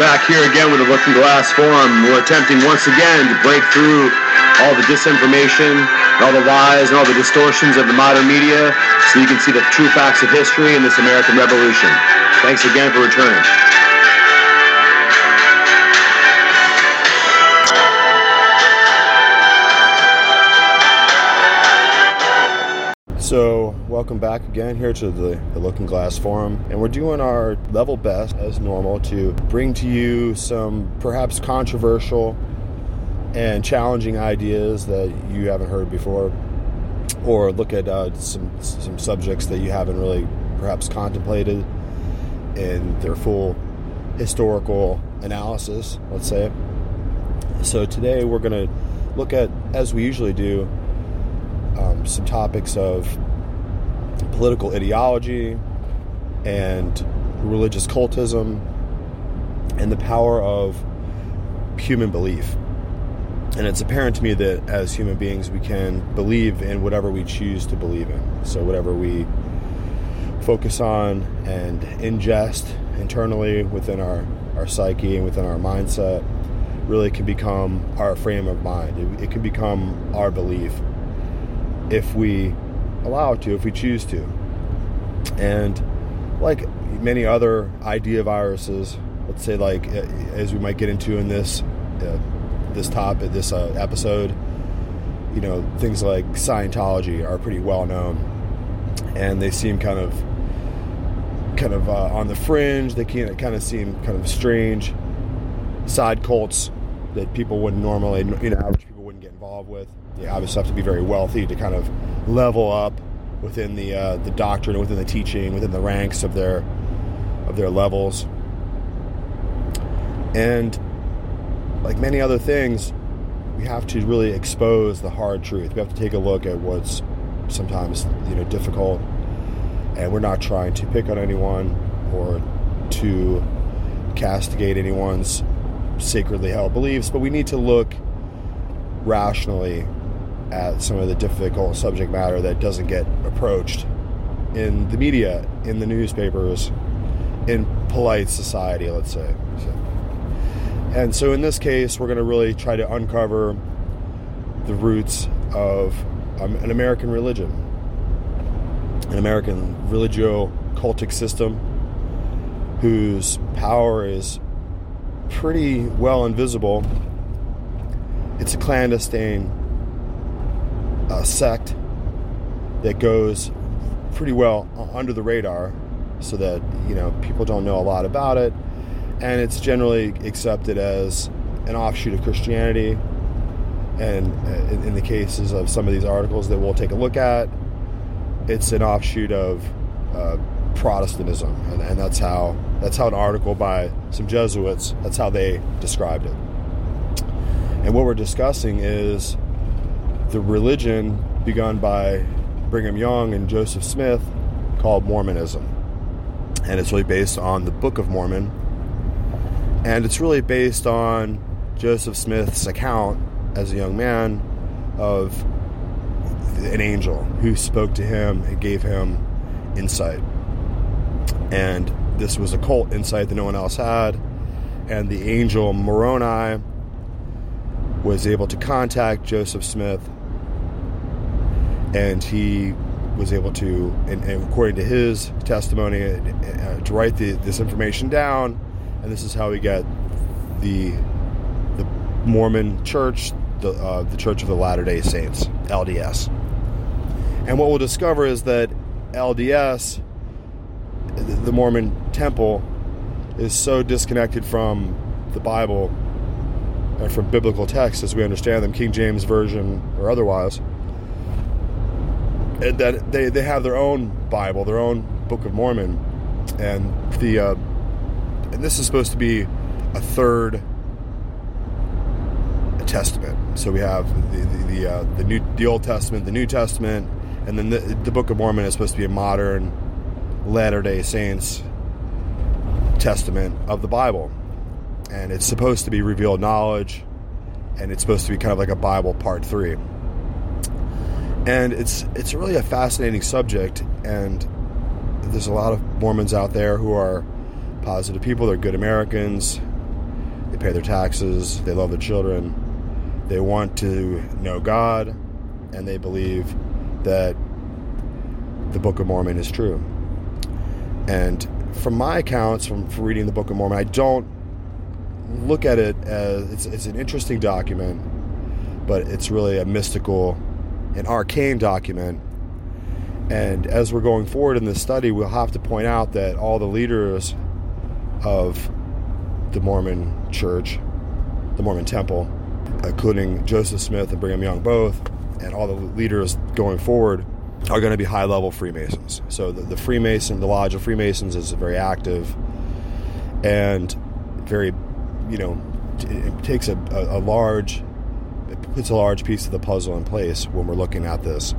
Back here again with the Looking Glass Forum. We're attempting once again to break through all the disinformation, all the lies, and all the distortions of the modern media so you can see the true facts of history in this American Revolution. Thanks again for returning. Welcome back again here to the, the Looking Glass Forum, and we're doing our level best as normal to bring to you some perhaps controversial and challenging ideas that you haven't heard before, or look at uh, some some subjects that you haven't really perhaps contemplated in their full historical analysis. Let's say. So today we're going to look at, as we usually do, um, some topics of political ideology and religious cultism and the power of human belief. And it's apparent to me that as human beings, we can believe in whatever we choose to believe in. So, whatever we focus on and ingest internally within our, our psyche and within our mindset really can become our frame of mind. It, it can become our belief if we allow it to, if we choose to. And like many other idea viruses, let's say like as we might get into in this uh, this topic, this uh, episode, you know, things like Scientology are pretty well known, and they seem kind of kind of uh, on the fringe. They can kind of seem kind of strange side cults that people wouldn't normally, you know, average people wouldn't get involved with you obviously have to be very wealthy to kind of level up within the uh, the doctrine, within the teaching, within the ranks of their of their levels. And like many other things, we have to really expose the hard truth. We have to take a look at what's sometimes you know difficult, and we're not trying to pick on anyone or to castigate anyone's sacredly held beliefs, but we need to look rationally at some of the difficult subject matter that doesn't get approached in the media, in the newspapers, in polite society, let's say. So, and so in this case, we're going to really try to uncover the roots of um, an American religion, an American religio cultic system whose power is pretty well invisible. It's a clandestine a sect that goes pretty well under the radar so that you know people don't know a lot about it. And it's generally accepted as an offshoot of christianity. And uh, in the cases of some of these articles that we'll take a look at it's an offshoot of uh, protestantism. And, and that's how that's how an article by some jesuits that's how they described it. And what we're discussing is the religion begun by Brigham Young and Joseph Smith called Mormonism. And it's really based on the Book of Mormon. And it's really based on Joseph Smith's account as a young man of an angel who spoke to him and gave him insight. And this was a cult insight that no one else had. And the angel Moroni was able to contact Joseph Smith and he was able to, and, and according to his testimony, uh, to write the, this information down, and this is how we get the the Mormon Church, the uh, the Church of the Latter Day Saints, LDS. And what we'll discover is that LDS, the Mormon Temple, is so disconnected from the Bible and from biblical texts as we understand them, King James Version or otherwise that they, they have their own Bible, their own Book of Mormon, and the uh, and this is supposed to be a third testament. So we have the the the, uh, the new the Old Testament, the New Testament, and then the, the Book of Mormon is supposed to be a modern Latter Day Saints testament of the Bible, and it's supposed to be revealed knowledge, and it's supposed to be kind of like a Bible Part Three and it's it's really a fascinating subject and there's a lot of mormons out there who are positive people. They're good americans. They pay their taxes, they love their children, they want to know God, and they believe that the Book of Mormon is true. And from my accounts, from, from reading the Book of Mormon, I don't look at it as it's, it's an interesting document, but it's really a mystical, an arcane document. And as we're going forward in this study, we'll have to point out that all the leaders of the Mormon church, the Mormon temple, including Joseph Smith and Brigham Young both, and all the leaders going forward are going to be high level Freemasons. So the, the Freemason, the Lodge of Freemasons is very active and very, you know, it takes a, a, a large, puts a large piece of the puzzle in place when we're looking at this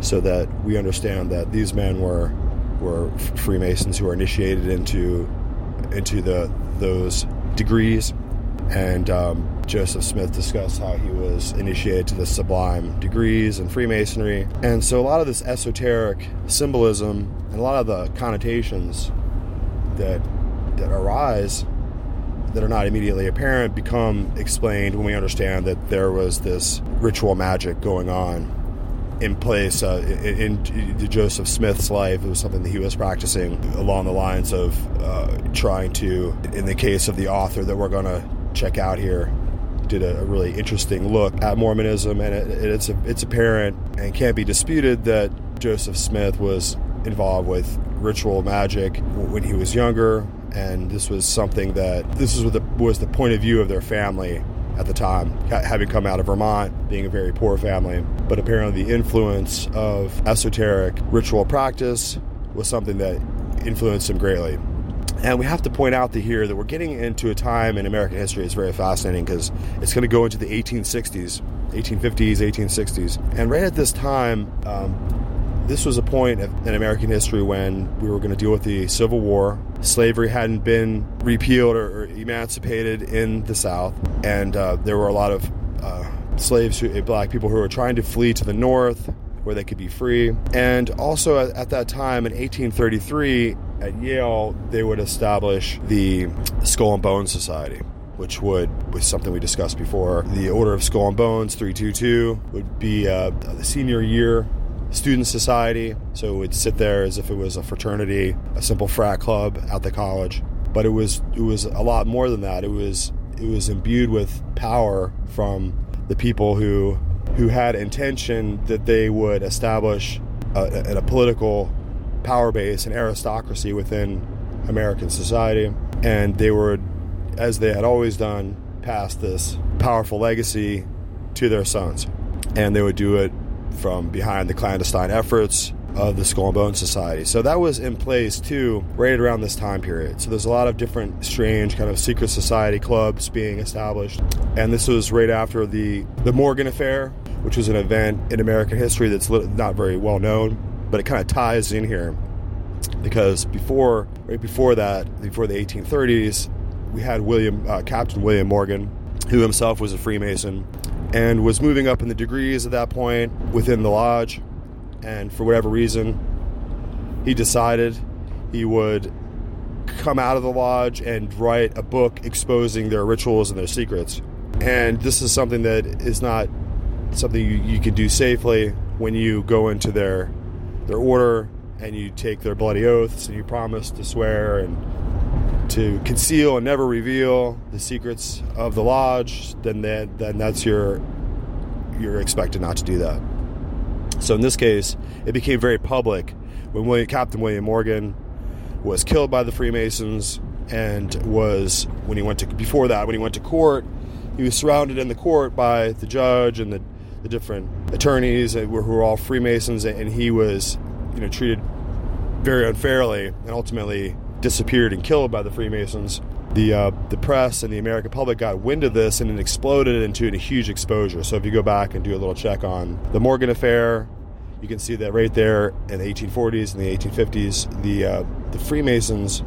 so that we understand that these men were were Freemasons who were initiated into into the those degrees and um, Joseph Smith discussed how he was initiated to the sublime degrees in Freemasonry. And so a lot of this esoteric symbolism and a lot of the connotations that that arise that are not immediately apparent become explained when we understand that there was this ritual magic going on in place uh, in, in, Joseph Smith's life. It was something that he was practicing along the lines of uh, trying to, in the case of the author that we're going to check out here, did a, really interesting look at Mormonism, and it, it's a, it's apparent and can't be disputed that Joseph Smith was involved with ritual magic when he was younger, and this was something that this is the, was the point of view of their family at the time, having come out of Vermont, being a very poor family. But apparently, the influence of esoteric ritual practice was something that influenced him greatly. And we have to point out to here that we're getting into a time in American history that's very fascinating because it's going to go into the 1860s, 1850s, 1860s. And right at this time, um, this was a point in American history when we were going to deal with the Civil War. Slavery hadn't been repealed or, or emancipated in the South, and uh, there were a lot of uh, slaves, who, black people, who were trying to flee to the North where they could be free. And also at, at that time in 1833, at Yale, they would establish the Skull and Bones Society which would was something we discussed before. The Order of Skull and Bones 322 would be uh, the senior year student society. So it would sit there as if it was a fraternity, a simple frat club at the college. But it was it was a lot more than that. It was it was imbued with power from the people who who had intention that they would establish a, a political power base and aristocracy within American society, and they would, as they had always done, pass this powerful legacy to their sons, and they would do it from behind the clandestine efforts of the Skull and Bone Society. So that was in place too, right around this time period. So there's a lot of different strange kind of secret society clubs being established. And this was right after the, the Morgan Affair, which was an event in American history that's not very well known, but it kind of ties in here because before, right before that, before the 1830s, we had William, uh, Captain William Morgan, who himself was a Freemason and was moving up in the degrees at that point within the lodge. And for whatever reason, he decided he would come out of the lodge and write a book exposing their rituals and their secrets. And this is something that is not something you, you can do safely when you go into their their order and you take their bloody oaths and you promise to swear and to conceal and never reveal the secrets of the lodge, then that, then that's your you're expected not to do that. So in this case, it became very public when William, Captain William Morgan was killed by the Freemasons and was when he went to before that when he went to court, he was surrounded in the court by the judge and the, the different attorneys who were all Freemasons, and he was you know treated very unfairly and ultimately disappeared and killed by the Freemasons. The uh, the press and the American public got wind of this and it exploded into a huge exposure. So if you go back and do a little check on the Morgan affair, you can see that right there in the 1840s and the 1850s, the uh, the Freemasons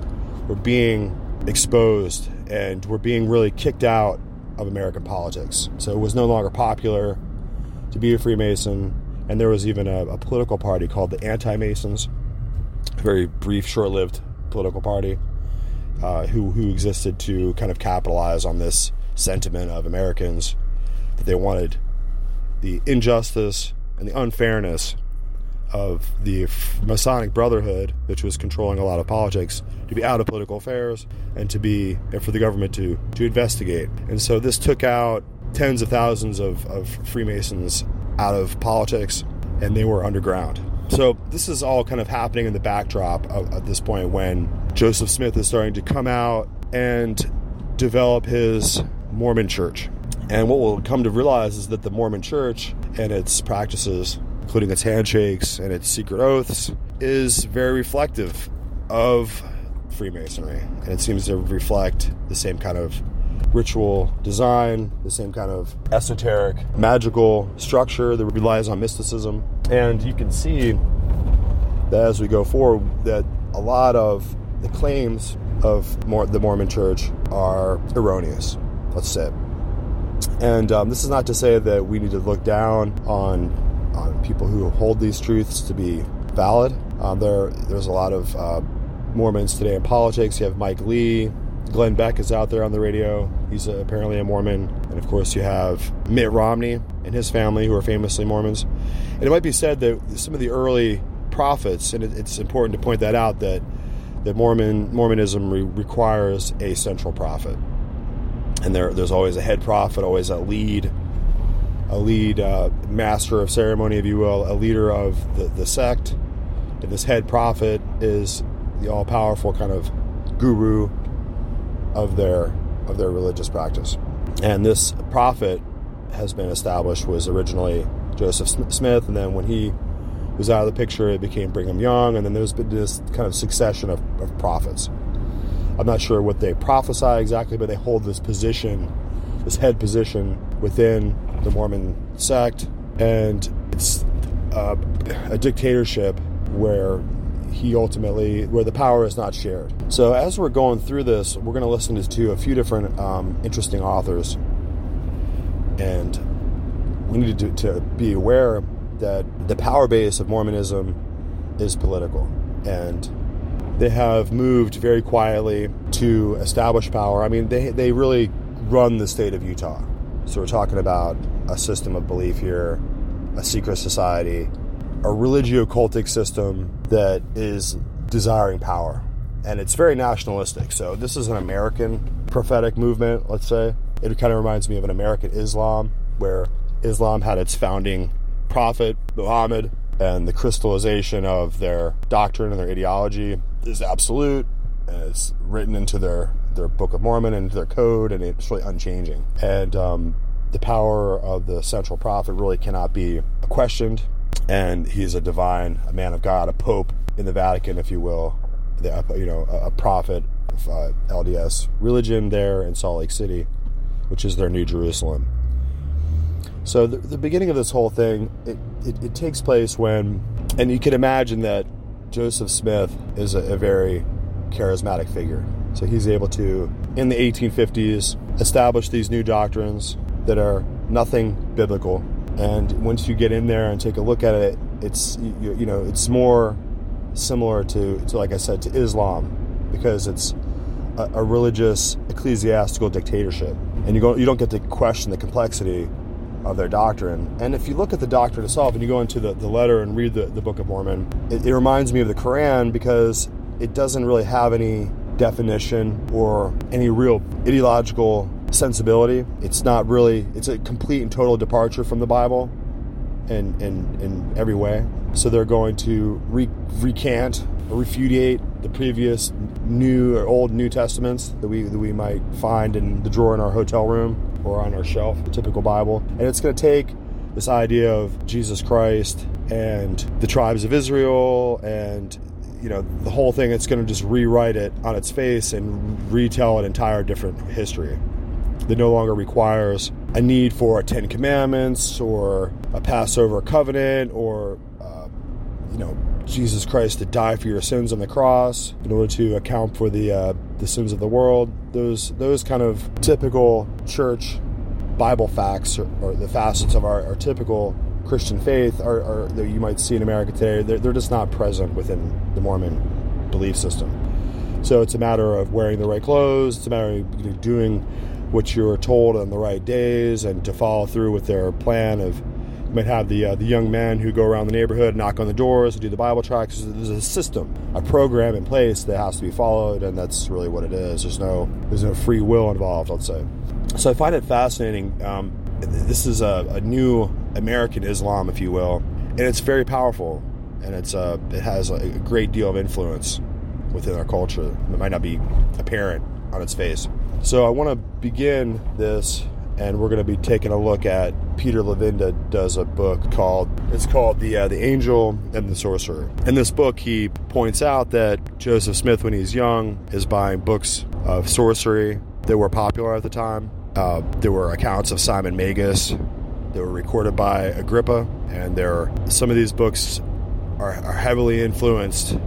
were being exposed and were being really kicked out of American politics. So it was no longer popular to be a Freemason, and there was even a, a political party called the Anti Masons, very brief, short lived political party. uh, who who existed to kind of capitalize on this sentiment of Americans that they wanted the injustice and the unfairness of the Masonic Brotherhood, which was controlling a lot of politics, to be out of political affairs and to be and for the government to to investigate. And so this took out tens of thousands of, of Freemasons out of politics, and they were underground. So this is all kind of happening in the backdrop of, at this point when Joseph Smith is starting to come out and develop his Mormon church. And what we'll come to realize is that the Mormon church and its practices, including its handshakes and its secret oaths, is very reflective of Freemasonry. And it seems to reflect the same kind of ritual design, the same kind of esoteric, magical structure that relies on mysticism. And you can see that as we go forward, that a lot of the claims of the Mormon Church are erroneous. Let's say. And um, this is not to say that we need to look down on on people who hold these truths to be valid. Um, there, there's a lot of uh, Mormons today in politics. You have Mike Lee, Glenn Beck is out there on the radio. He's a, apparently a Mormon. And of course, you have Mitt Romney and his family, who are famously Mormons. And it might be said that some of the early prophets, and it's important to point that out, that that Mormon Mormonism re- requires a central prophet, and there, there's always a head prophet, always a lead, a lead uh, master of ceremony, if you will, a leader of the, the sect. And this head prophet is the all powerful kind of guru of their of their religious practice. And this prophet has been established was originally Joseph Smith, and then when he was out of the picture, it became Brigham Young, and then there's been this kind of succession of, of prophets. I'm not sure what they prophesy exactly, but they hold this position, this head position within the Mormon sect, and it's uh, a dictatorship where he ultimately where the power is not shared. So as we're going through this, we're going to listen to a few different um, interesting authors, and we need to, to be aware that the power base of Mormonism is political, and they have moved very quietly to establish power. I mean, they they really run the state of Utah. So we're talking about a system of belief here, a secret society, a religio-cultic system that is desiring power. And it's very nationalistic. So this is an American prophetic movement, let's say. It kind of reminds me of an American Islam, where Islam had its founding prophet, Muhammad, and the crystallization of their doctrine and their ideology is absolute. And it's written into their, their Book of Mormon and their code, and it's really unchanging. And um, the power of the central prophet really cannot be questioned and he's a divine, a man of God, a pope in the Vatican, if you will, the, you know, a, a prophet of uh, LDS religion there in Salt Lake City, which is their New Jerusalem. So the, the beginning of this whole thing, it, it, it, takes place when, and you can imagine that Joseph Smith is a, a very charismatic figure. So he's able to, in the 1850s, establish these new doctrines that are nothing biblical, and once you get in there and take a look at it, it's you, you know it's more similar to, to like I said to Islam because it's a, a religious ecclesiastical dictatorship, and you go you don't get to question the complexity of their doctrine. And if you look at the doctrine itself and you go into the, the letter and read the, the Book of Mormon, it, it reminds me of the Quran because it doesn't really have any definition or any real ideological sensibility. It's not really, it's a complete and total departure from the Bible in, in, in every way. So they're going to re- recant or refutate the previous new or old New Testaments that we, that we might find in the drawer in our hotel room or on our shelf, the typical Bible. And it's going to take this idea of Jesus Christ and the tribes of Israel and you know the whole thing it's going to just rewrite it on its face and retell an entire different history that no longer requires a need for a Ten Commandments or a Passover covenant or, uh, you know, Jesus Christ to die for your sins on the cross in order to account for the uh, the sins of the world. Those those kind of typical church Bible facts or, or the facets of our, our typical Christian faith are, are, that you might see in America today. They're, they're just not present within the Mormon belief system. So it's a matter of wearing the right clothes. It's a matter of doing what you're told on the right days and to follow through with their plan of you might have the uh, the young men who go around the neighborhood, knock on the doors, do the Bible tracts. There's a system, a program in place that has to be followed, and that's really what it is. There's no there's no free will involved. I'd say. So I find it fascinating. Um, this is a, a, new American Islam, if you will, and it's very powerful, and it's uh, it has a great deal of influence within our culture. It might not be apparent on its face. So I want to begin this, and we're going to be taking a look at Peter Levenda does a book called it's called the uh, the Angel and the Sorcerer. In this book, he points out that Joseph Smith, when he's young, is buying books of sorcery that were popular at the time. Uh, there were accounts of Simon Magus that were recorded by Agrippa, and there some of these books are, are heavily influenced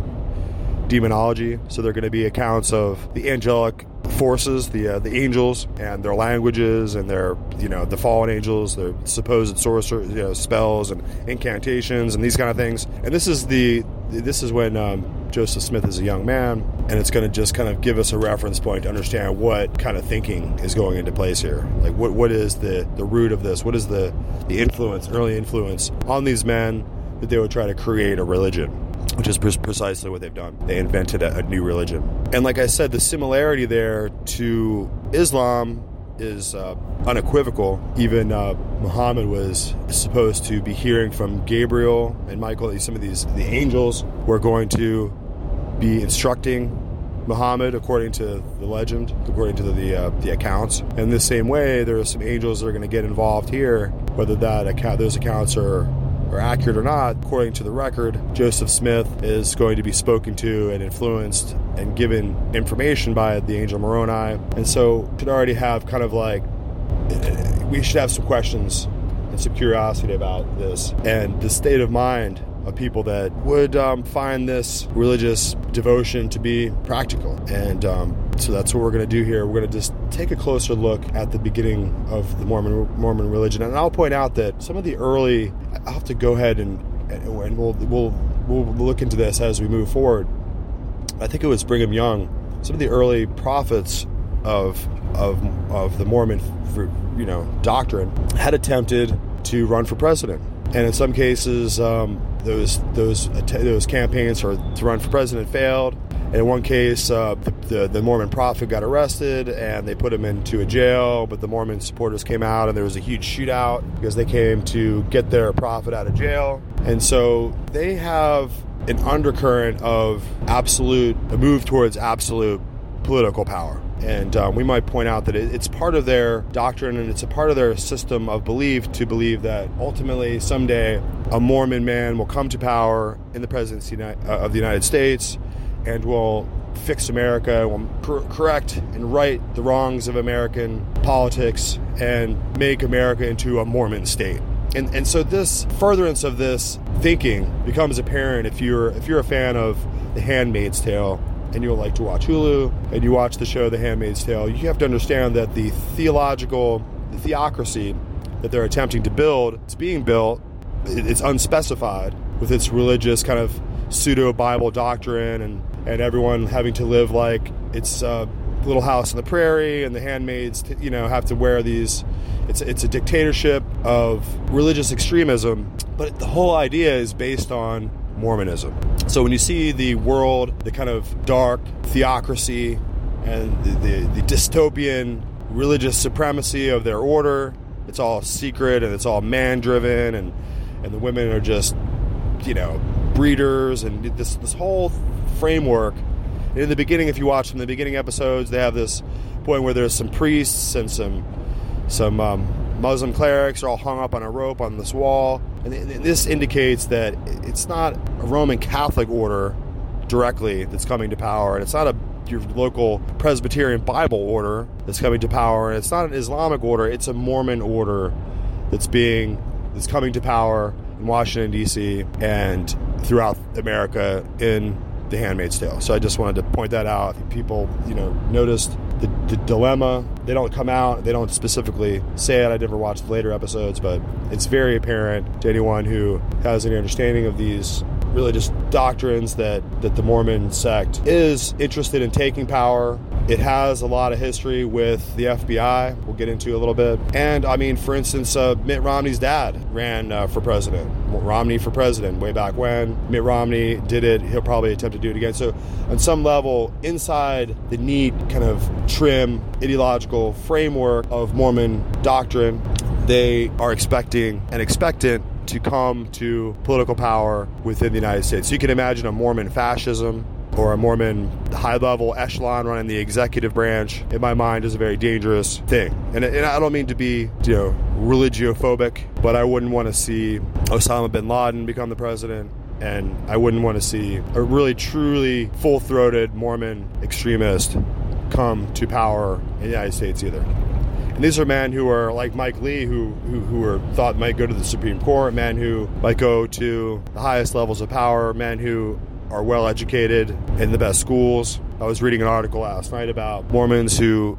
demonology. So they're going to be accounts of the angelic forces, the uh, the angels, and their languages, and their you know the fallen angels, their supposed sorcerer, you know, spells and incantations, and these kind of things. And this is the this is when um, Joseph Smith is a young man, and it's going to just kind of give us a reference point to understand what kind of thinking is going into place here. Like what what is the the root of this? What is the the influence, early influence on these men that they would try to create a religion? Which is precisely what they've done. They invented a, a, new religion. And like I said, the similarity there to Islam is uh, unequivocal. Even uh, Muhammad was supposed to be hearing from Gabriel and Michael, some of these, the angels were going to be instructing Muhammad, according to the legend, according to the the, uh, the, accounts. In the same way, there are some angels that are going to get involved here. Whether that account, those accounts are are accurate or not, according to the record, Joseph Smith is going to be spoken to and influenced and given information by the angel Moroni. And so should already have kind of like we should have some questions and some curiosity about this and the state of mind of people that would um, find this religious devotion to be practical. And um, so that's what we're going to do here. We're going to just take a closer look at the beginning of the Mormon Mormon religion, and I'll point out that some of the early. I'll have to go ahead and and we'll we'll we'll look into this as we move forward. I think it was Brigham Young. Some of the early prophets of of of the Mormon, you know, doctrine had attempted to run for president, and in some cases, um, those those those campaigns for to run for president failed. And in one case, uh, the, the, the Mormon prophet got arrested, and they put him into a jail. But the Mormon supporters came out, and there was a huge shootout because they came to get their prophet out of jail. And so they have an undercurrent of absolute a move towards absolute political power. And um, we might point out that it, it's part of their doctrine and it's a part of their system of belief to believe that ultimately someday a Mormon man will come to power in the presidency uh, of the United States and will fix America, will correct and right the wrongs of American politics and make America into a Mormon state. And, and so this furtherance of this thinking becomes apparent if you're if you're a fan of The Handmaid's Tale and you like to watch Hulu and you watch the show The Handmaid's Tale, you have to understand that the theological the theocracy that they're attempting to build, it's being built, it's unspecified with its religious kind of pseudo Bible doctrine and, and everyone having to live like it's a little house in the prairie and the handmaids, you know, have to wear these. It's, it's a dictatorship of religious extremism, but the whole idea is based on Mormonism. So when you see the world, the kind of dark theocracy and the, the, the dystopian religious supremacy of their order, it's all secret and it's all man driven and, and the women are just, you know, breeders and this, this whole framework. In the beginning, if you watch from the beginning episodes, they have this point where there's some priests and some some um, Muslim clerics are all hung up on a rope on this wall and this indicates that it's not a Roman Catholic order directly that's coming to power, and it's not a your local Presbyterian Bible order that's coming to power, and it's not an Islamic order. It's a Mormon order that's being that's coming to power in Washington D.C. and throughout America in The Handmaid's Tale. So I just wanted to point that out. People, you know, noticed the, the dilemma. They don't come out, they don't specifically say it. I never watched later episodes, but it's very apparent to anyone who has any understanding of these religious doctrines that, that the Mormon sect is interested in taking power. It has a lot of history with the FBI, we'll get into a little bit. And I mean, for instance, uh, Mitt Romney's dad ran uh, for president. Romney for president way back when. Mitt Romney did it, he'll probably attempt to do it again. So, on some level, inside the neat, kind of trim, ideological framework of Mormon doctrine, they are expecting and expectant to come to political power within the United States. So you can imagine a Mormon fascism or a Mormon high level echelon running the executive branch, in my mind, is a very dangerous thing. And, and I don't mean to be, you know, religiophobic, but I wouldn't want to see Osama bin Laden become the president. And I wouldn't want to see a really, truly full throated Mormon extremist come to power in the United States either. And these are men who are like Mike Lee, who, who, who are thought might go to the Supreme Court, men who might go to the highest levels of power, men who are well educated in the best schools. I was reading an article last night about Mormons who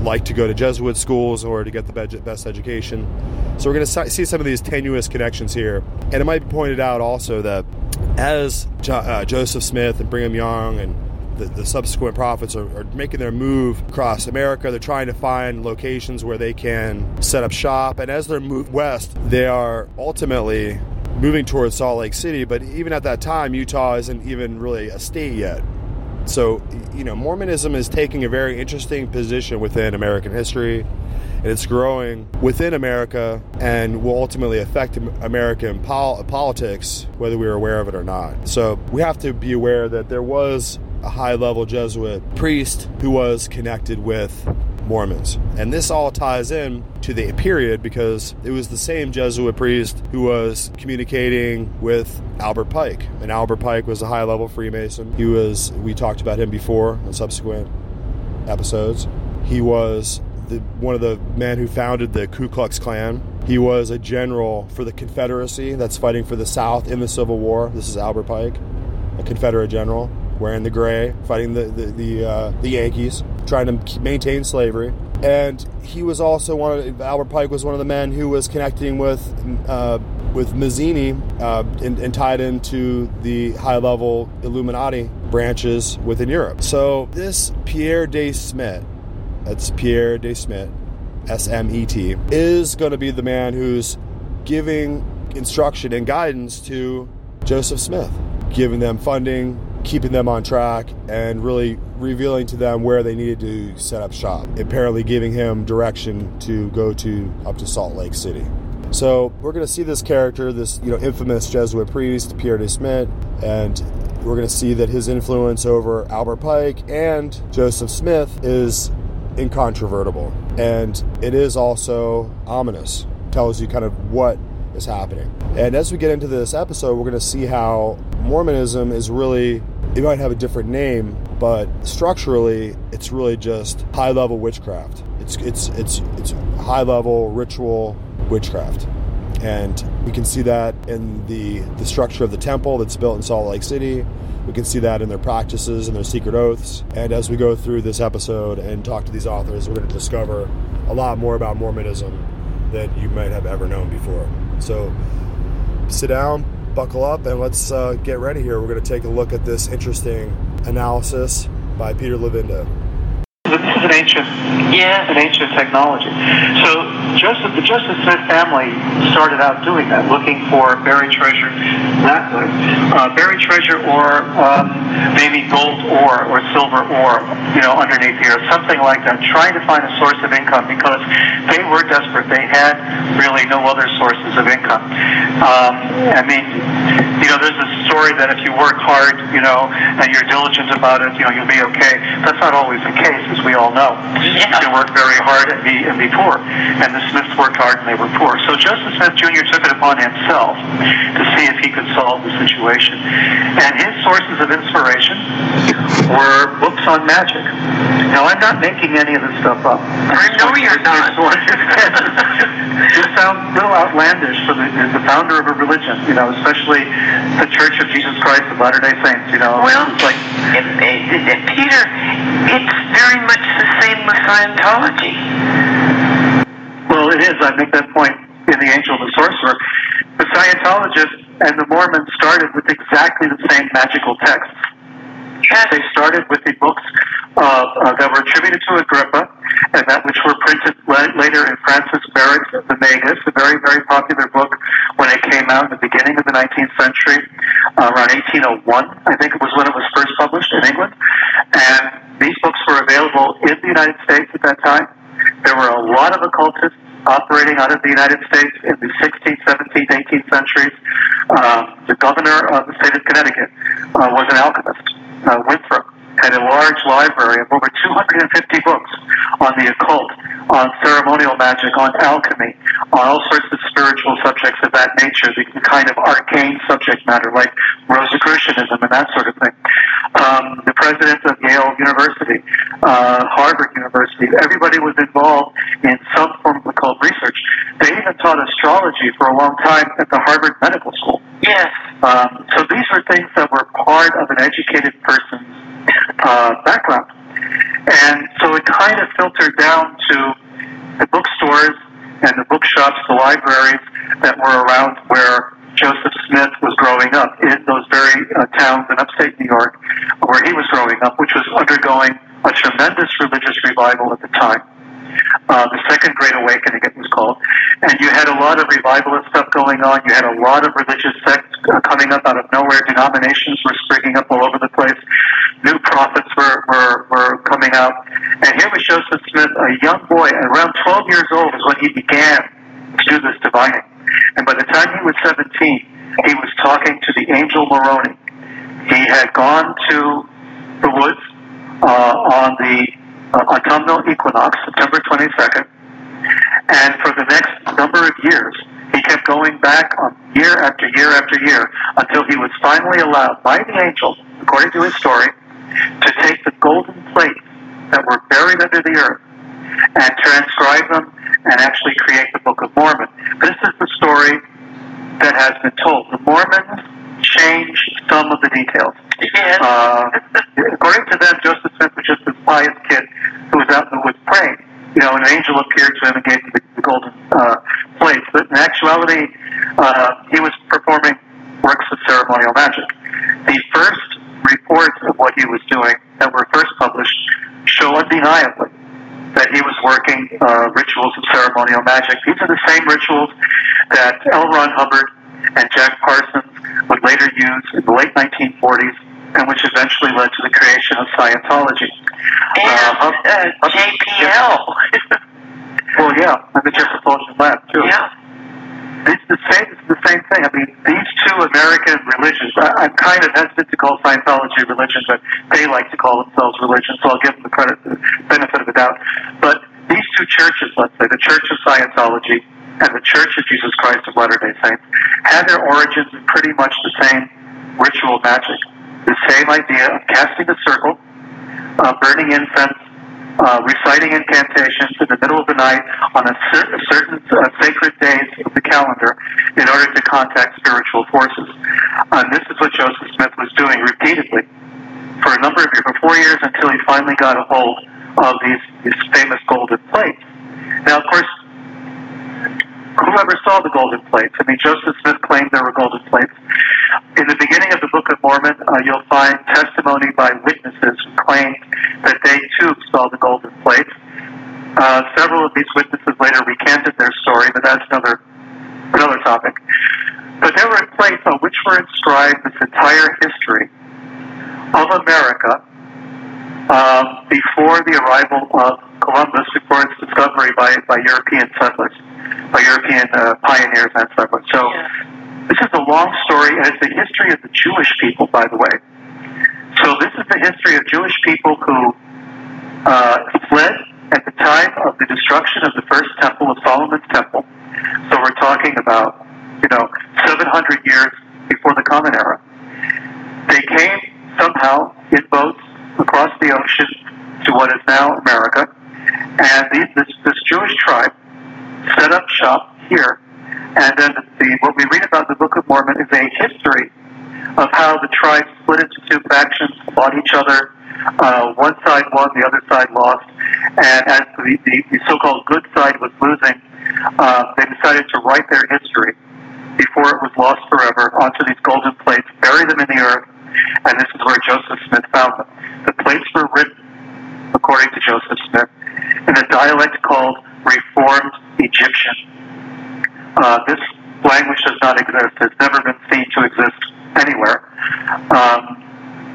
like to go to Jesuit schools or to get the best education. So we're going to see some of these tenuous connections here. And it might be pointed out also that as jo- uh, Joseph Smith and Brigham Young and the, the subsequent prophets are, are, making their move across America. They're trying to find locations where they can set up shop. And as they're moved west, they are ultimately moving towards Salt Lake City. But even at that time, Utah isn't even really a state yet. So, you know, Mormonism is taking a very interesting position within American history and it's growing within America and will ultimately affect American pol- politics, whether we're aware of it or not. So we have to be aware that there was a high level Jesuit priest who was connected with Mormons. And this all ties in to the period because it was the same Jesuit priest who was communicating with Albert Pike. And Albert Pike was a high level Freemason. He was, we talked about him before in subsequent episodes. He was the, one of the men who founded the Ku Klux Klan. He was a general for the Confederacy that's fighting for the South in the Civil War. This is Albert Pike, a Confederate general wearing the gray, fighting the the the, uh, the Yankees, trying to maintain slavery. And he was also one of Albert Pike was one of the men who was connecting with uh, with Mazzini uh, and, and, tied into the high level Illuminati branches within Europe. So this Pierre de Smet, that's Pierre de Smet, S M E T, is going to be the man who's giving instruction and guidance to Joseph Smith, giving them funding, keeping them on track and really revealing to them where they needed to set up shop. Apparently, giving him direction to go to up to Salt Lake City. So we're going to see this character, this you know infamous Jesuit priest Pierre de Smet, and we're going to see that his influence over Albert Pike and Joseph Smith is incontrovertible, and it is also ominous. Tells you kind of what is happening. And as we get into this episode, we're going to see how Mormonism is really it might have a different name, but structurally, it's really just high level witchcraft. It's it's it's it's high level ritual witchcraft, and we can see that in the the structure of the temple that's built in Salt Lake City. We can see that in their practices and their secret oaths. And as we go through this episode and talk to these authors, we're going to discover a lot more about Mormonism than you might have ever known before. So sit down, buckle up and let's uh, get ready here. We're going to take a look at this interesting analysis by Peter Levenda an ancient, yeah, an ancient technology. So Joseph, the Joseph Smith family started out doing that, looking for buried treasure way, uh, buried treasure or um, maybe gold ore or silver ore, you know, underneath here, something like that, trying to find a source of income because they were desperate. They had really no other sources of income. Um, I mean, you know, there's a story that if you work hard, you know, and you're diligent about it, you know, you'll be okay. That's not always the case, as we all know. Yeah. You can work very hard and be, and be poor. And the Smiths worked hard and they were poor. So Joseph Smith Jr. took it upon himself to see if he could solve the situation. And his sources of inspiration were books on magic. Now, I'm not making any of this stuff up. I know you're not. This sounds a little outlandish for the, the founder of a religion, you know, especially the Church of Jesus Christ of Latter-day Saints, you know. Well, like, it, it, it, Peter, it's very much the same with Scientology. Well, it is. I make that point in The Angel and the Sorcerer. The Scientologists and the Mormons started with exactly the same magical texts. They started with the books uh, uh, that were attributed to Agrippa, and that which were printed la- later in Francis Barrett's The Magus, a very, very popular book when it came out in the beginning of the 19th century, uh, around 1801, I think it was when it was first published in England. And these books were available in the United States at that time. There were a lot of occultists operating out of the United States in the 16th, 17th, 18th centuries. Um, the governor of the state of Connecticut uh, was an alchemist, uh, Uh, Winthrop had a large library of over 250 books on the occult, on ceremonial magic, on alchemy, on all sorts of spiritual subjects of that nature, the kind of arcane subject matter like Rosicrucianism and that sort of thing. Um, the president of Yale University, uh, Harvard University, everybody was involved in some form of occult research. They even taught astrology for a long time at the Harvard Medical School. Yes. Um, so these were things that were part of an educated person's uh, background. And so it kind of filtered down to the bookstores and the bookshops, the libraries that were around where Joseph Smith was growing up in those very uh, towns in upstate New York where he was growing up, which was undergoing a tremendous religious revival at the time. Uh, the Second Great Awakening, it was called. And you had a lot of revivalist stuff going on. You had a lot of religious sects uh, coming up out of nowhere. Denominations were springing up all over the place. New prophets were, were, were coming out. And here was Joseph Smith, a young boy, around 12 years old is when he began to do this divining. And by the time he was 17, he was talking to the angel Moroni. He had gone to the woods uh, on the uh, autumnal equinox, September 22nd. And for the next number of years, he kept going back on year after year after year until he was finally allowed by the angel, according to his story, to take the golden plates that were buried under the earth and transcribe them and actually create the Book of Mormon. This is the story that has been told. The Mormons changed some of the details. Yes. Uh, according to them, Joseph Smith was just this pious kid who was out in the woods praying. You know, an angel appeared to him and gave him the, the golden uh, plates. But in actuality, uh, he was performing works of ceremonial magic. The first reports of what he was doing that were first published show undeniably that he was working uh, rituals of ceremonial magic. These are the same rituals that L. Ron Hubbard and Jack Parsons would later use in the late 1940s and which eventually led to the creation of Scientology. And Hub- uh, JPL. Well, yeah, and the Propulsion Lab, too. yeah. It's the same. It's the same thing. I mean, these two American religions. I, I'm kind of hesitant to call Scientology religion, but they like to call themselves religion, so I'll give them the credit, the benefit of the doubt. But these two churches, let's say, the Church of Scientology and the Church of Jesus Christ of Latter-day Saints, had their origins in pretty much the same ritual magic. The same idea of casting a circle, uh, burning incense, uh, reciting incantations in the middle of the night on a, cer- certain uh, sacred days of the calendar in order to contact spiritual forces. And this is what Joseph Smith was doing repeatedly for a number of years, for four years, until he finally got a hold of these, these famous golden plates. Now, of course, whoever saw the golden plates, I mean, Joseph Smith claimed there were golden plates. In the beginning of the Book of Mormon, uh, you'll find testimony by witnesses who claimed that they too saw the golden plates. Uh, several of these witnesses later recanted their story, but that's another another topic. But there were plates on which were inscribed this entire history of America um, before the arrival of Columbus, before its discovery by, by European settlers, by European uh, pioneers and settlers. So Yeah. this is a long story, and it's the history of the Jewish people, by the way. So this is the history of Jewish people who uh, fled at the time of the destruction of the first temple of Solomon's temple. So we're talking about, you know, 700 years before the Common Era. They came somehow in boats across the ocean to what is now America, and these, this, this Jewish tribe set up shop here. And then the, what we read about in the Book of Mormon is a history of how the tribe split into two factions, fought each other. Uh, one side won, the other side lost. And as the, the, the so-called good side was losing, uh, they decided to write their history before it was lost forever onto these golden plates, bury them in the earth, and this is where Joseph Smith found them. The plates were written, according to Joseph Smith, in a dialect called Reformed Egyptian. Uh, this language does not exist. It's never been seen to exist anywhere. Um,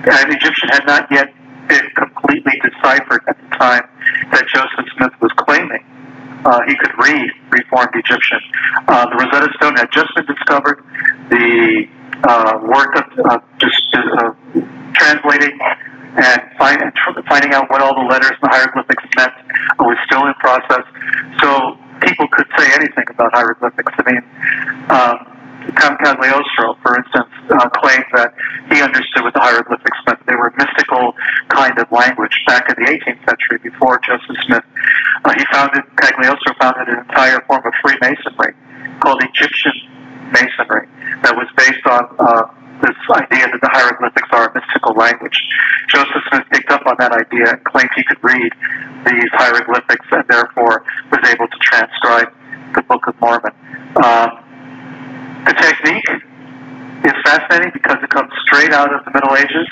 and Egyptian had not yet been completely deciphered at the time that Joseph Smith was claiming uh, he could read Reformed Egyptian. Uh, the Rosetta Stone had just been discovered. The uh, work of just uh, translating and find, finding out what all the letters and the hieroglyphics meant was still in process. So people could say anything about hieroglyphics. I mean, um, Tom Cagliostro, for instance, uh, claimed that he understood what the hieroglyphics meant. They were a mystical kind of language back in the 18th century before Joseph Smith. Uh, he founded, Cagliostro founded an entire form of Freemasonry called Egyptian Masonry that was based on uh, this idea that the hieroglyphics are a mystical language. Joseph Smith picked up on that idea and claimed he could read these hieroglyphics and therefore was able to transcribe the Book of Mormon. Um, the technique is fascinating because it comes straight out of the Middle Ages.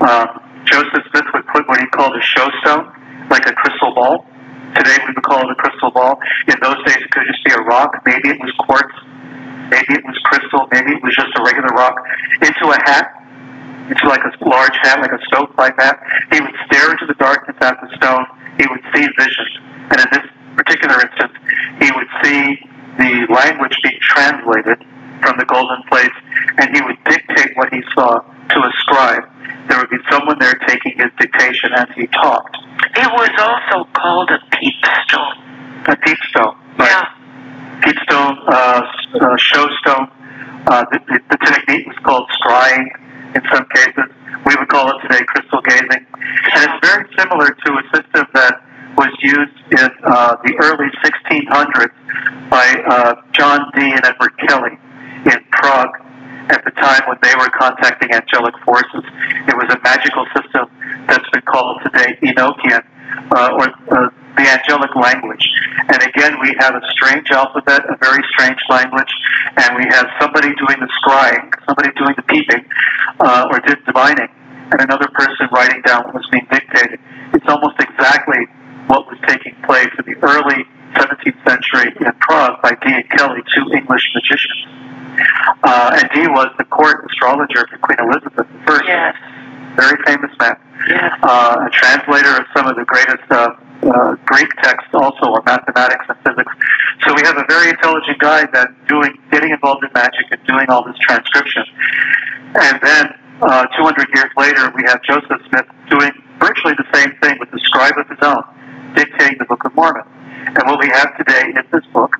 Um, Joseph Smith would put what he called a show stone, like a crystal ball. Today we would call it a crystal ball. In those days it could just be a rock. Maybe it was quartz. Maybe it was crystal. Maybe it was just a regular rock. Into a hat. Into like a large hat, like a stovepipe hat. He would stare into the darkness at the stone. He would see visions. And in this particular instance, he would see the language being translated from the golden plates, and he would dictate what he saw to a scribe. There would be someone there taking his dictation as he talked. It was also called a peepstone. A peepstone, right? Yeah. Peepstone, uh, uh, showstone. Uh, the, the, technique was called scrying in some cases. We would call it today crystal gazing. And it's very similar to a system that was used in uh, the early 1600s by John Dee and Edward Kelly in Prague at the time when they were contacting angelic forces. It was a magical system that's been called today Enochian, uh, or uh, the angelic language. And again, we have a strange alphabet, a very strange language, and we have somebody doing the scrying, somebody doing the peeping, uh, or divining, and another person writing down what was being dictated. It's almost exactly what was taking place in the early 17th century in Prague by Dee and Kelly, two English magicians. Uh, and Dee was the court astrologer for Queen Elizabeth I. Yes. Very famous man. Yes. Uh, a translator of some of the greatest uh, uh, Greek texts also, or mathematics and physics. So we have a very intelligent guy that doing, getting involved in magic and doing all this transcription. And then uh, 200 years later, we have Joseph Smith doing virtually the same thing with the scribe of his own, dictating the Book of Mormon. And what we have today is this book,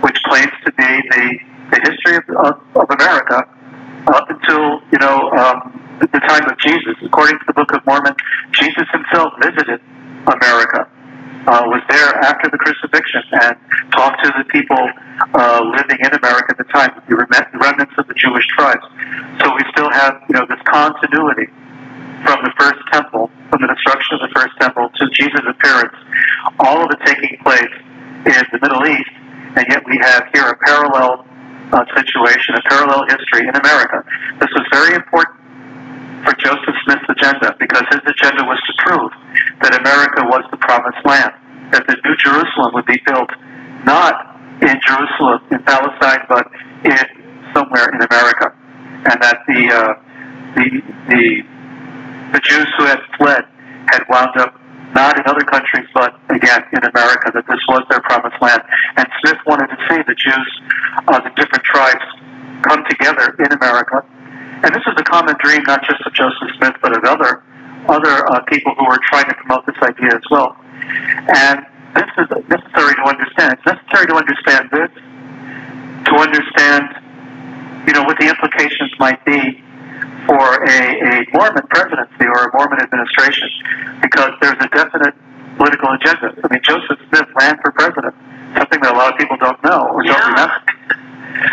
which claims to be the, the history of, of, of America up until, you know, um, the time of Jesus. According to the Book of Mormon, Jesus himself visited America, uh, was there after the crucifixion, and talked to the people uh, living in America at the time, the remnants of the Jewish tribes. So we still have, you know, this continuity from the first temple, from the destruction of the first temple to Jesus' appearance, all of it taking place in the Middle East, and yet we have here a parallel uh, situation, a parallel history in America. This was very important for Joseph Smith's agenda because his agenda was to prove that America was the promised land, that the New Jerusalem would be built not in Jerusalem, in Palestine, but in somewhere in America, and that the uh, the the the Jews who had fled had wound up not in other countries, but again in America, that this was their promised land. And Smith wanted to see the Jews, uh, the different tribes, come together in America. And this is a common dream, not just of Joseph Smith, but of other other uh, people who were trying to promote this idea as well. And this is necessary to understand. It's necessary to understand this, to understand, you know, what the implications might be for a, a Mormon presidency or a Mormon administration, because there's a definite political agenda. I mean, Joseph Smith ran for president, something that a lot of people don't know or don't Yeah. remember.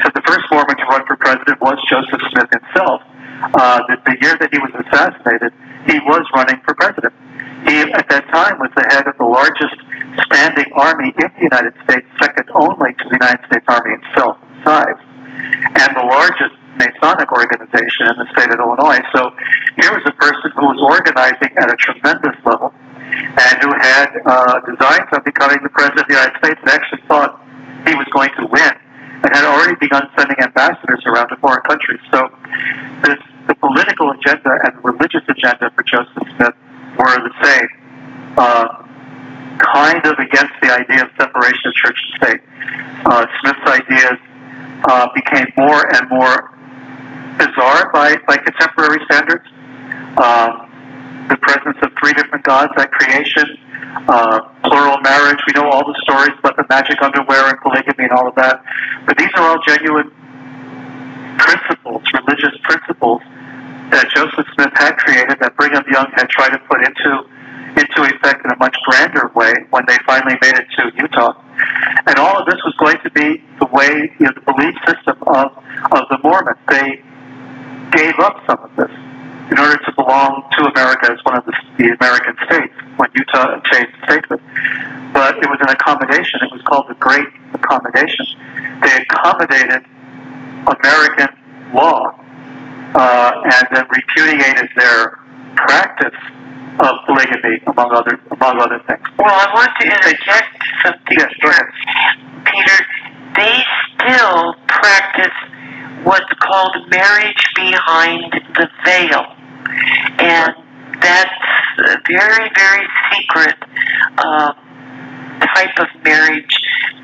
But the first Mormon to run for president was Joseph Smith himself. Uh, the, the year that he was assassinated, he was running for president. He, at that time, was the head of the largest standing army in the United States, second only to the United States Army itself in size. and the largest Masonic organization in the state of Illinois. So here was a person who was organizing at a tremendous level and who had uh, designs on becoming the president of the United States and actually thought he was going to win and had already begun sending ambassadors around to foreign countries. So this, the political agenda and the religious agenda for Joseph Smith were the same. Uh, kind of against the idea of separation of church and state. Uh, Smith's ideas uh, became more and more bizarre by, by contemporary standards. Um, the presence of three different gods at creation, uh, plural marriage. We know all the stories about the magic underwear and polygamy and all of that. But these are all genuine principles, religious principles that Joseph Smith had created that Brigham Young had tried to put into into effect in a much grander way when they finally made it to Utah. And all of this was going to be the way, you know, the belief system of, of the Mormons. They gave up some of this in order to belong to America as one of the, the American states when Utah changed statehood. But it was an accommodation. It was called the Great Accommodation. They accommodated American law uh, and then repudiated their practice of polygamy, among other among other things. Well, I want to interject something yes, here, Peter. They still practice what's called marriage behind the veil. And that's a very, very secret uh, type of marriage,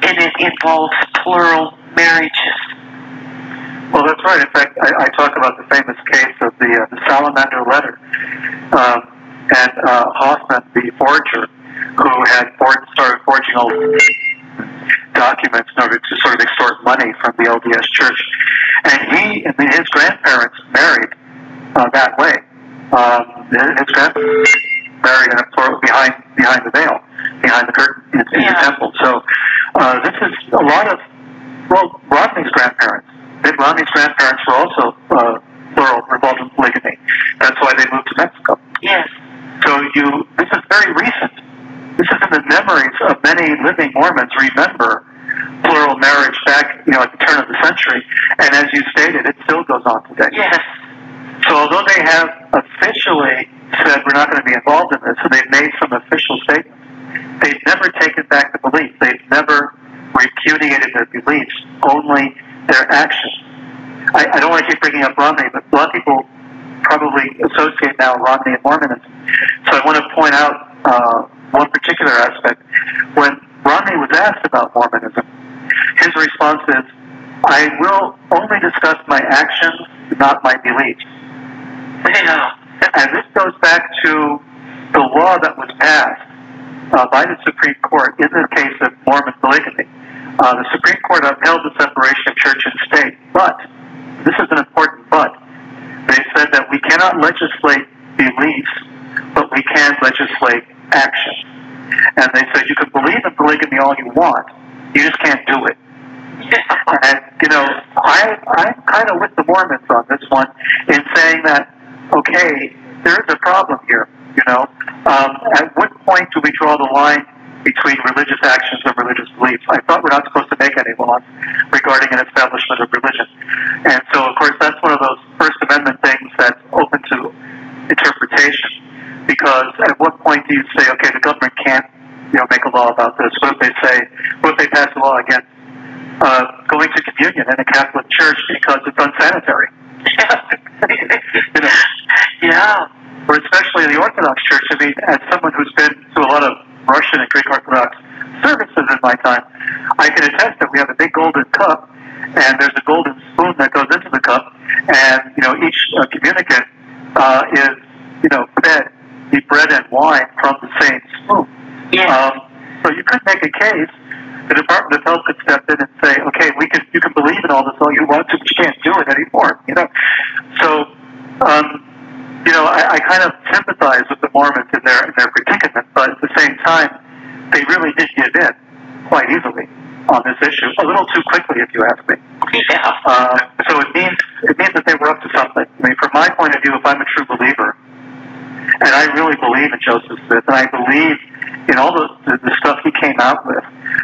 and it involves plural marriages. Well, that's right. In fact, I, I talk about the famous case of the, uh, the salamander letter. Um, and uh, Hofmann, the forger, who had for- started forging all documents in order to sort of extort money from the LDS Church. And he and his grandparents married uh, that way. Um, his grandparents married in a plural behind behind the veil, behind the curtain in, in Yeah. the temple. So uh, this is a lot of well, Rodney's grandparents. Mitt Romney's grandparents were also uh, plural, revolved in polygamy. That's why they moved to Mexico. Yes. So you, this is very recent. This is in the memories of many living Mormons. Remember plural marriage back, you know, at the turn of the century, and as you stated, it still goes on today. Yes. So although they have officially said we're not going to be involved in this, and they've made some official statements, they've never taken back the belief. They've never repudiated their beliefs, only their actions. I, I don't want to keep bringing up Romney, but a lot of people probably associate now Romney and Mormonism. So I want to point out uh, one particular aspect. When Romney was asked about Mormonism, his response is, I will only discuss my actions, not my beliefs. And this goes back to the law that was passed uh, by the Supreme Court in the case of Mormon polygamy. Uh, the Supreme Court upheld the separation of church and state, but this is an important but. They said that we cannot legislate beliefs, but we can legislate action. And they said you can believe in polygamy all you want, you just can't do it. And you know, I I'm kind of with the Mormons on this one in saying that okay, there is a problem here. You know, um, at what point do we draw the line between religious actions and religious beliefs? I thought we're not supposed to make any laws regarding an establishment of religion, and so of course that's one of those First Amendment things that's open to interpretation. Because at what point do you say, okay, the government can't, you know, make a law about this? What if they say, what if they pass a law against uh, going to communion in a Catholic church because it's unsanitary? you know, Yeah. or especially in the Orthodox Church. I mean, as someone who's been to a lot of Russian and Greek Orthodox services in my time, I can attest that we have a big golden cup, and there's a golden spoon that goes into the cup, and you know each uh, communicant uh, is you know fed the bread and wine from the same spoon. Yes. Um, so you could make a case. The Department of Health could step in and say, "Okay, we can. You can believe in all this all you want to, but you can't do it anymore." You know. So, um, you know, I, I kind of sympathize with the Mormons in their in their predicament, but at the same time, they really did give in quite easily on this issue, a little too quickly, if you ask me. yeah. Uh, so it means it means that they were up to something. I mean, from my point of view, if I'm a true believer, and I really believe in Joseph Smith, and I believe in all the, the, the stuff he came out with,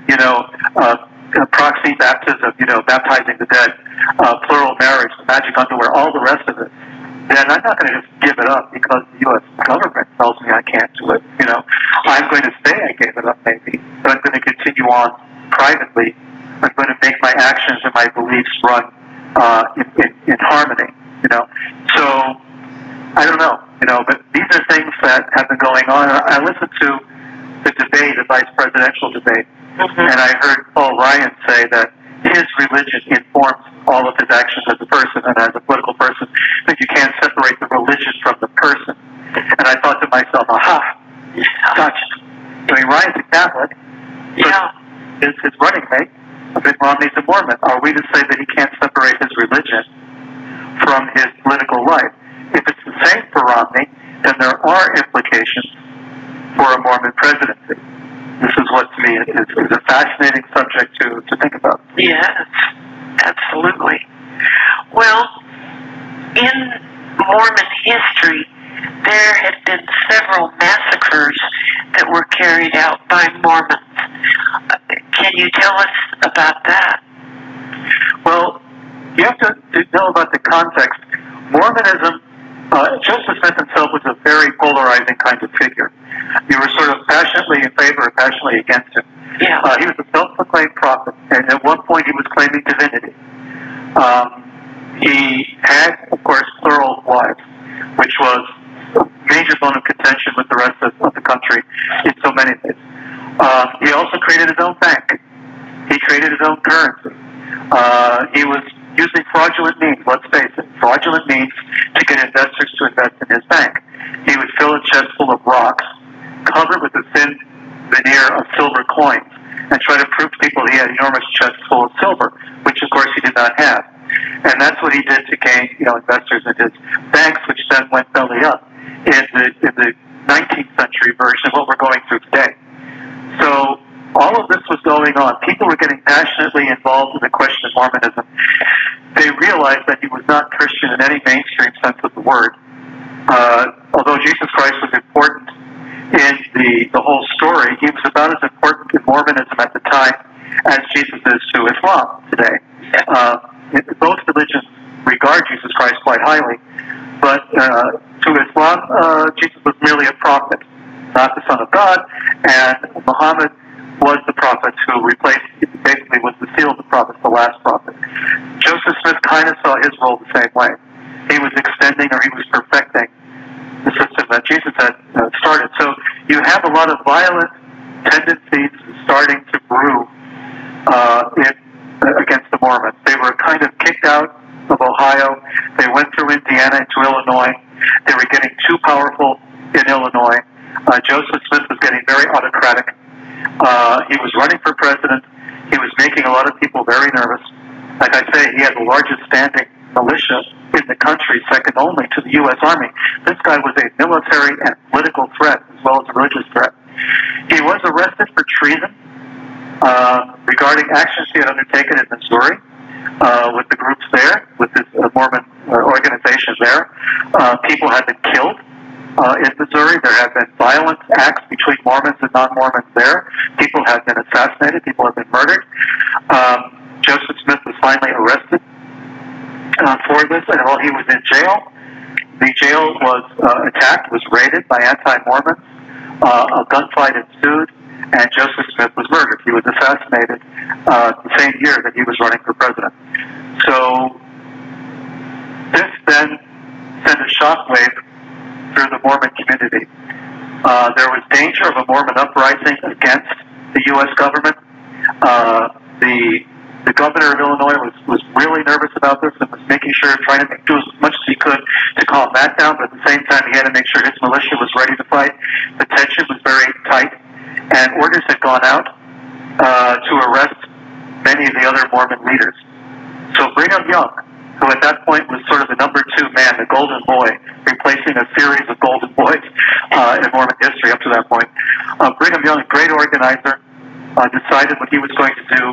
you know, uh, uh, proxy baptism, you know, baptizing the dead, uh, plural marriage, magic underwear, all the rest of it, then I'm not going to just give it up because the U.S. government tells me I can't do it. You know, I'm going to say I gave it up maybe, but I'm going to continue on privately. I'm going to make my actions and my beliefs run uh, in, in, in harmony. You know, so I don't know. You know, but these are things that have been going on. I listened to the debate, the vice presidential debate, mm-hmm. and I heard Paul Ryan say that his religion informs all of his actions as a person and as a political person, that you can't separate the religion from the person. And I thought to myself, aha, gotcha. I mean, Ryan's a Catholic. Yeah. His, his running mate, Mitt Romney's a Mormon. Are we to say that he can't separate his religion from his political life? If it's the same for Romney, then there are implications for a Mormon presidency. This is what to me is, is a fascinating subject to, to think about. Yes, absolutely. Well, in Mormon history, there have been several massacres that were carried out by Mormons. Can you tell us about that? Well, you have to, to know about the context. Mormonism, uh, Joseph Smith himself was a very polarizing kind of figure. You were sort of passionately in favor or passionately against him. Yeah. Uh, he was a self-proclaimed prophet, and at one point he was claiming divinity. Um, he had, of course, plural wives, which was a major bone of contention with the rest of, of the country in so many ways. Uh, he also created his own bank. He created his own currency. Uh, he was using fraudulent means, let's face it, fraudulent means to get investors to invest in his bank. He would fill a chest full of rocks, cover it with a thin veneer of silver coins, and try to prove to people he had enormous chests full of silver, which of course he did not have. And that's what he did to gain, you know, investors in his banks, which then went belly up in the, in the 19th century version of what we're going through today. So all of this was going on. People were getting passionately involved in the question of Mormonism. They realized that he was not Christian in any mainstream sense of the word. Uh, although Jesus Christ was important in the, the whole story, he was about as important in Mormonism at the time as Jesus is to Islam today. Uh, both religions regard Jesus Christ quite highly, but uh, to Islam, uh, Jesus was merely a prophet, not the Son of God, and Muhammad was the prophet who replaced, basically was the seal of the prophets, the last prophet. Joseph Smith kind of saw his role the same way. He was extending or he was perfecting the system that Jesus had uh, started. So you have a lot of violent tendencies starting to brew uh, in, uh, against the Mormons. They were kind of kicked out of Ohio. They went through Indiana into Illinois. They were getting too powerful in Illinois. Uh, Joseph Smith was getting very autocratic. Uh, he was running for president. He was making a lot of people very nervous. Like I say, he had the largest standing militia in the country, second only to the U.S. Army. This guy was a military and political threat as well as a religious threat. He was arrested for treason uh, regarding actions he had undertaken in Missouri uh, with the groups there, with this uh, Mormon uh, organization there. Uh, people have been killed uh, in Missouri. There have been violent acts between Mormons and non-Mormons there. People have been assassinated. People have been murdered. Um, Joseph Smith was finally arrested uh, for this, and while he was in jail, the jail was uh, attacked, was raided by anti-Mormons. Uh, a gunfight ensued, and Joseph Smith was murdered. He was assassinated uh, the same year that he was running for president. So this then sent a shockwave through the Mormon community. Uh, there was danger of a Mormon uprising against the U.S. government. Uh, the the governor of Illinois was, was really nervous about this and was making sure, trying to do as much as he could to calm that down, but at the same time, he had to make sure his militia was ready to fight. The tension was very tight, and orders had gone out uh, to arrest many of the other Mormon leaders. So Brigham Young, who at that point was sort of the number two man, the golden boy, replacing a series of golden boys uh, in Mormon history up to that point. Uh, Brigham Young, great organizer, uh, decided what he was going to do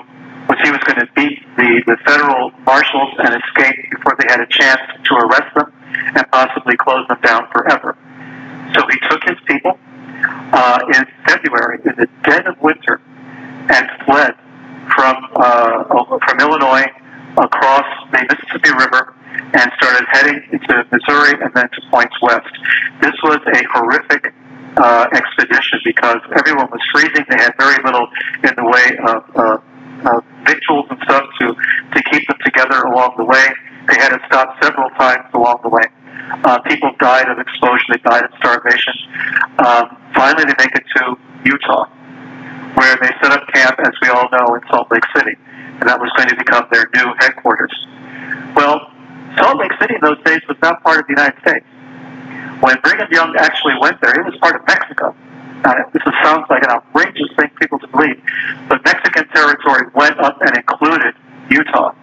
was he was going to beat the, the federal marshals and escape before they had a chance to arrest them and possibly close them down forever. So he took his people uh, in February, in the dead of winter, and fled from uh, from Illinois across the Mississippi River and started heading into Missouri and then to points west. This was a horrific uh, expedition because everyone was freezing. They had very little in the way of uh, uh, victuals and stuff to to keep them together along the way. They had to stop several times along the way. Uh, people died of exposure. They died of starvation. Um, finally, they make it to Utah, where they set up camp, as we all know, in Salt Lake City, and that was going to become their new headquarters. Well, Salt Lake City in those days was not part of the United States. When Brigham Young actually went there, it was part of Mexico. Uh, this sounds like an outrageous thing people to believe, but Mexican territory went up and included Utah.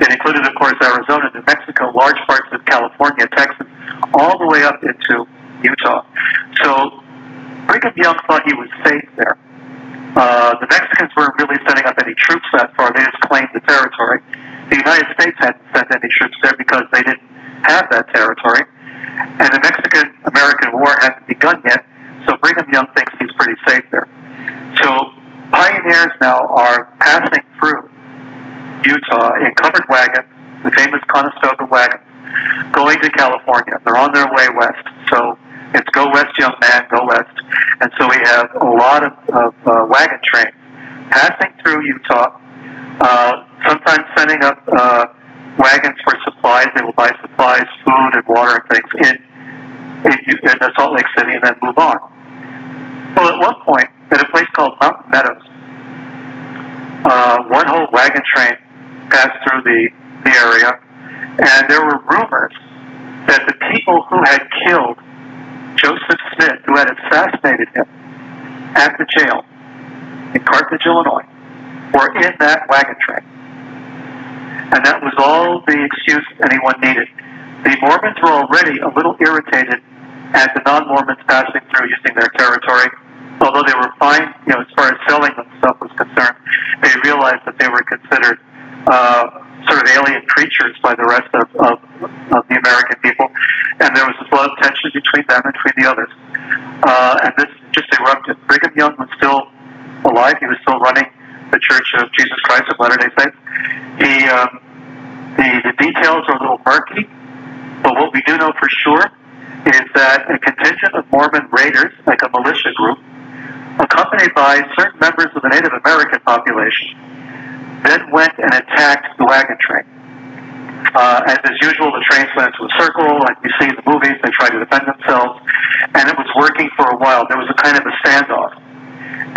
It included, of course, Arizona, New Mexico, large parts of California, Texas, all the way up into Utah. So Brigham Young thought he was safe there. Uh, the Mexicans weren't really sending up any troops that far. They just claimed the territory. The United States hadn't sent any troops there because they didn't have that territory. And the Mexican-American War hadn't begun yet, so Brigham Young thinks he's pretty safe there. So pioneers now are passing through Utah in covered wagons, the famous Conestoga wagons, going to California. They're on their way west. So it's go west, young man, go west. And so we have a lot of, of uh, wagon trains passing through Utah, uh, sometimes sending up uh, wagons for supplies. They will buy supplies, food, and water and things in, in, in Salt Lake City and then move on. Well, at one point, at a place called Mountain Meadows, uh, one whole wagon train passed through the, the area, and there were rumors that the people who had killed Joseph Smith, who had assassinated him at the jail in Carthage, Illinois, were in that wagon train. And that was all the excuse anyone needed. The Mormons were already a little irritated at the non-Mormons passing through using their territory. Although they were fine, you know, as far as selling them stuff was concerned, they realized that they were considered uh, sort of alien creatures by the rest of, of, of the American people, and there was a lot of tension between them and between the others. Uh, and this just erupted. Brigham Young was still alive; he was still running the Church of Jesus Christ of Latter Day Saints. He, um, the, the details are a little murky, but what we do know for sure is that a contingent of Mormon raiders, like a militia group, accompanied by certain members of the Native American population, then went and attacked the wagon train. Uh, as is usual, the trains went into a circle, like you see in the movies. They tried to defend themselves, and it was working for a while. There was a kind of a standoff,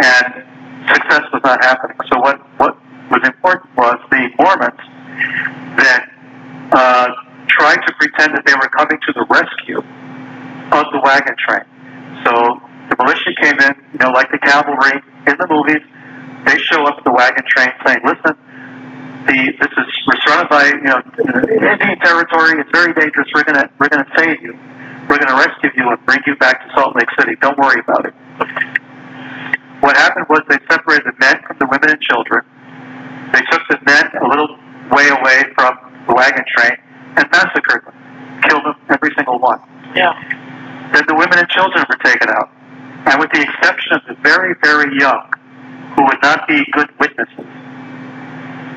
and success was not happening. So what what was important was the Mormons that uh, tried to pretend that they were coming to the rescue of the wagon train. So the militia came in, you know, like the cavalry in the movies. They show up at the wagon train saying, "Listen, the this is we're surrounded by you know Indian territory. It's very dangerous. We're gonna we're gonna save you. We're gonna rescue you and bring you back to Salt Lake City. Don't worry about it." What happened was they separated the men from the women and children. They took the men a little way away from the wagon train and massacred them, killed them, every single one. Yeah. Then the women and children were taken out. And with the exception of the very, very young, who would not be good witnesses,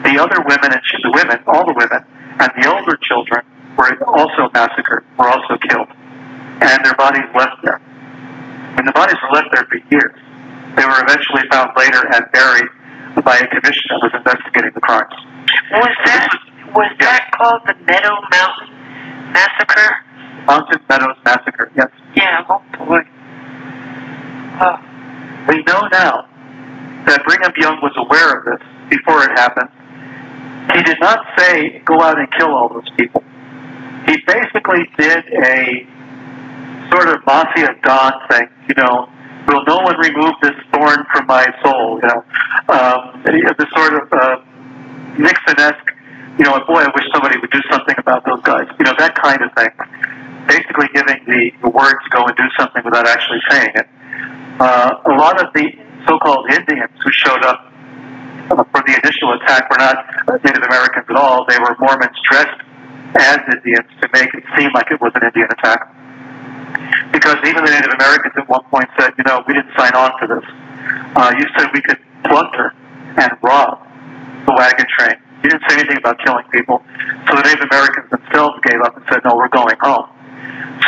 the other women and the women, all the women, and the older children were also massacred, were also killed, and their bodies left there. And the bodies were left there for years. They were eventually found later and buried by a commission that was investigating the crimes. Was that was that called the Meadow Mountain Massacre? Mountain Meadows Massacre, yes. Yeah. Oh boy. Oh. We know now that Brigham Young was aware of this before it happened. He did not say, go out and kill all those people. He basically did a sort of mafia Don thing, you know, will no one remove this thorn from my soul, you know, um, the sort of uh, Nixon-esque, you know, boy, I wish somebody would do something about those guys, you know, that kind of thing. Basically giving the, the word to go and do something without actually saying it. Uh, a lot of the so-called Indians who showed up for the initial attack were not Native Americans at all. They were Mormons dressed as Indians to make it seem like it was an Indian attack. Because even the Native Americans at one point said, you know, we didn't sign on for this. Uh, you said we could plunder and rob the wagon train. You didn't say anything about killing people. So the Native Americans themselves gave up and said, no, we're going home.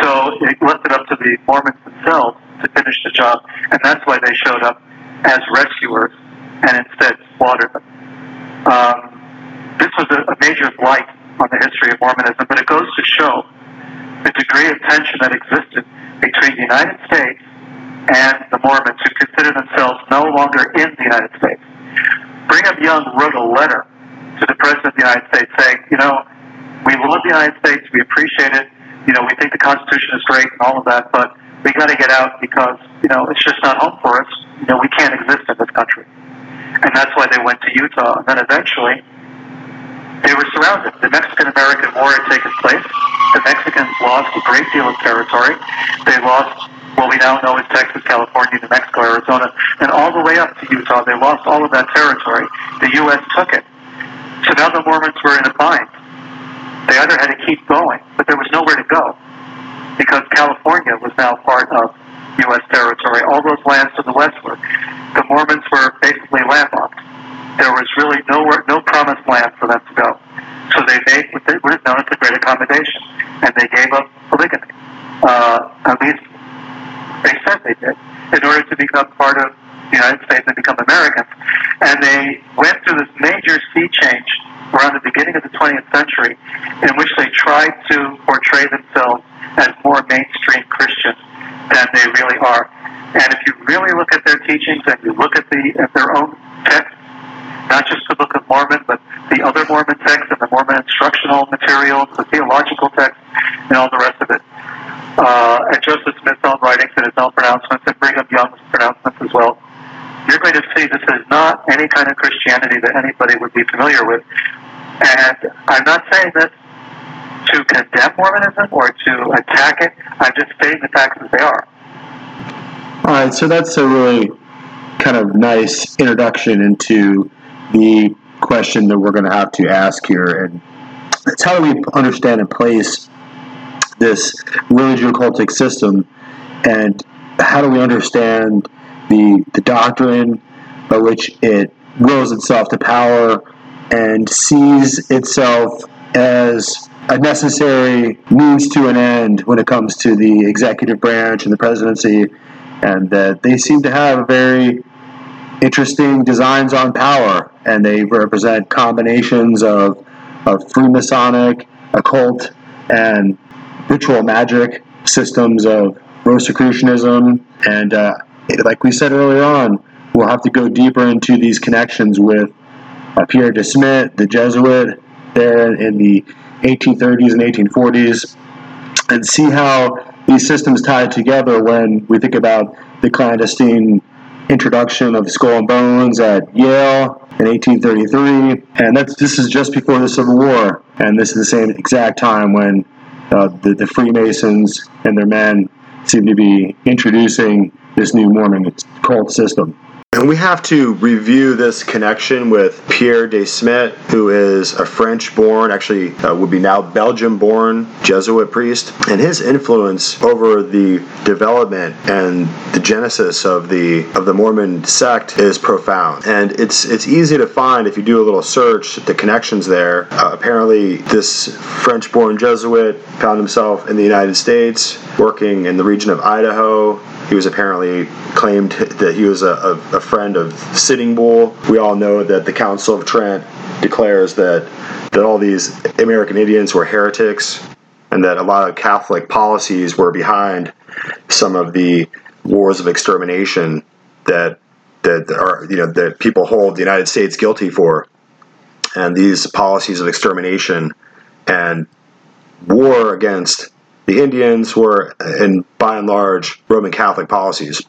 So it left it up to the Mormons themselves to finish the job, and that's why they showed up as rescuers and instead slaughtered them. Um, this was a, a major blight on the history of Mormonism, but it goes to show the degree of tension that existed between the United States and the Mormons who consider themselves no longer in the United States. Brigham Young wrote a letter to the President of the United States saying, you know, we love the United States, we appreciate it, you know, we think the Constitution is great and all of that, but we got to get out because, you know, it's just not home for us. You know, we can't exist in this country. And that's why they went to Utah. And then eventually, they were surrounded. The Mexican-American War had taken place. The Mexicans lost a great deal of territory. They lost what we now know as Texas, California, New Mexico, Arizona, and all the way up to Utah. They lost all of that territory. The U.S. took it. So now the Mormons were in a bind. They either had to keep going, but there was nowhere to go because California was now part of U.S. territory. All those lands to the westward, the Mormons were basically landlocked. There was really nowhere, no promised land for them to go. So they made what is known as the Great Accommodation, and they gave up polygamy. Uh, at least they said they did, in order to become part of the United States and become Americans. And they went through this major sea change around the beginning of the 20th century in which they tried to portray themselves as more mainstream Christians than they really are. And if you really look at their teachings and you look at the at their own texts, not just the Book of Mormon, but the other Mormon texts and the Mormon instructional materials, the theological texts, and all the rest of it. Uh, and Joseph Smith's own writings and his own pronouncements, and Brigham Young's pronouncements as well. You're going to see this is not any kind of Christianity that anybody would be familiar with. And I'm not saying this to condemn Mormonism or to attack it. I'm just stating the facts as they are. All right, so that's a really kind of nice introduction into the question that we're going to have to ask here, and it's how do we understand and place this religious cultic system, and how do we understand the the doctrine by which it wills itself to power and sees itself as a necessary means to an end when it comes to the executive branch and the presidency, and that they seem to have very interesting designs on power, and they represent combinations of, of Freemasonic, occult, and ritual magic systems of Rosicrucianism, and uh, like we said earlier on, we'll have to go deeper into these connections with uh, Pierre de Smet, the Jesuit, there in the 1830s and 1840s, and see how these systems tie together when we think about the clandestine introduction of skull and bones at Yale in 1833, and that's this is just before the Civil War, and this is the same exact time when uh, the, the Freemasons and their men seem to be introducing this new Mormon cult system. And we have to review this connection with Pierre de Smet, who is a French born, actually uh, would be now Belgium born Jesuit priest. And his influence over the development and the genesis of the of the Mormon sect is profound. And it's it's easy to find if you do a little search the connections there. Uh, apparently, this French born Jesuit found himself in the United States working in the region of Idaho he was apparently claimed that he was a, a, a friend of Sitting Bull. We all know that the Council of Trent declares that that all these American Indians were heretics and that a lot of Catholic policies were behind some of the wars of extermination that that are you know that people hold the United States guilty for. And these policies of extermination and war against the Indians were, in by and large, Roman Catholic policies.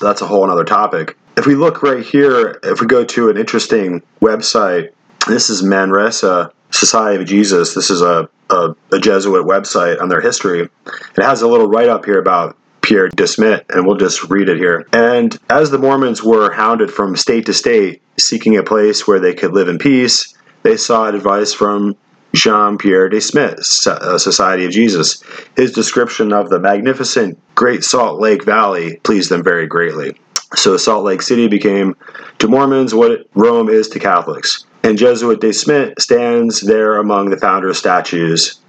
That's a whole other topic. If we look right here, if we go to an interesting website, this is Manresa Society of Jesus. This is a, a, a Jesuit website on their history. It has a little write up here about Pierre de Smet, and we'll just read it here. And as the Mormons were hounded from state to state, seeking a place where they could live in peace, they sought advice from Jean Pierre de Smet, Society of Jesus. His description of the magnificent Great Salt Lake Valley pleased them very greatly. So Salt Lake City became to Mormons what Rome is to Catholics. And Jesuit De Smet stands there among the founder statues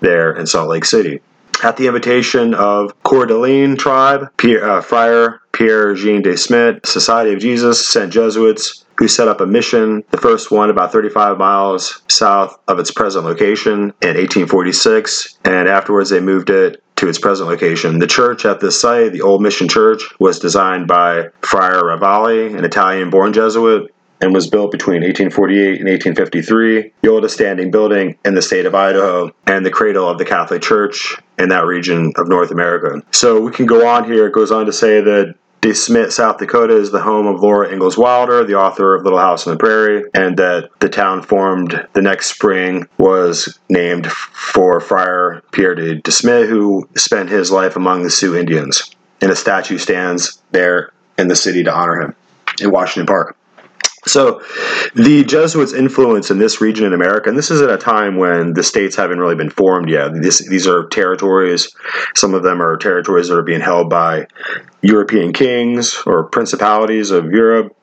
there in Salt Lake City. At the invitation of Coeur d'Alene tribe, Pierre, uh, Friar Pierre Jean de Smet, Society of Jesus sent Jesuits who set up a mission, the first one about 35 miles south of its present location in 1846, and afterwards they moved it to its present location. The church at this site, the Old Mission Church, was designed by Friar Ravalli, an Italian born Jesuit, and was built between 1848 and 1853, the oldest standing building in the state of Idaho, and the cradle of the Catholic Church in that region of North America. So we can go on here. It goes on to say that De Smet, South Dakota is the home of Laura Ingalls Wilder, the author of Little House on the Prairie, and that the town formed the next spring was named for Friar Pierre de Smet, who spent his life among the Sioux Indians. And a statue stands there in the city to honor him in Washington Park. So, the Jesuits' influence in this region in America, and this is at a time when the states haven't really been formed yet. This, these are territories. Some of them are territories that are being held by European kings or principalities of Europe.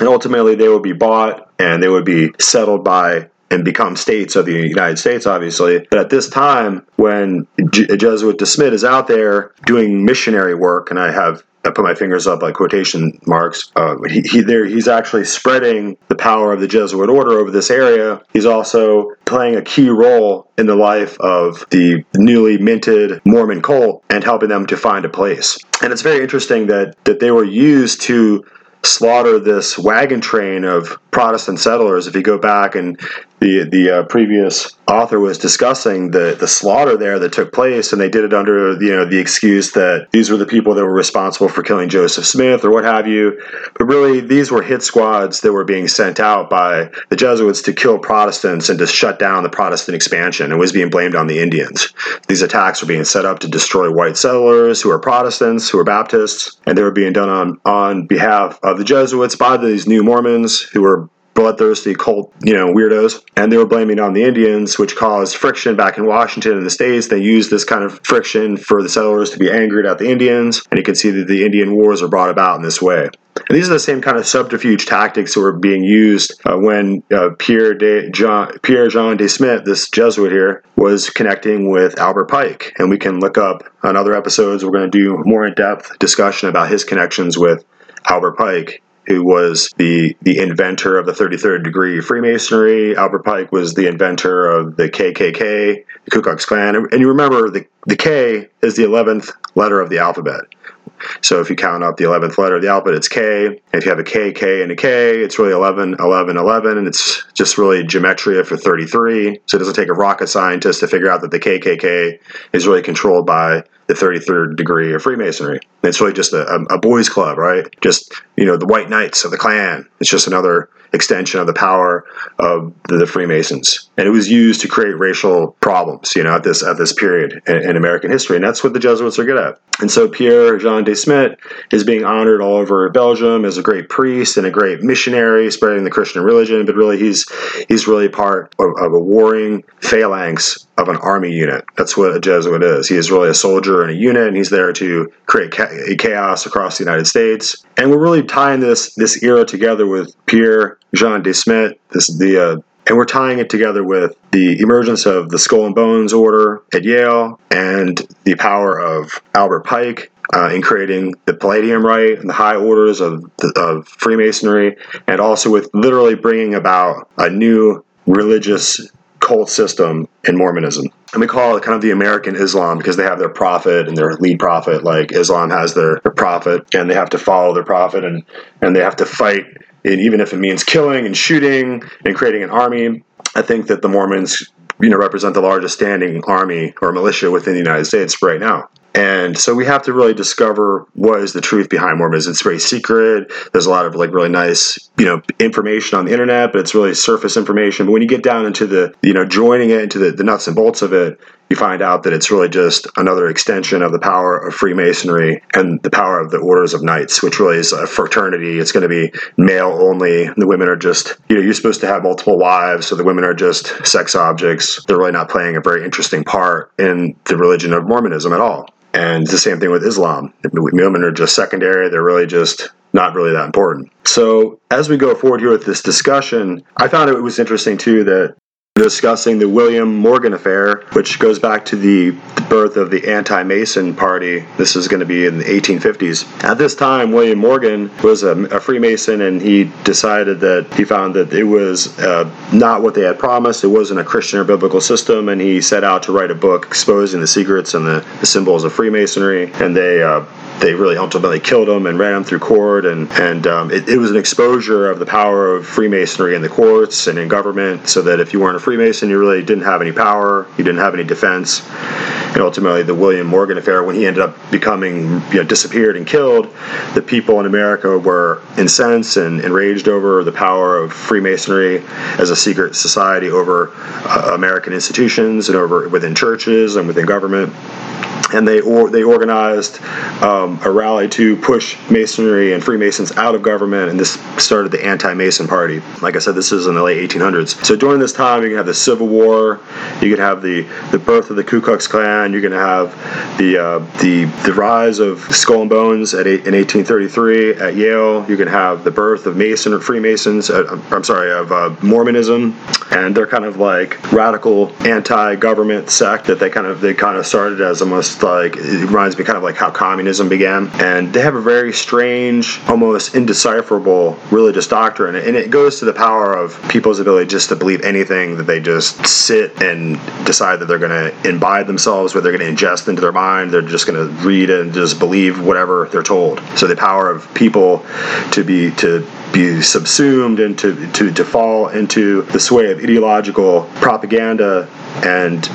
And ultimately, they would be bought and they would be settled by and become states of the United States, obviously. But at this time, when Jesuit De Smet is out there doing missionary work, and I have I put my fingers up like quotation marks. Uh, he, he there he's actually spreading the power of the Jesuit order over this area. He's also playing a key role in the life of the newly minted Mormon cult and helping them to find a place. And it's very interesting that that they were used to slaughter this wagon train of Protestant settlers. If you go back and the the uh, previous author was discussing the the slaughter there that took place, and they did it under you know the excuse that these were the people that were responsible for killing Joseph Smith or what have you. But really, these were hit squads that were being sent out by the Jesuits to kill Protestants and to shut down the Protestant expansion, and was being blamed on the Indians. These attacks were being set up to destroy white settlers who were Protestants, who were Baptists, and they were being done on on behalf of the Jesuits by these new Mormons who were bloodthirsty cult, you know, weirdos, and they were blaming on the Indians, which caused friction back in Washington and the states. They used this kind of friction for the settlers to be angered at the Indians, and you can see that the Indian wars are brought about in this way. And these are the same kind of subterfuge tactics that were being used uh, when uh, Pierre, de Jean, Pierre Jean de Smet, this Jesuit here, was connecting with Albert Pike. And we can look up on other episodes. We're going to do more in depth discussion about his connections with Albert Pike who was the the inventor of the 33rd degree Freemasonry. Albert Pike was the inventor of the KKK, the Ku Klux Klan. And you remember the, the K is the 11th letter of the alphabet. So if you count up the 11th letter of the alphabet, it's K. If you have a K, K, and a K, it's really 11, 11, 11. And it's just really gematria for 33. So it doesn't take a rocket scientist to figure out that the KKK is really controlled by the 33rd degree of Freemasonry. It's really just a, a, boys' club, right? Just, you know, the White Knights of the Klan. It's just another extension of the power of the, the, Freemasons. And it was used to create racial problems, you know, at this at this period in, in, American history. And that's what the Jesuits are good at. And so Pierre Jean de Smet is being honored all over Belgium as a great priest and a great missionary spreading the Christian religion. But really, he's he's really part of, of a warring phalanx of an army unit. That's what a Jesuit is. He is really a soldier in a unit, and he's there to create chaos across the United States. And we're really tying this this era together with Pierre Jean de Smet, this the uh, and we're tying it together with the emergence of the Skull and Bones Order at Yale and the power of Albert Pike uh, in creating the Palladium Rite and the high orders of, the, of Freemasonry, and also with literally bringing about a new religious cult system in Mormonism. And we call it kind of the American Islam because they have their prophet and their lead prophet. Like Islam has their, their prophet, and they have to follow their prophet, and and they have to fight. And even if it means killing and shooting and creating an army, I think that the Mormons, you know, represent the largest standing army or militia within the United States right now. And so we have to really discover what is the truth behind Mormonism. It's very secret. There's a lot of like really nice, you know, information on the internet, but it's really surface information. But when you get down into the, you know, joining it into the, the nuts and bolts of it, you find out that it's really just another extension of the power of Freemasonry and the power of the Orders of Knights, which really is a fraternity. It's going to be male only. The women are just, you know, you're supposed to have multiple wives, so the women are just sex objects. They're really not playing a very interesting part in the religion of Mormonism at all. And it's the same thing with Islam. Women are just secondary. They're really just not really that important. So as we go forward here with this discussion, I found it was interesting too that discussing the William Morgan affair, which goes back to the, birth of the anti-Mason party. This is going to be in the 1850s. At this time, William Morgan was a, a Freemason, and he decided that he found that it was uh, not what they had promised. It wasn't a Christian or biblical system, and he set out to write a book exposing the secrets and the, the symbols of Freemasonry. And they uh, they really ultimately killed him and ran him through court, and and um, it, it was an exposure of the power of Freemasonry in the courts and in government, so that if you weren't a Freemason, you really didn't have any power, you didn't have any defense and ultimately the William Morgan affair, when he ended up becoming, you know, disappeared and killed, the people in America were incensed and enraged over the power of Freemasonry as a secret society over uh, American institutions and over within churches and within government and they or, they organized um, a rally to push Masonry and Freemasons out of government, and this started the anti-Mason party. Like I said, this is in the late 1800s. So during this time, can have the Civil War, you can have the the birth of the Ku Klux Klan, you're going to have the uh, the the rise of Skull and Bones at in 1833 at Yale. You can have the birth of Mason or Freemasons. Uh, I'm sorry, of uh, Mormonism, and they're kind of like radical anti-government sect that they kind of they kind of started as almost like it reminds me kind of like how communism began. And they have a very strange, almost indecipherable religious doctrine, and it goes to the power of people's ability just to believe anything they just sit and decide that they're going to imbibe themselves, where they're going to ingest into their mind. They're just going to read and just believe whatever they're told. So the power of people to be to be subsumed and to, fall into the sway of ideological propaganda and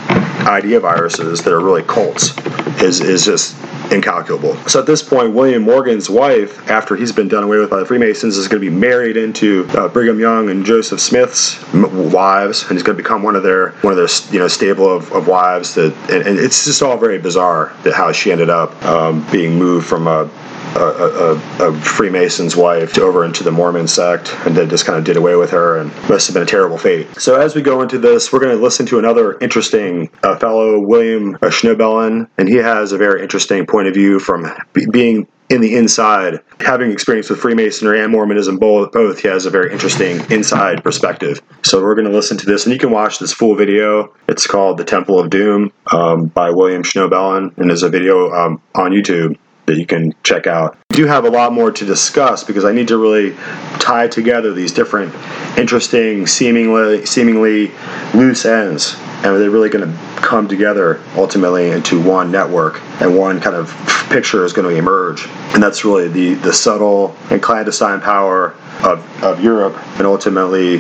idea viruses that are really cults is, is just incalculable. So at this point, William Morgan's wife, after he's been done away with by the Freemasons, is going to be married into uh, Brigham Young and Joseph Smith's wives, and he's going to become one of their one of their you know stable of, of wives. That and, and it's just all very bizarre that how she ended up um, being moved from a a, a, a, Freemason's wife over into the Mormon sect, and they just kind of did away with her, and must have been a terrible fate. So as we go into this, we're going to listen to another interesting uh, fellow, William uh, Schnoebelen, and he has a very interesting point of view from b- being in the inside, having experience with Freemasonry and Mormonism both, both, he has a very interesting inside perspective. So we're going to listen to this, and you can watch this full video. It's called "The Temple of Doom" um, by William Schnoebelen, and there's a video um, on YouTube that you can check out. I do have a lot more to discuss because I need to really tie together these different interesting, seemingly seemingly loose ends, and they're really going to come together ultimately into one network, and one kind of picture is going to emerge, and that's really the the subtle and clandestine power of, of Europe, and ultimately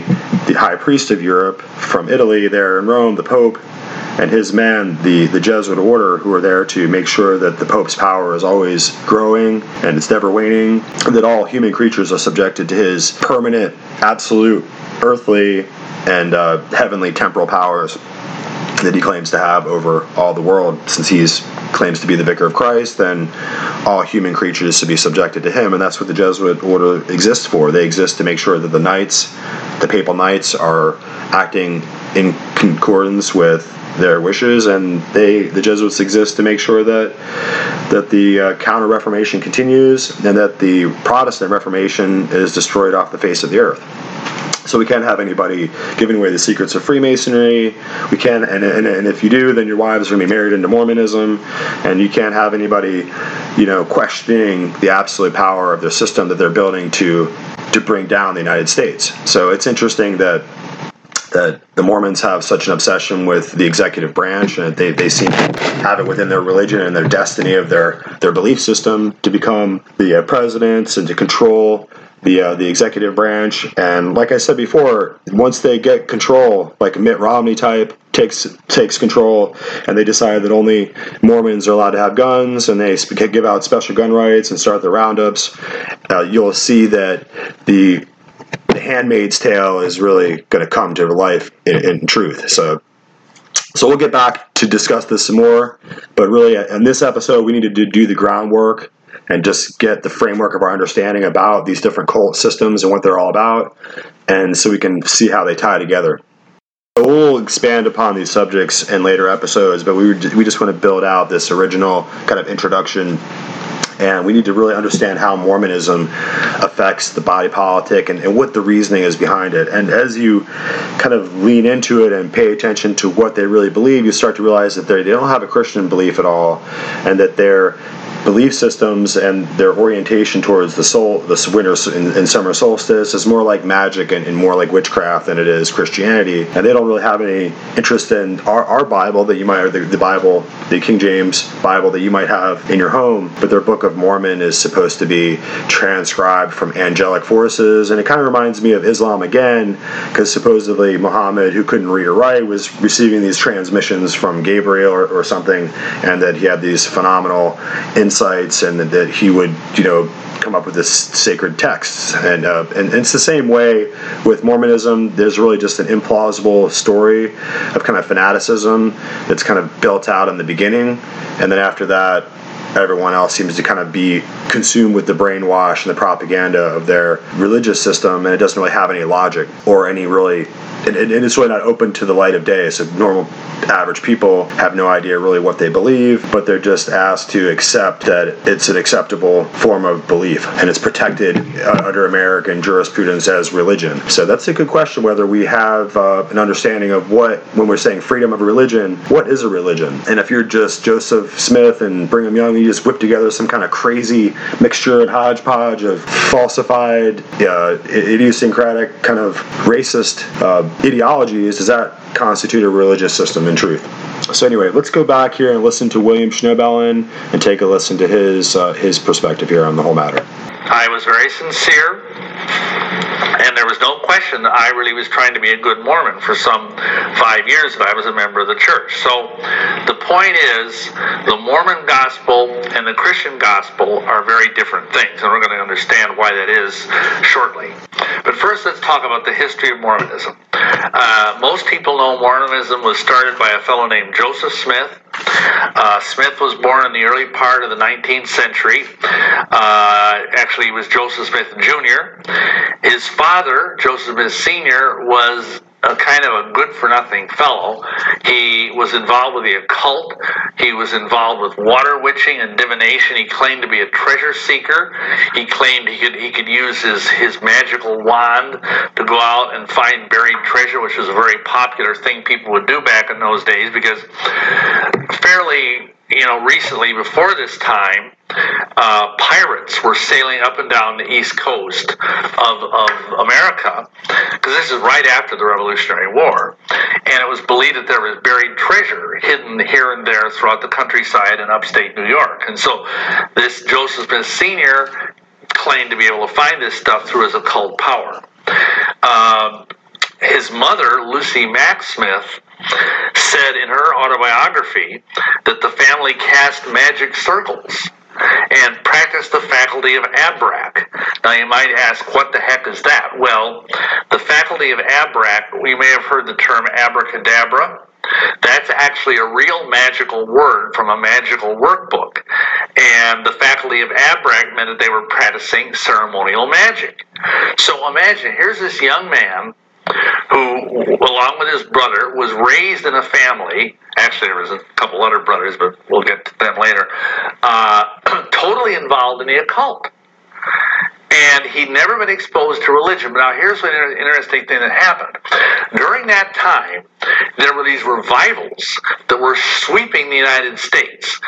the high priest of Europe from Italy there in Rome, the Pope, and his men, the, the Jesuit order, who are there to make sure that the Pope's power is always growing and it's never waning, that all human creatures are subjected to his permanent, absolute, earthly, and uh, heavenly temporal powers that he claims to have over all the world. Since he claims to be the vicar of Christ, then all human creatures should be subjected to him, and that's what the Jesuit order exists for. They exist to make sure that the knights, the papal knights, are acting in concordance with their wishes, and they the Jesuits exist to make sure that that the uh, Counter Reformation continues and that the Protestant Reformation is destroyed off the face of the earth. So we can't have anybody giving away the secrets of Freemasonry. We can, and, and, and if you do, then your wives are going to be married into Mormonism, and you can't have anybody, you know, questioning the absolute power of the system that they're building to to bring down the United States. So it's interesting that that the Mormons have such an obsession with the executive branch, and they, they seem to have it within their religion and their destiny of their, their belief system to become the uh, presidents and to control the uh, the executive branch. And like I said before, once they get control, like Mitt Romney type takes takes control, and they decide that only Mormons are allowed to have guns, and they give out special gun rights and start the roundups. Uh, you'll see that the the Handmaid's Tale is really going to come to life in, in truth. So, so we'll get back to discuss this some more. But really, uh, in this episode, we needed to do the groundwork and just get the framework of our understanding about these different cult systems and what they're all about, and so we can see how they tie together. We'll expand upon these subjects in later episodes, but we we just want to build out this original kind of introduction And we need to really understand how Mormonism affects the body politic and, and what the reasoning is behind it. And as you kind of lean into it and pay attention to what they really believe, you start to realize that they don't have a Christian belief at all, and that they're belief systems and their orientation towards the soul, the winter and, summer solstice is more like magic and, and, more like witchcraft than it is Christianity. And they don't really have any interest in our, our Bible that you might, or the, the Bible, the King James Bible that you might have in your home. But their Book of Mormon is supposed to be transcribed from angelic forces. And it kind of reminds me of Islam again, because supposedly Muhammad, who couldn't read or write, was receiving these transmissions from Gabriel or, or something, and that he had these phenomenal insights and that he would, you know, come up with this sacred text. And, uh, and, and it's the same way with Mormonism. There's really just an implausible story of kind of fanaticism that's kind of built out in the beginning. And then after that, everyone else seems to kind of be consumed with the brainwash and the propaganda of their religious system, and it doesn't really have any logic or any really and, and, it's really not open to the light of day. So normal, average people have no idea really what they believe, but they're just asked to accept that it's an acceptable form of belief and it's protected uh, under American jurisprudence as religion. So that's a good question whether we have uh, an understanding of what, when we're saying freedom of religion, what is a religion? And if you're just Joseph Smith and Brigham Young, you just whip together some kind of crazy mixture and hodgepodge of falsified, uh, idiosyncratic, kind of racist uh, ideologies, does that constitute a religious system in truth? So anyway, let's go back here and listen to William Schnoebelen and take a listen to his uh, his perspective here on the whole matter. I was very sincere there was no question that I really was trying to be a good Mormon for some five years that I was a member of the church. So the point is, the Mormon gospel and the Christian gospel are very different things, and we're going to understand why that is shortly. But first, let's talk about the history of Mormonism. Uh, most people know Mormonism was started by a fellow named Joseph Smith. Uh, Smith was born in the early part of the 19th century. Uh, actually, he was Joseph Smith Jr. His father, Joseph Smith Sr., was a kind of a good for nothing fellow. He was involved with the occult. He was involved with water witching and divination. He claimed to be a treasure seeker. He claimed he could he could use his his magical wand to go out and find buried treasure, which was a very popular thing people would do back in those days because fairly you know recently before this time uh, pirates were sailing up and down the east coast of, of America, because this is right after the Revolutionary War, and it was believed that there was buried treasure hidden here and there throughout the countryside in upstate New York. And so this Joseph Smith Sr. claimed to be able to find this stuff through his occult power. Uh, his mother, Lucy Mack Smith, said in her autobiography that the family cast magic circles and practice the faculty of Abrac. Now you might ask, what the heck is that? Well, the faculty of Abrac, we may have heard the term abracadabra. That's actually a real magical word from a magical workbook. And the faculty of Abrac meant that they were practicing ceremonial magic. So imagine, here's this young man who, along with his brother, was raised in a family. Actually, there was a couple other brothers, but we'll get to them later. Uh, totally involved in the occult and he'd never been exposed to religion. But now here's an interesting thing that happened. During that time, there were these revivals that were sweeping the United States.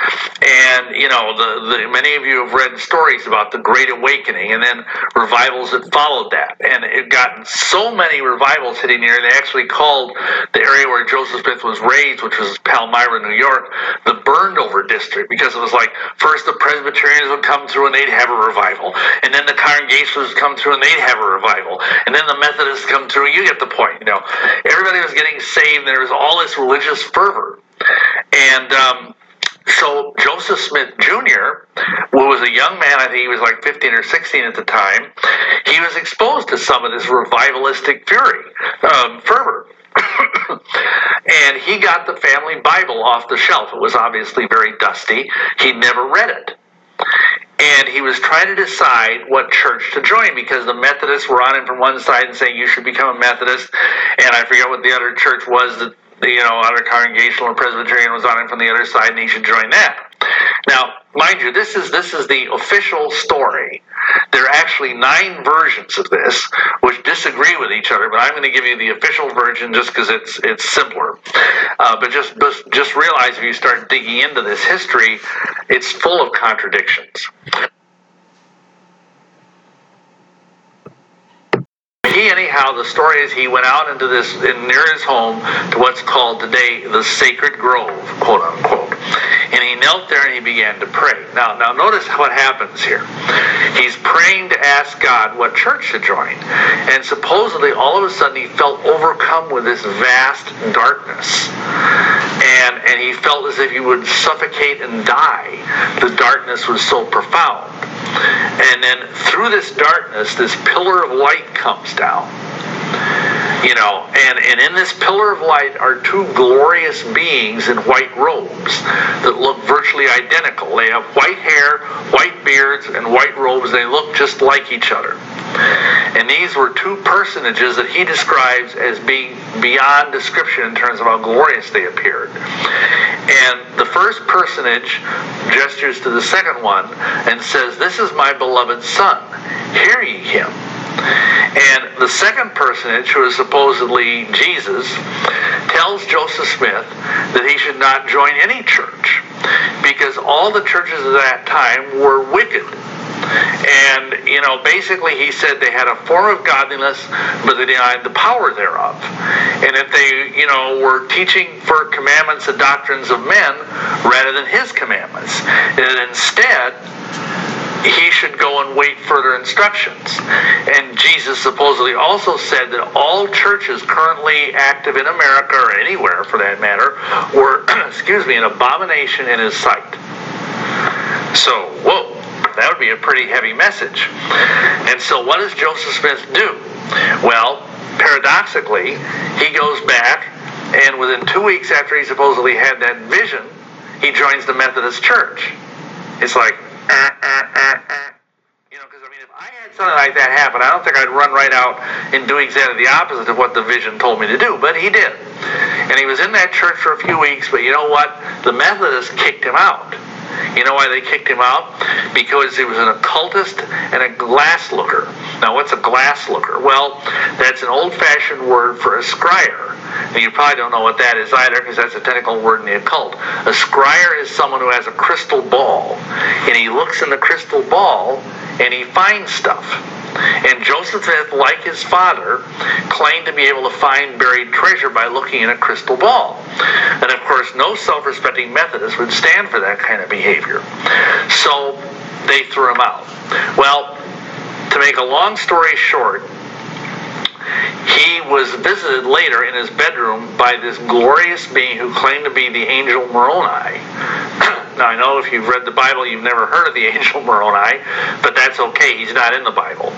And, you know, the, the, many of you have read stories about the Great Awakening and then revivals that followed that. And it got so many revivals hitting here, they actually called the area where Joseph Smith was raised, which was Palmyra, New York, the burned over district because it was like first the Presbyterians would come through and they'd have a revival. And then the congregations come through and they'd have a revival. And then the Methodists come through. You get the point. You know, everybody was getting saved. There was all this religious fervor. And, um, so Joseph Smith Jr., who was a young man, I think he was like 15 or 16 at the time, he was exposed to some of this revivalistic fury, um, fervor. and he got the family Bible off the shelf. It was obviously very dusty. He never read it and he was trying to decide what church to join because the Methodists were on him from one side and saying you should become a Methodist, and I forget what the other church was that you know other Congregational or Presbyterian was on him from the other side, and he should join that. Now mind you, this is this is the official story. There are actually nine versions of this which disagree with each other, but I'm going to give you the official version just because it's it's simpler. Uh, but just just realize if you start digging into this history, it's full of contradictions. Anyhow the story is he went out into this in, near his home to what's called today the sacred grove quote unquote. And he knelt there and he began to pray. Now now notice what happens here. He's praying to ask god what church to join. And supposedly all of a sudden he felt overcome with this vast darkness. And and he felt as if he would suffocate and die. The darkness was so profound. And then through this darkness this pillar of light comes down. You know, and, and in this pillar of light are two glorious beings in white robes that look virtually identical. They have white hair, white beards, and white robes. They look just like each other. And these were two personages that he describes as being beyond description in terms of how glorious they appeared. And the first personage gestures to the second one and says, This is my beloved son. Hear ye him. And the second personage, who is supposedly Jesus, tells Joseph Smith that he should not join any church because all the churches of that time were wicked. And, you know, basically he said they had a form of godliness, but they denied the power thereof. And if they, you know, were teaching for commandments and doctrines of men rather than his commandments. And instead, he should go and wait further instructions. And Jesus supposedly also said that all churches currently active in America or anywhere for that matter were, excuse me, an abomination in his sight. So, whoa, that would be a pretty heavy message. And so, what does Joseph Smith do? Well, paradoxically, he goes back, and within two weeks after he supposedly had that vision, he joins the Methodist Church. It's like, you know, because I mean, if I had something like that happen, I don't think I'd run right out and do exactly the opposite of what the vision told me to do. But he did, and he was in that church for a few weeks. But you know what? The Methodists kicked him out. You know why they kicked him out? Because he was an occultist and a glass looker. Now, what's a glass looker? Well, that's an old fashioned word for a scryer. And you probably don't know what that is either because that's a technical word in the occult. A scryer is someone who has a crystal ball, and he looks in the crystal ball and he finds stuff. And Joseph like his father, claimed to be able to find buried treasure by looking in a crystal ball. And of course, no self respecting Methodist would stand for that kind of behavior. So they threw him out. Well, to make a long story short, he was visited later in his bedroom by this glorious being who claimed to be the angel Moroni. now, I know if you've read the Bible, you've never heard of the angel Moroni, but that's okay. He's not in the Bible.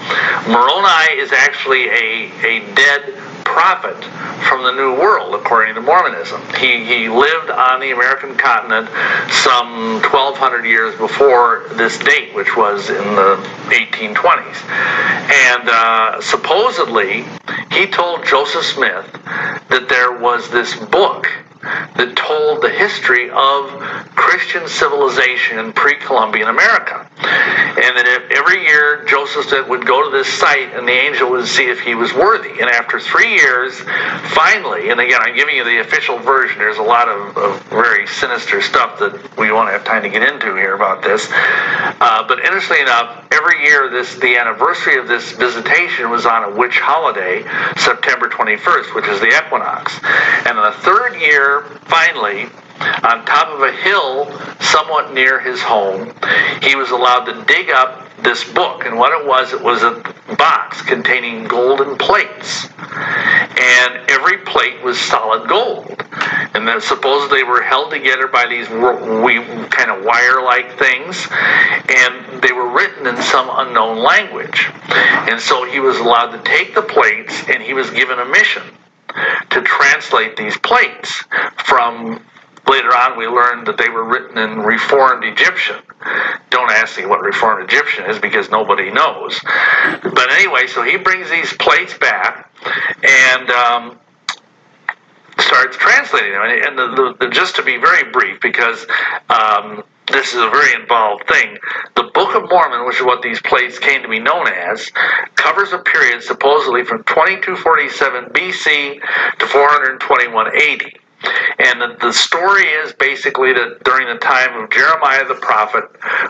Moroni is actually a, a dead prophet from the New World, according to Mormonism. He, he lived on the American continent some 1,200 years before this date, which was in the 1820s. And uh, supposedly, he told Joseph Smith that there was this book that told the history of Christian civilization in pre-Columbian America. And that every year Joseph would go to this site and the angel would see if he was worthy. And after three years, finally, and again, I'm giving you the official version. There's a lot of, of very sinister stuff that we won't have time to get into here about this. Uh, but interestingly enough, every year this the anniversary of this visitation was on a witch holiday, September 21st, which is the equinox. And the third year finally, on top of a hill somewhat near his home, he was allowed to dig up this book. And what it was, it was a box containing golden plates. And every plate was solid gold. And then supposedly they were held together by these we kind of wire-like things. And they were written in some unknown language. And so he was allowed to take the plates and he was given a mission to translate these plates from later on we learned that they were written in reformed egyptian don't ask me what reformed egyptian is because nobody knows but anyway so he brings these plates back and um, starts translating them and, the, the, the, just to be very brief because um, this is a very involved thing. The Book of Mormon, which is what these plates came to be known as, covers a period supposedly from 2247 BC to 421 AD. And the, story is basically that during the time of Jeremiah the prophet,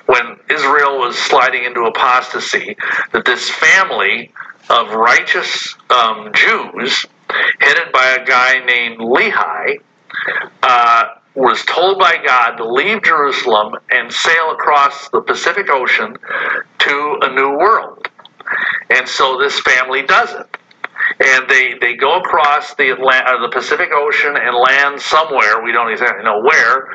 when Israel was sliding into apostasy, that this family of righteous um, Jews, headed by a guy named Lehi, uh, was told by God to leave Jerusalem and sail across the Pacific Ocean to a new world. And so this family does it. And they, they go across the Atlantic, uh, the Pacific Ocean and land somewhere, we don't exactly know where,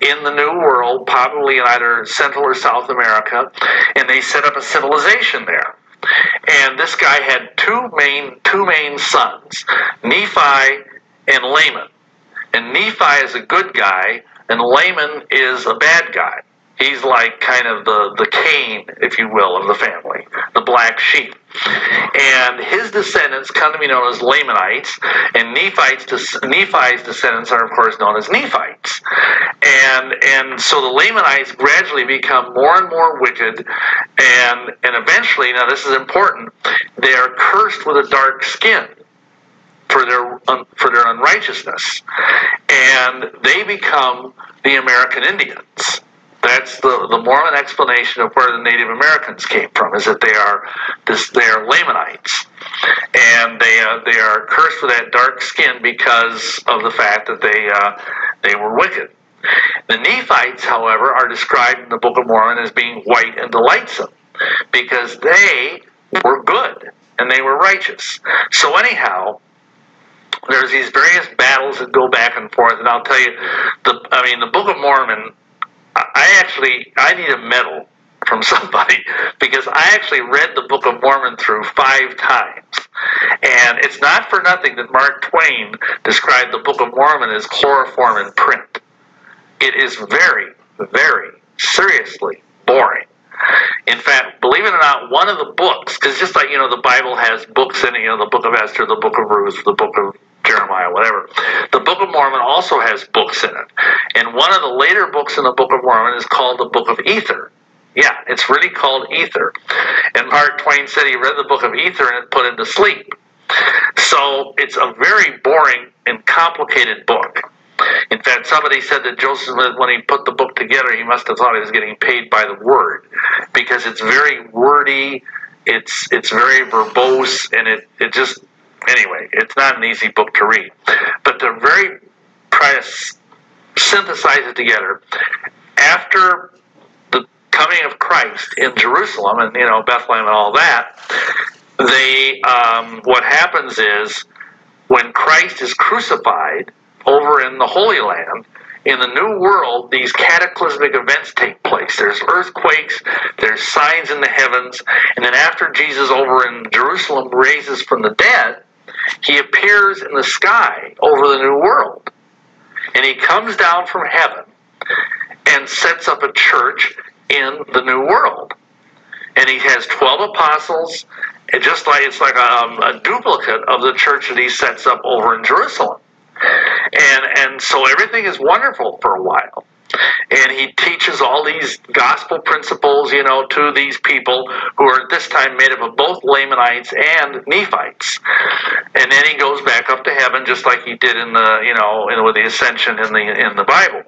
in the New World, probably in either Central or South America, and they set up a civilization there. And this guy had two main two main sons, Nephi and Laman. And Nephi is a good guy, and Laman is a bad guy. He's like kind of the, the Cain, if you will, of the family, the black sheep. And his descendants come to be known as Lamanites, and Nephites, Nephi's descendants are, of course, known as Nephites. And, and so the Lamanites gradually become more and more wicked, and, and eventually, now this is important, they are cursed with a dark skin for their for their unrighteousness, and they become the American Indians. That's the, the Mormon explanation of where the Native Americans came from, is that they are this they are Lamanites, and they uh, they are cursed with that dark skin because of the fact that they uh, they were wicked. The Nephites, however, are described in the Book of Mormon as being white and delightsome because they were good and they were righteous. So anyhow, there's these various battles that go back and forth, and I'll tell you, the I mean, the Book of Mormon. I actually I need a medal from somebody because I actually read the Book of Mormon through five times, and it's not for nothing that Mark Twain described the Book of Mormon as chloroform in print. It is very, very seriously boring. In fact, believe it or not, one of the books, because just like, you know, the Bible has books in it, you know, the book of Esther, the book of Ruth, the book of Jeremiah, whatever. The Book of Mormon also has books in it. And one of the later books in the Book of Mormon is called the Book of Ether. Yeah, it's really called Ether. And Mark Twain said he read the Book of Ether and it put him to sleep. So it's a very boring and complicated book. In fact, somebody said that Joseph Smith, when he put the book together, he must have thought he was getting paid by the word because it's very wordy, it's it's very verbose, and it, it just anyway, it's not an easy book to read. But to very try to synthesize it together, after the coming of Christ in Jerusalem and you know Bethlehem and all that, they um, what happens is when Christ is crucified over in the Holy Land, in the New World, these cataclysmic events take place. There's earthquakes, there's signs in the heavens, and then after Jesus over in Jerusalem raises from the dead, he appears in the sky over the New World. And he comes down from heaven and sets up a church in the New World. And he has 12 apostles, and just like it's like a, um, a duplicate of the church that he sets up over in Jerusalem. And, and so everything is wonderful for a while and he teaches all these gospel principles, you know, to these people who are at this time made up of both Lamanites and Nephites. And then he goes back up to heaven, just like he did in the, you know, in, with the ascension in the in the Bible.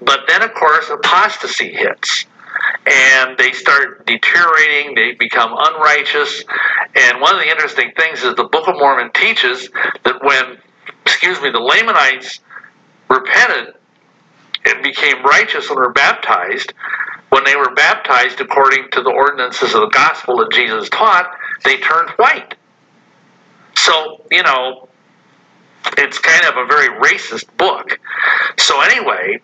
But then, of course, apostasy hits. And they start deteriorating, they become unrighteous. And one of the interesting things is the Book of Mormon teaches that when, excuse me, the Lamanites repented and became righteous and were baptized, when they were baptized according to the ordinances of the gospel that Jesus taught, they turned white. So, you know, it's kind of a very racist book. So anyway,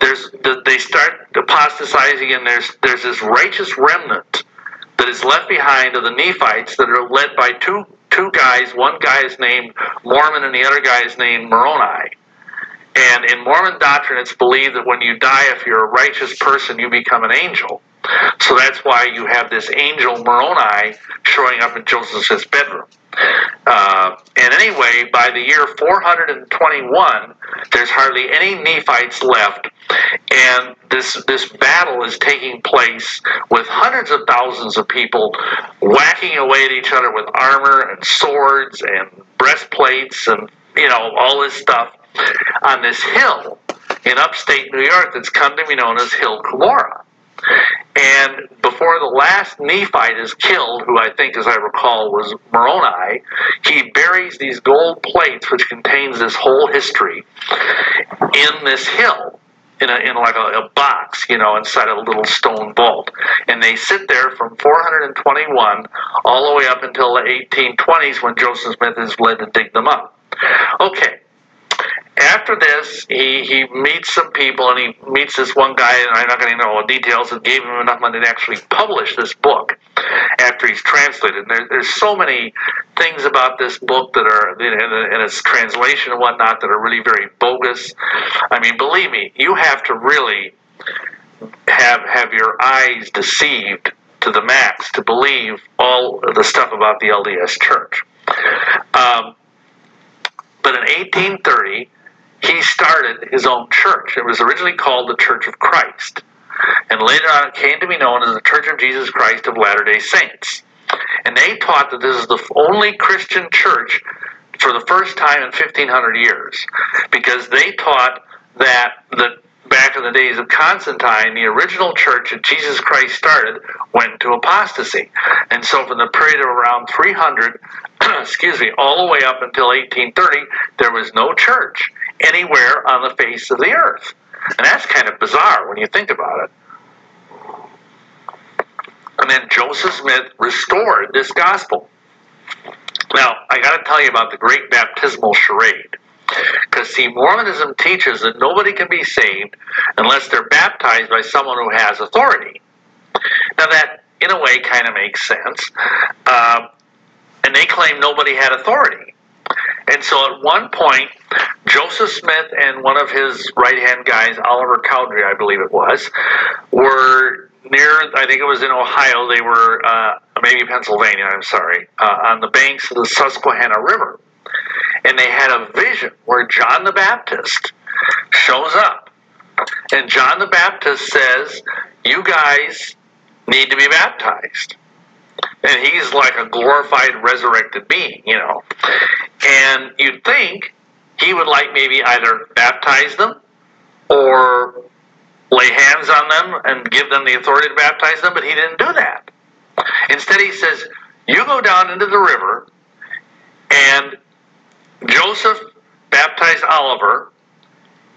there's they start apostatizing, and there's there's this righteous remnant that is left behind of the Nephites that are led by two two guys. One guy is named Mormon, and the other guy is named Moroni. And in Mormon doctrine, it's believed that when you die, if you're a righteous person, you become an angel. So that's why you have this angel Moroni showing up in Joseph's bedroom. Uh, and anyway, by the year 421, there's hardly any Nephites left, and this this battle is taking place with hundreds of thousands of people whacking away at each other with armor and swords and breastplates and you know all this stuff on this hill in upstate New York that's come to be known as Hill Cumorah. And before the last Nephite is killed, who I think, as I recall, was Moroni, he buries these gold plates, which contains this whole history, in this hill, in, a, in like a, a box, you know, inside a little stone vault. And they sit there from 421 all the way up until the 1820s when Joseph Smith is led to dig them up. Okay, after this, he, he meets some people and he meets this one guy, and I'm not going to know all the details, and gave him enough money to actually publish this book after he's translated. And there, there's so many things about this book that are, in its translation and whatnot, that are really very bogus. I mean, believe me, you have to really have have your eyes deceived to the max to believe all the stuff about the LDS Church. Um, but in 1830, he started his own church. It was originally called the Church of Christ. And later on, it came to be known as the Church of Jesus Christ of Latter day Saints. And they taught that this is the only Christian church for the first time in 1500 years because they taught that the back in the days of Constantine, the original church that Jesus Christ started went to apostasy. And so, from the period of around 300, excuse me, all the way up until 1830, there was no church anywhere on the face of the earth. And that's kind of bizarre when you think about it. And then Joseph Smith restored this gospel. Now, I got to tell you about the great baptismal charade. Because, see, Mormonism teaches that nobody can be saved unless they're baptized by someone who has authority. Now, that, in a way, kind of makes sense. Uh, and they claim nobody had authority. And so at one point, Joseph Smith and one of his right hand guys, Oliver Cowdery, I believe it was, were near, I think it was in Ohio, they were, uh, maybe Pennsylvania, I'm sorry, uh, on the banks of the Susquehanna River. And they had a vision where John the Baptist shows up. And John the Baptist says, You guys need to be baptized and he's like a glorified resurrected being, you know. And you'd think he would like maybe either baptize them or lay hands on them and give them the authority to baptize them, but he didn't do that. Instead, he says, You go down into the river, and Joseph baptized Oliver,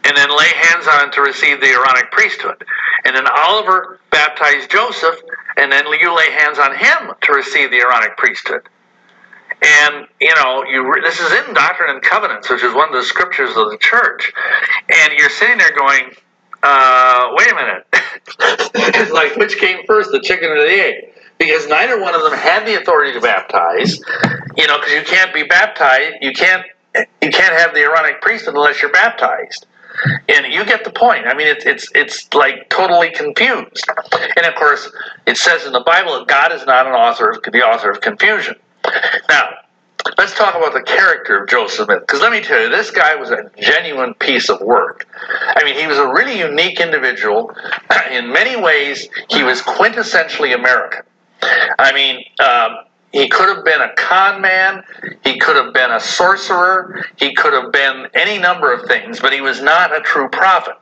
and then lay hands on to receive the Aaronic priesthood. And then Oliver baptized Joseph, and then you lay hands on him to receive the Aaronic priesthood. And you know, you this is in Doctrine and Covenants, which is one of the scriptures of the church. And you're sitting there going, uh, "Wait a minute! like which came first, the chicken or the egg?" Because neither one of them had the authority to baptize. You know, because you can't be baptized, you can't you can't have the Aaronic priesthood unless you're baptized. And you get the point. I mean, it's it's it's like totally confused. And of course, it says in the Bible that God is not an author of the author of confusion. Now, let's talk about the character of Joseph Smith. Because let me tell you, this guy was a genuine piece of work. I mean, he was a really unique individual. In many ways, he was quintessentially American. I mean. Um, he could have been a con man. He could have been a sorcerer. He could have been any number of things, but he was not a true prophet.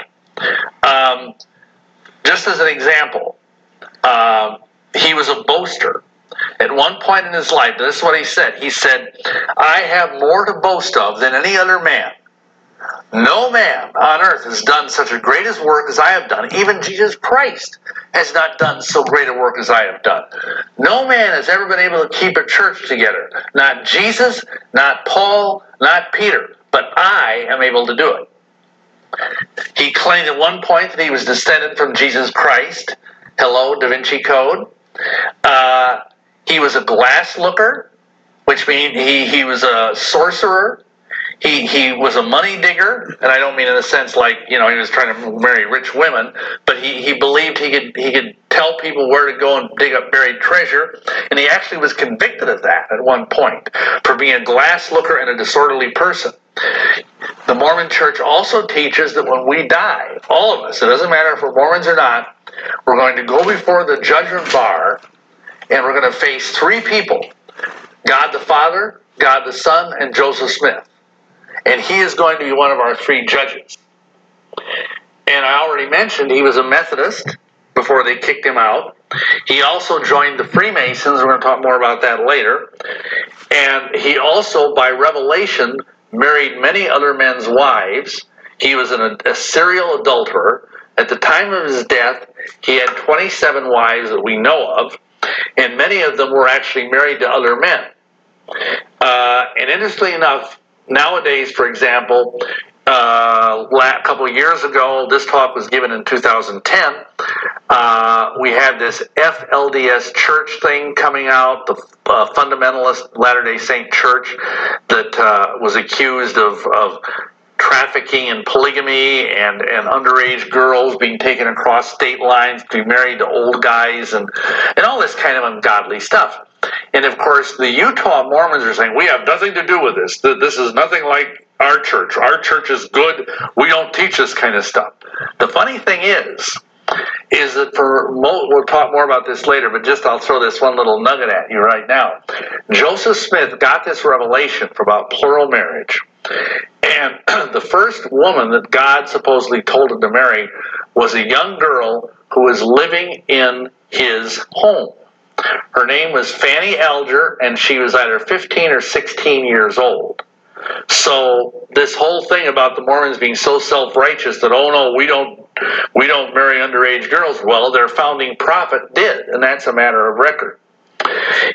Um, just as an example, uh, he was a boaster. At one point in his life, this is what he said. He said, I have more to boast of than any other man. No man on earth has done such a greatest work as I have done. Even Jesus Christ has not done so great a work as I have done. No man has ever been able to keep a church together. Not Jesus, not Paul, not Peter, but I am able to do it. He claimed at one point that he was descended from Jesus Christ. Hello, Da Vinci Code. Uh, he was a glass looker, which means he, he was a sorcerer he he was a money digger, and I don't mean in a sense like you know he was trying to marry rich women, but he, he believed he could he could tell people where to go and dig up buried treasure, and he actually was convicted of that at one point for being a glass looker and a disorderly person. The Mormon church also teaches that when we die, all of us, it doesn't matter if we're Mormons or not, we're going to go before the judgment bar and we're going to face three people God the Father, God the Son, and Joseph Smith. And he is going to be one of our three judges. And I already mentioned he was a Methodist before they kicked him out. He also joined the Freemasons. We're going to talk more about that later. And he also, by revelation, married many other men's wives. He was an, a serial adulterer. At the time of his death, he had 27 wives that we know of, and many of them were actually married to other men. Uh, and interestingly enough, nowadays, for example, uh, a couple of years ago, this talk was given in 2010. Uh, we had this FLDS church thing coming out, the uh, fundamentalist Latter day Saint church that uh, was accused of, of trafficking and polygamy and, and underage girls being taken across state lines to be married to old guys and, and all this kind of ungodly stuff. And of course, the Utah Mormons are saying, we have nothing to do with this. This is nothing like our church. Our church is good. We don't teach this kind of stuff. The funny thing is, is that for we'll talk more about this later, but just I'll throw this one little nugget at you right now. Joseph Smith got this revelation about plural marriage, and the first woman that God supposedly told him to marry was a young girl who was living in his home. Her name was Fanny Alger, and she was either 15 or 16 years old. So this whole thing about the Mormons being so self-righteous that oh no, we don't we don't marry underage girls. Well, their founding prophet did, and that's a matter of record.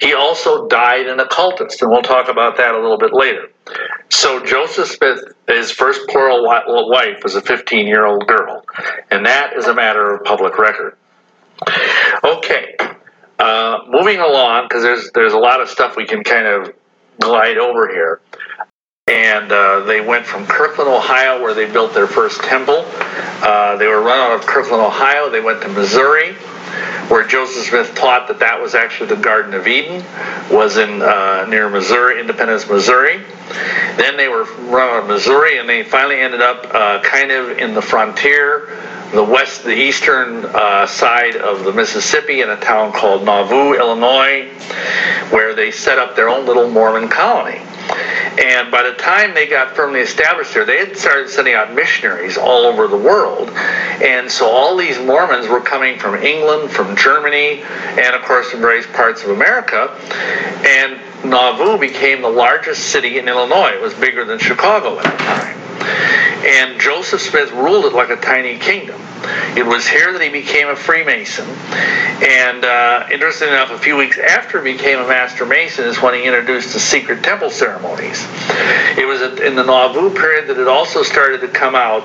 He also died an occultist, and we'll talk about that a little bit later. So Joseph Smith, his first plural wife was a 15-year-old girl, and that is a matter of public record. Okay, uh, moving along because there's there's a lot of stuff we can kind of glide over here and uh, they went from Kirtland, Ohio, where they built their first temple. Uh, they were run out of Kirtland, Ohio. They went to Missouri, where Joseph Smith taught that that was actually the Garden of Eden, was in uh, near Missouri, Independence, Missouri. Then they were from Missouri, and they finally ended up uh, kind of in the frontier, the west, the eastern uh, side of the Mississippi, in a town called Nauvoo, Illinois, where they set up their own little Mormon colony. And by the time they got firmly established there, they had started sending out missionaries all over the world. And so all these Mormons were coming from England, from Germany, and of course from various parts of America. And Nauvoo became the largest city in Illinois. It was bigger than Chicago at the time. And Joseph Smith ruled it like a tiny kingdom. It was here that he became a Freemason. And uh, interesting enough, a few weeks after he became a Master Mason is when he introduced the secret temple ceremonies. It was in the Nauvoo period that it also started to come out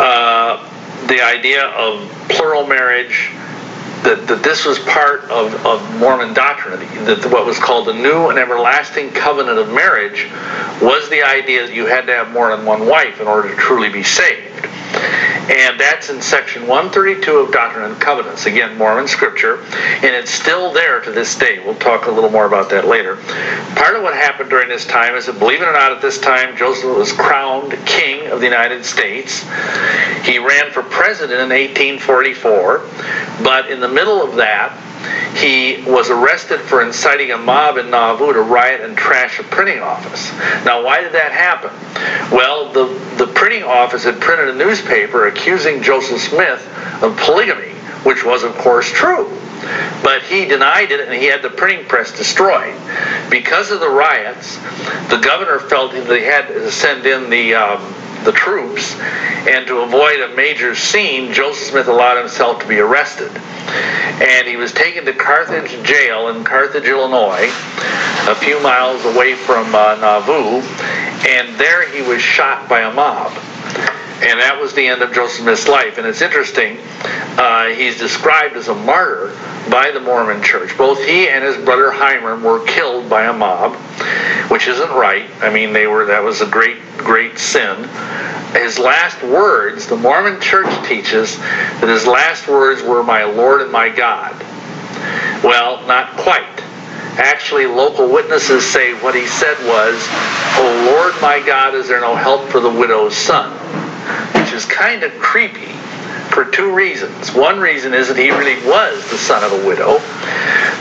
uh, the idea of plural marriage that, that this was part of, of Mormon doctrine, that what was called the new and everlasting covenant of marriage was the idea that you had to have more than one wife in order to truly be saved. And that's in section 132 of Doctrine and Covenants. Again, Mormon scripture. And it's still there to this day. We'll talk a little more about that later. Part of what happened during this time is that, believe it or not, at this time, Joseph was crowned king of the United States. He ran for president in 1844. But in the middle of that, he was arrested for inciting a mob in Nauvoo to riot and trash a printing office. Now, why did that happen? Well, the, the printing office had printed a newspaper accusing Joseph Smith of polygamy, which was, of course, true. But he denied it and he had the printing press destroyed. Because of the riots, the governor felt that he had to send in the um, the troops, and to avoid a major scene, Joseph Smith allowed himself to be arrested. And he was taken to Carthage jail in Carthage, Illinois, a few miles away from uh, Nauvoo, and there he was shot by a mob. And that was the end of Joseph Smith's life. And it's interesting, uh, he's described as a martyr by the Mormon church. Both he and his brother Hyrum were killed by a mob. which isn't right. I mean, they were that was a great, great sin. His last words, the Mormon Church teaches that his last words were, "My Lord and my God." Well, not quite. Actually, local witnesses say what he said was, "Oh Lord, my God, is there no help for the widow's son?" Which is kind of creepy for two reasons. One reason is that he really was the son of a widow,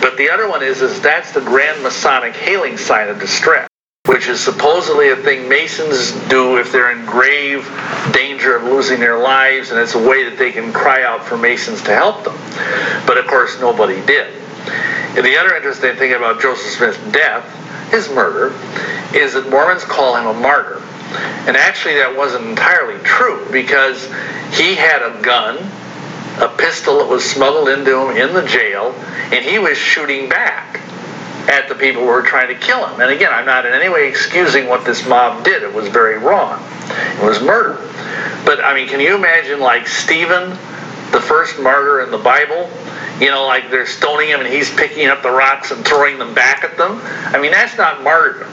but the other one is, is that's the Grand Masonic hailing sign of distress, which is supposedly a thing Masons do if they're in grave danger of losing their lives, and it's a way that they can cry out for Masons to help them. But of course, nobody did. And the other interesting thing about Joseph Smith's death, his murder, is that Mormons call him a martyr. And actually, that wasn't entirely true because he had a gun, a pistol that was smuggled into him in the jail, and he was shooting back at the people who were trying to kill him. And again, I'm not in any way excusing what this mob did. It was very wrong. It was murder. But I mean, can you imagine like Stephen, the first martyr in the Bible? You know, like they're stoning him and he's picking up the rocks and throwing them back at them. I mean, that's not martyrdom.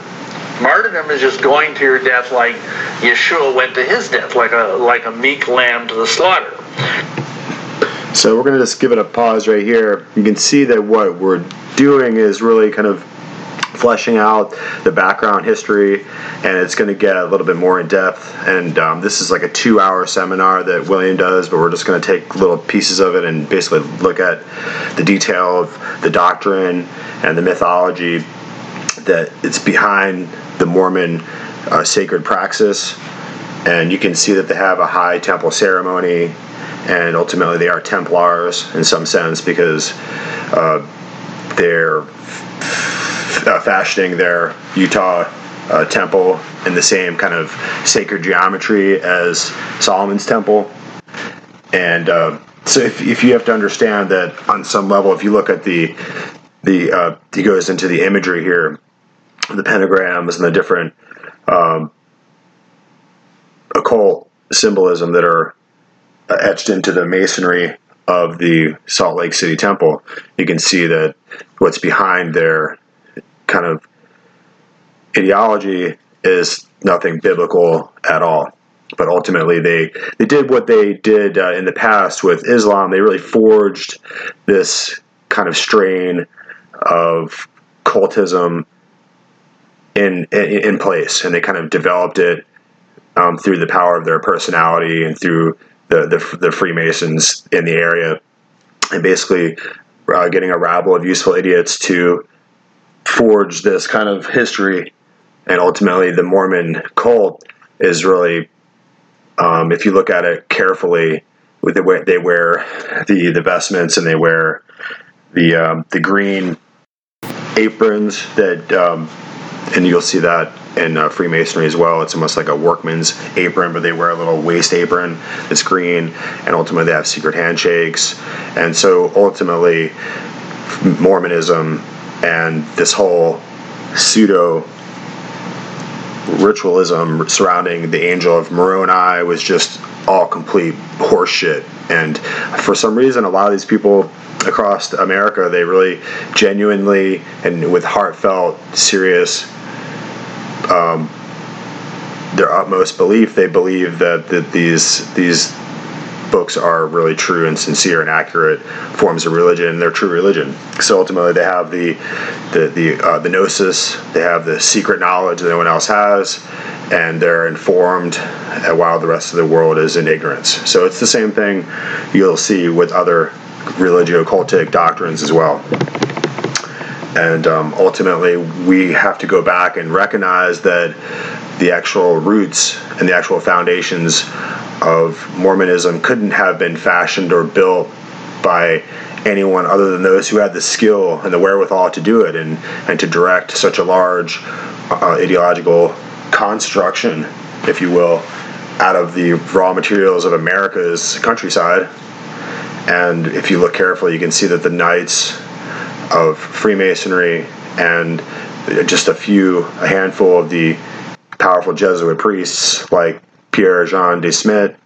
Martyrdom is just going to your death like Yeshua went to his death, like a like a meek lamb to the slaughter. So we're going to just give it a pause right here. You can see that what we're doing is really kind of fleshing out the background history, and it's going to get a little bit more in depth. And um, this is like a two-hour seminar that William does, but we're just going to take little pieces of it and basically look at the detail of the doctrine and the mythology that it's behind the Mormon uh, sacred praxis. And you can see that they have a high temple ceremony, and ultimately they are Templars in some sense because uh, they're uh, fashioning their Utah uh, temple in the same kind of sacred geometry as Solomon's temple. And uh, so, if, if you have to understand that on some level, if you look at the the uh, he goes into the imagery here, the pentagrams and the different um, occult symbolism that are etched into the masonry of the Salt Lake City Temple, you can see that what's behind their kind of ideology is nothing biblical at all. But ultimately, they they did what they did uh, in the past with Islam. They really forged this kind of strain of cultism in in, place, and they kind of developed it um, through the power of their personality and through the, the, the Freemasons in the area, and basically uh, getting a rabble of useful idiots to forge this kind of history. And ultimately, the Mormon cult is really, um, if you look at it carefully, with the way they wear the the vestments and they wear the um, the green aprons that, um, and you'll see that in uh, Freemasonry as well. It's almost like a workman's apron, but they wear a little waist apron that's green, and ultimately they have secret handshakes. And so ultimately, Mormonism and this whole pseudo ritualism surrounding the angel of Moroni was just all complete horseshit. And for some reason, a lot of these people across America, they really genuinely and with heartfelt, serious, um, their utmost belief, they believe that, that these these books are really true and sincere and accurate forms of religion. They're true religion. So ultimately, they have the the the, uh, the gnosis. They have the secret knowledge that no one else has, and they're informed, while the rest of the world is in ignorance. So it's the same thing you'll see with other religio-cultic doctrines as well. And um, ultimately, we have to go back and recognize that the actual roots and the actual foundations of Mormonism couldn't have been fashioned or built by anyone other than those who had the skill and the wherewithal to do it and, and to direct such a large uh, ideological construction, if you will, out of the raw materials of America's countryside. And if you look carefully, you can see that the Knights of Freemasonry and just a few, a handful of the powerful Jesuit priests like Pierre Jean de Smet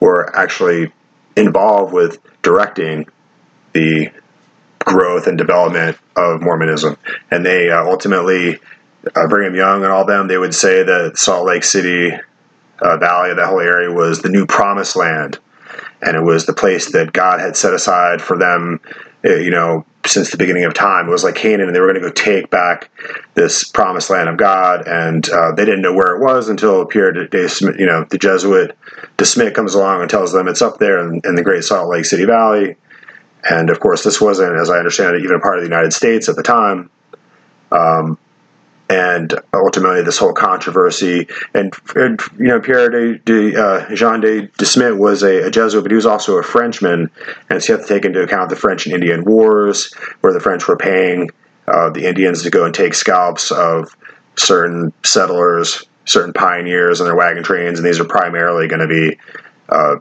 were actually involved with directing the growth and development of Mormonism. And they uh, ultimately uh, Brigham Young and all them, they would say that Salt Lake City uh, Valley, that whole area, was the new promised land, and it was the place that God had set aside for them. uh, You know, since the beginning of time, it was like Canaan, and they were going to go take back this promised land of God, and uh, they didn't know where it was until de, de you know, the Jesuit de Smet comes along and tells them it's up there in, in the Great Salt Lake City Valley. And of course, this wasn't, as I understand it, even a part of the United States at the time. Um, and ultimately, this whole controversy, and, and you know, Pierre de, de uh, Jean de, de Smet was a, a, Jesuit, but he was also a Frenchman, and so you have to take into account the French and Indian Wars, where the French were paying uh, the Indians to go and take scalps of certain settlers, certain pioneers on their wagon trains, and these are primarily going to be uh,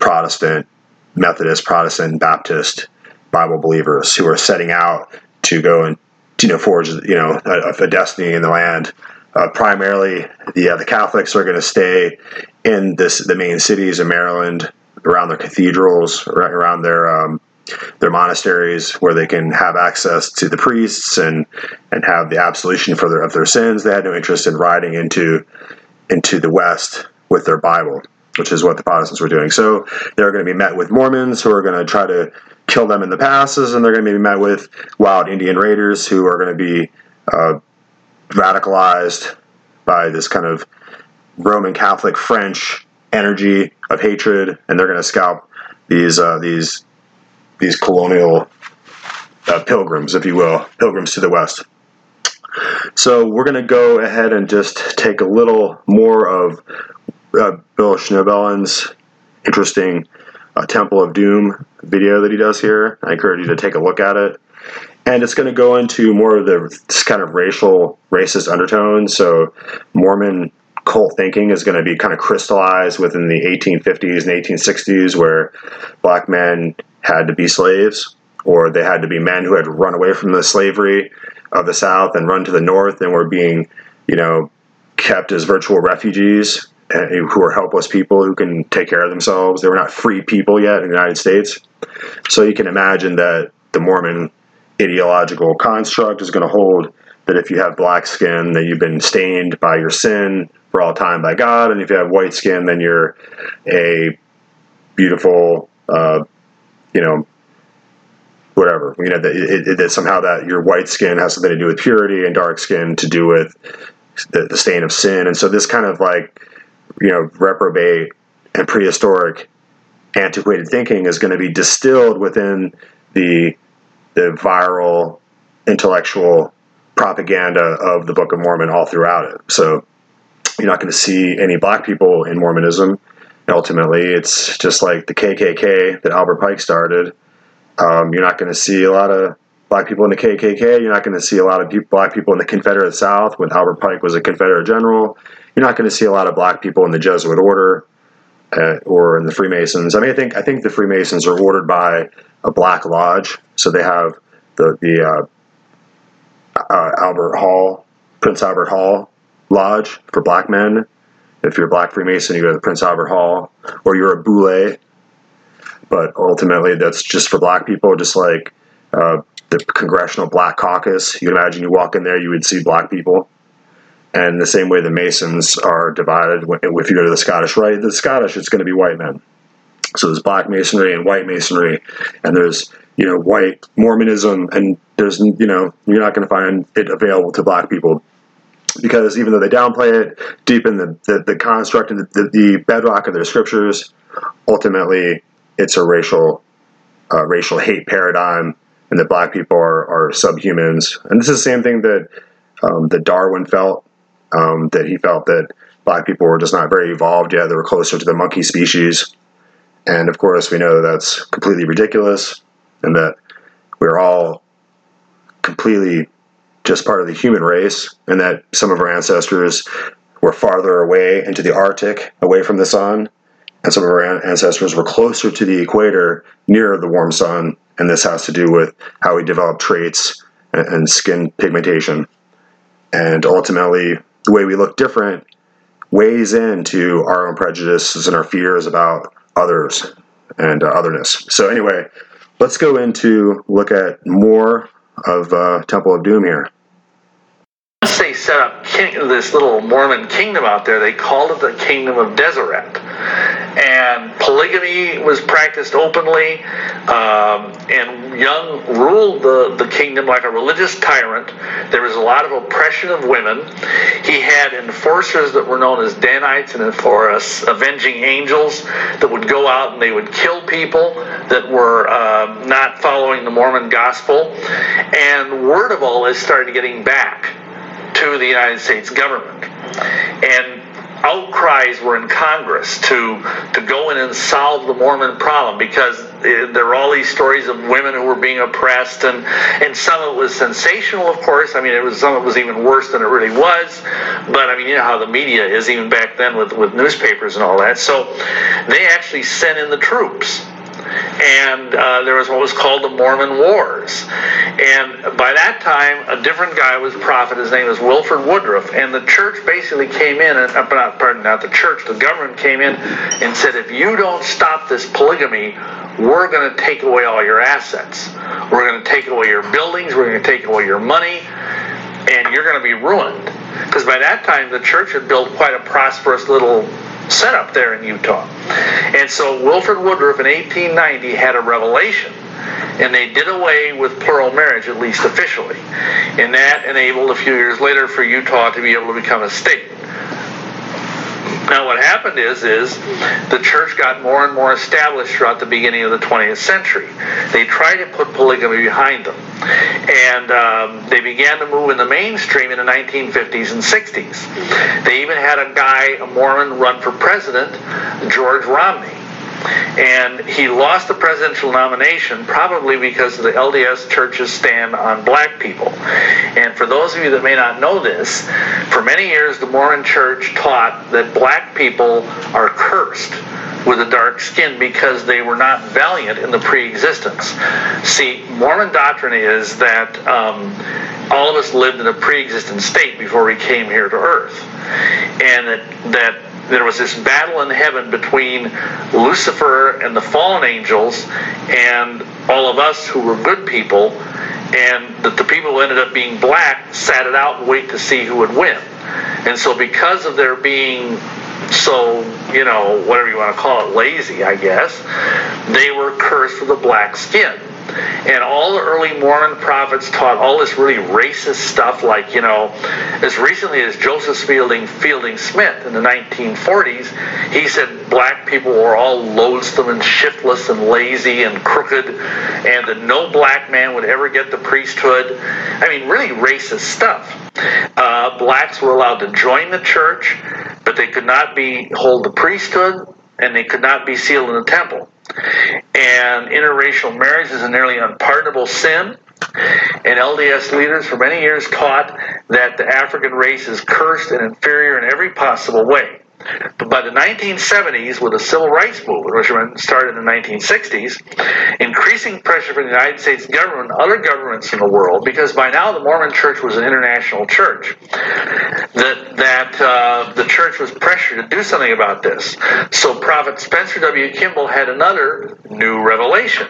Protestant Methodist, Protestant, Baptist Bible believers who are setting out to go and you know forge you know a, a destiny in the land. Uh, primarily, the uh, the Catholics are going to stay in this the main cities of Maryland, around their cathedrals, right around their um, their monasteries, where they can have access to the priests and and have the absolution for their of their sins. They had no interest in riding into into the West with their Bible which is what the Protestants were doing. So they're going to be met with Mormons who are going to try to kill them in the passes, and they're going to be met with wild Indian raiders who are going to be uh, radicalized by this kind of Roman Catholic French energy of hatred, and they're going to scalp these uh, these these colonial uh, pilgrims, if you will, pilgrims to the west. So we're going to go ahead and just take a little more of uh, Bill Schnoebelen's interesting uh, Temple of Doom video that he does here. I encourage you to take a look at it. And it's going to go into more of the kind of racial, racist undertones. So Mormon cult thinking is going to be kind of crystallized within the 1850s and 1860s, where black men had to be slaves, or they had to be men who had run away from the slavery of the South and run to the North and were being, you know, kept as virtual refugees who are helpless people who can take care of themselves. They were not free people yet in the United States. So you can imagine that the Mormon ideological construct is going to hold that if you have black skin, that you've been stained by your sin for all time by God, and if you have white skin, then you're a beautiful, uh, you know, whatever. You know, that, it, it, that somehow that your white skin has something to do with purity, and dark skin to do with the, the stain of sin. And so this kind of like you know, reprobate and prehistoric antiquated thinking is going to be distilled within the the viral intellectual propaganda of the Book of Mormon all throughout it. So you're not going to see any black people in Mormonism. Ultimately, it's just like the KKK that Albert Pike started. Um, you're not going to see a lot of black people in the KKK. You're not going to see a lot of people, black people in the Confederate South when Albert Pike was a Confederate general. You're not going to see a lot of black people in the Jesuit order uh, or in the Freemasons. I mean, I think I think the Freemasons are ordered by a black lodge, so they have the the uh, uh, Albert Hall, Prince Albert Hall Lodge for black men. If you're a black Freemason, you go to the Prince Albert Hall, or you're a Boule. But ultimately, that's just for black people, just like uh, the Congressional Black Caucus. You can imagine you walk in there, you would see black people. And the same way the Masons are divided, if you go to the Scottish Rite, the Scottish, it's going to be white men. So there's black masonry and white masonry, and there's you know white Mormonism, and there's you know you're not going to find it available to black people because even though they downplay it deep in the the, the construct and the, the, bedrock of their scriptures, ultimately it's a racial uh, racial hate paradigm, and that black people are, are subhumans. And this is the same thing that um, that Darwin felt um, that he felt that black people were just not very evolved yet; they were closer to the monkey species. And of course, we know that that's completely ridiculous, and that we're all completely just part of the human race, and that some of our ancestors were farther away into the Arctic, away from the sun, and some of our ancestors were closer to the equator, near the warm sun, and this has to do with how we develop traits and skin pigmentation. And ultimately, the way we look different weighs into our own prejudices and our fears about others and uh, otherness. So anyway, let's go into look at more of uh, Temple of Doom here. once they set up king, this little Mormon kingdom out there, they called it the Kingdom of Deseret. And polygamy was practiced openly, um, and Young ruled the, the kingdom like a religious tyrant. There was a lot of oppression of women. He had enforcers that were known as Danites and for us, avenging angels that would go out and they would kill people that were um, not following the Mormon gospel. And word of all is started getting back to the United States government. And outcries were in Congress to to go in and solve the Mormon problem because eh, there were all these stories of women who were being oppressed and and some of it was sensational of course. I mean it was some of it was even worse than it really was. But I mean you know how the media is even back then with with newspapers and all that. So they actually sent in the troops and uh, there was what was called the Mormon Wars. And by that time, a different guy was prophet. His name was Wilford Woodruff, and the church basically came in, and uh, not pardon, not the church, the government came in and said, if you don't stop this polygamy, we're going to take away all your assets. We're going to take away your buildings. We're going to take away your money, and you're going to be ruined. Because by that time, the church had built quite a prosperous little set up there in Utah. And so Wilford Woodruff in 1890 had a revelation and they did away with plural marriage, at least officially. And that enabled a few years later for Utah to be able to become a state. Now, what happened is, is the church got more and more established throughout the beginning of the 20th century. They tried to put polygamy behind them, and um, they began to move in the mainstream in the 1950s and 60s. They even had a guy, a Mormon, run for president, George Romney and he lost the presidential nomination probably because of the LDS church's stand on black people. And for those of you that may not know this, for many years the Mormon church taught that black people are cursed with a dark skin because they were not valiant in the pre-existence. See, Mormon doctrine is that um, all of us lived in a pre-existent state before we came here to earth, and that that there was this battle in heaven between Lucifer and the fallen angels and all of us who were good people, and that the people who ended up being black sat it out and wait to see who would win. And so, because of their being so, you know, whatever you want to call it, lazy, I guess, they were cursed with a black skin. And all the early Mormon prophets taught all this really racist stuff, like, you know, as recently as Joseph Fielding, Fielding Smith in the 1940s, he said black people were all loathsome and shiftless and lazy and crooked, and that no black man would ever get the priesthood. I mean, really racist stuff. Uh, blacks were allowed to join the church, but they could not be hold the priesthood, and they could not be sealed in the temple. And interracial marriage is a nearly unpardonable sin. And LDS leaders for many years taught that the African race is cursed and inferior in every possible way. But by the 1970s, with the civil rights movement, which started in the 1960s, increasing pressure from the United States government and other governments in the world, because by now the Mormon Church was an international church, that that uh, the church was pressured to do something about this. So Prophet Spencer W. Kimball had another new revelation.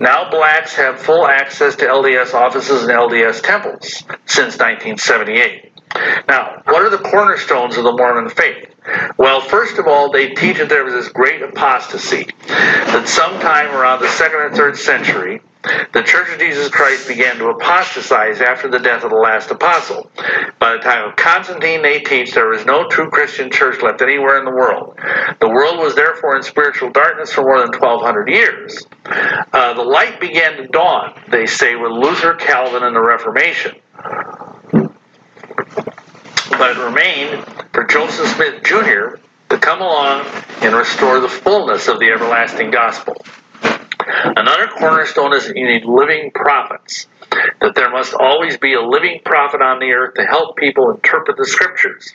Now blacks have full access to LDS offices and LDS temples since 1978. Now, what are the cornerstones of the Mormon faith? Well, first of all, they teach that there was this great apostasy, that sometime around the second or third century, the Church of Jesus Christ began to apostatize after the death of the last apostle. By the time of Constantine, they teach there was no true Christian church left anywhere in the world. The world was therefore in spiritual darkness for more than 1,200 years. Uh, the light began to dawn, they say, with Luther, Calvin, and the Reformation but it remained for Joseph Smith Jr. to come along and restore the fullness of the everlasting gospel. Another cornerstone is you need living prophets. That there must always be a living prophet on the earth to help people interpret the scriptures.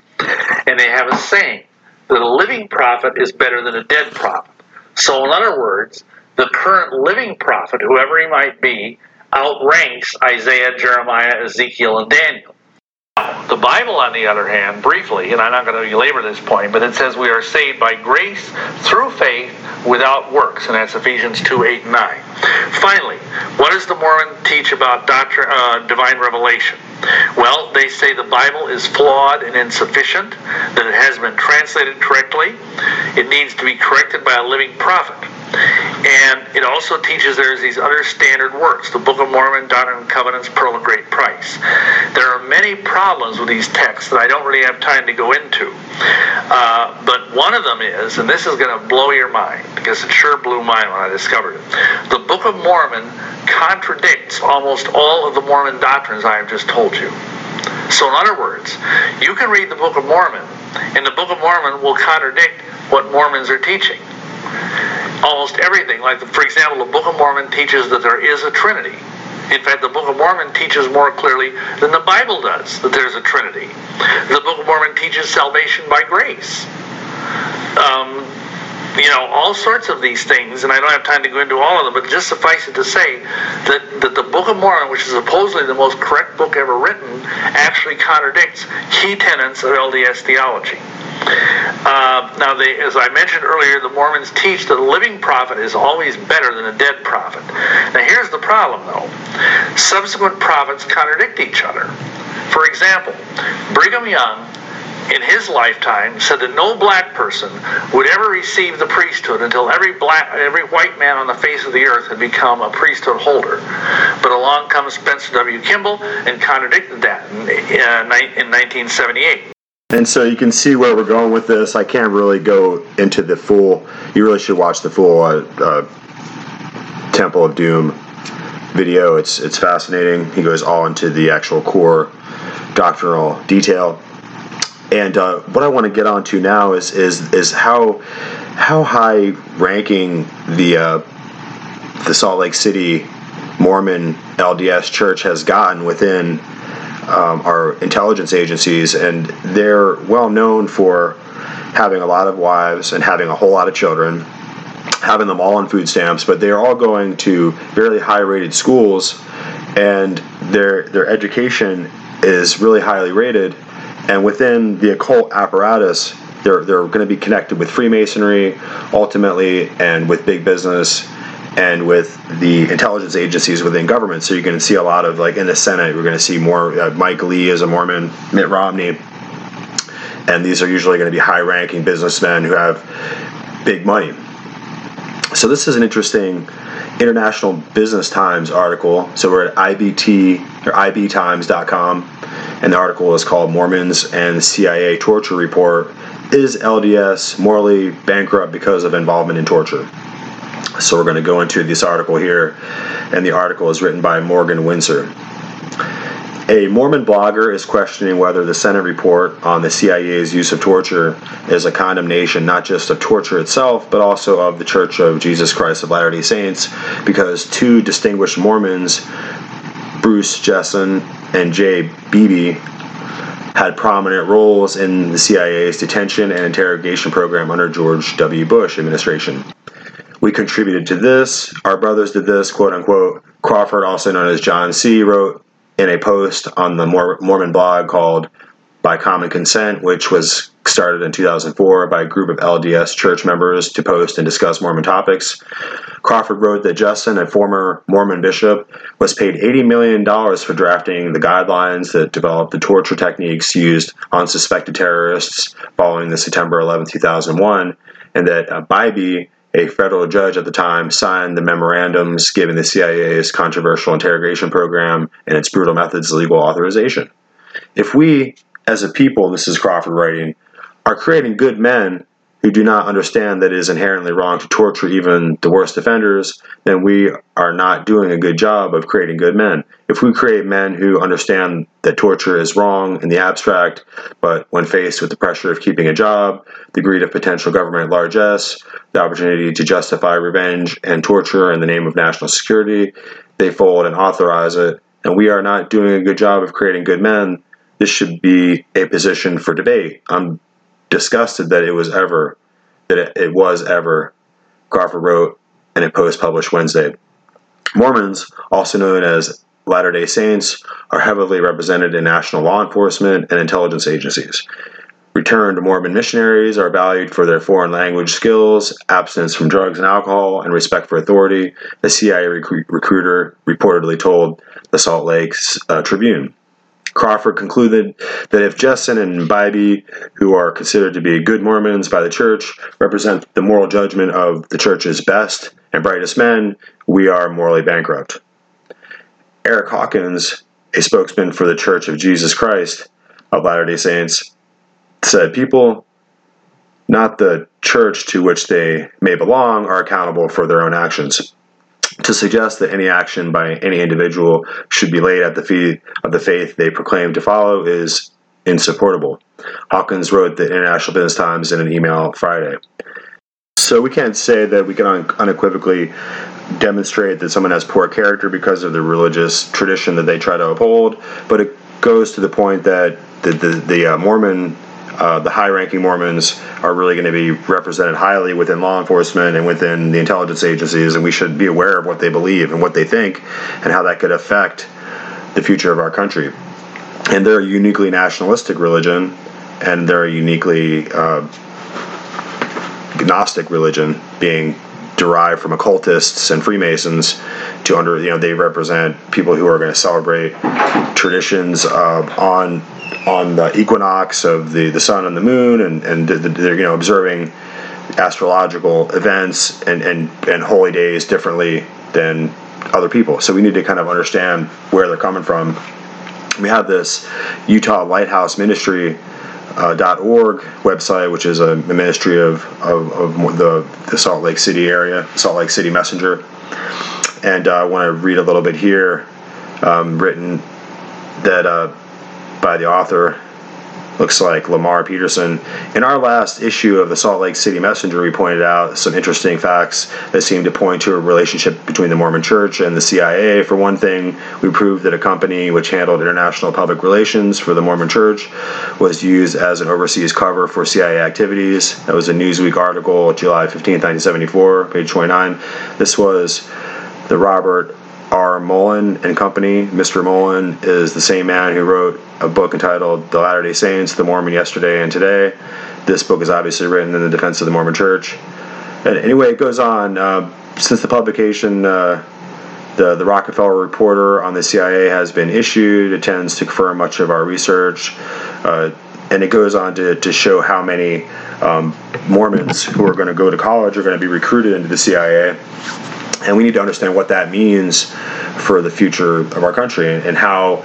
And they have a saying that a living prophet is better than a dead prophet. So, in other words, the current living prophet, whoever he might be, outranks Isaiah, Jeremiah, Ezekiel, and Daniel. The Bible, on the other hand, briefly, and I'm not going to belabor this point, but it says we are saved by grace through faith without works, and that's Ephesians 2 8 and 9. Finally, what does the Mormon teach about doctrine, uh, divine revelation? Well, they say the Bible is flawed and insufficient, that it has been translated correctly, it needs to be corrected by a living prophet. And it also teaches there's these other standard works, the Book of Mormon, Doctrine and Covenants, Pearl of Great Price. There are many problems with these texts that I don't really have time to go into. Uh, but one of them is, and this is going to blow your mind, because it sure blew mine when I discovered it. The Book of Mormon contradicts almost all of the Mormon doctrines I have just told you. So, in other words, you can read the Book of Mormon, and the Book of Mormon will contradict what Mormons are teaching almost everything. Like, for example, the Book of Mormon teaches that there is a Trinity. In fact, the Book of Mormon teaches more clearly than the Bible does that there's a Trinity. The Book of Mormon teaches salvation by grace. Um, you know, all sorts of these things, and I don't have time to go into all of them, but just suffice it to say that, that the Book of Mormon, which is supposedly the most correct book ever written, actually contradicts key tenets of LDS theology. Uh, now, they, as I mentioned earlier, the Mormons teach that a living prophet is always better than a dead prophet. Now, here's the problem, though. Subsequent prophets contradict each other. For example, Brigham Young in his lifetime said that no black person would ever receive the priesthood until every black every white man on the face of the earth had become a priesthood holder. But along comes Spencer W. Kimball and contradicted that in, in 1978. And so you can see where we're going with this. I can't really go into the full. You really should watch the full uh, uh, Temple of Doom video. It's it's fascinating. He goes all into the actual core doctrinal detail. And uh, what I want to get onto now is is is how how high ranking the uh, the Salt Lake City Mormon LDS Church has gotten within um, our intelligence agencies, and they're well known for having a lot of wives and having a whole lot of children, having them all on food stamps, but they're all going to very high rated schools, and their their education is really highly rated, and within the occult apparatus. They're, they're going to be connected with Freemasonry ultimately and with big business and with the intelligence agencies within government. So you're going to see a lot of like in the Senate, we're going to see more. Uh, Mike Lee is a Mormon, Mitt Romney, and these are usually going to be high-ranking businessmen who have big money. So this is an interesting International Business Times article. So we're at IBT or IBTimes.com, and the article is called "Mormons and CIA Torture Report." Is LDS morally bankrupt because of involvement in torture? So we're going to go into this article here, and the article is written by Morgan Windsor. A Mormon blogger is questioning whether the Senate report on the CIA's use of torture is a condemnation not just of torture itself, but also of the Church of Jesus Christ of Latter day Saints, because two distinguished Mormons, Bruce Jessen and Jay Beebe, had prominent roles in the CIA's detention and interrogation program under George W. Bush administration. We contributed to this. Our brothers did this, quote unquote. Crawford, also known as John C., wrote in a post on the Mormon blog called By Common Consent, which was started in 2004 by a group of LDS church members to post and discuss Mormon topics. Crawford wrote that Jessen, a former Mormon bishop, was paid $80 million for drafting the guidelines that developed the torture techniques used on suspected terrorists following the September 11, 2001, and that uh, Bybee a federal judge at the time signed the memorandums giving the CIA's controversial interrogation program and its brutal methods legal authorization. If we, as a people, this is Crawford writing, are creating good men who do not understand that it is inherently wrong to torture even the worst offenders, then we are not doing a good job of creating good men. If we create men who understand that torture is wrong in the abstract, but when faced with the pressure of keeping a job, the greed of potential government largesse, the opportunity to justify revenge and torture in the name of national security, they fold and authorize it, and we are not doing a good job of creating good men, this should be a position for debate. I'm disgusted that it was ever that it, it was ever Crawford wrote in a post published Wednesday. Mormons, also known as Latter day Saints, are heavily represented in national law enforcement and intelligence agencies. Returned Mormon missionaries are valued for their foreign language skills, abstinence from drugs and alcohol, and respect for authority, the CIA recruiter reportedly told the Salt Lake uh, Tribune. Crawford concluded that if Jessen and Bybee, who are considered to be good Mormons by the church, represent the moral judgment of the church's best and brightest men, we are morally bankrupt. Eric Hawkins, a spokesman for the Church of Jesus Christ of Latter day Saints, said people, not the church to which they may belong, are accountable for their own actions. To suggest that any action by any individual should be laid at the feet of the faith they proclaim to follow is insupportable. Hawkins wrote the International Business Times in an email Friday. So we can't say that we can unequivocally demonstrate that someone has poor character because of the religious tradition that they try to uphold, but it goes to the point that the, the, the uh, Mormon uh, the high ranking Mormons are really going to be represented highly within law enforcement and within the intelligence agencies, and we should be aware of what they believe and what they think and how that could affect the future of our country. And they're a uniquely nationalistic religion, and they're a uniquely uh, Gnostic religion, being derived from occultists and Freemasons to under you know they represent people who are going to celebrate traditions uh, on on the equinox of the, the sun and the moon and, and they're you know observing astrological events and, and, and holy days differently than other people. So we need to kind of understand where they're coming from. We have this Utah Lighthouse Ministry uh, .org website, which is a, ministry of, of, of, the, the Salt Lake City area, Salt Lake City Messenger. And uh, I want to read a little bit here, um, written that uh, by the author looks like Lamar Peterson. In our last issue of the Salt Lake City Messenger, we pointed out some interesting facts that seem to point to a relationship between the Mormon Church and the CIA. For one thing, we proved that a company which handled international public relations for the Mormon Church was used as an overseas cover for CIA activities. That was a Newsweek article, July 15, 1974, page 29. This was the Robert R. Mullen and Company. Mr. Mullen is the same man who wrote a book entitled The Latter day Saints, The Mormon Yesterday and Today. This book is obviously written in the defense of the Mormon Church. And anyway, it goes on. Uh, since the publication, uh, the, the Rockefeller Reporter on the CIA has been issued. It tends to confirm much of our research. Uh, and it goes on to, to show how many um, Mormons who are going to go to college are going to be recruited into the CIA and we need to understand what that means for the future of our country and, how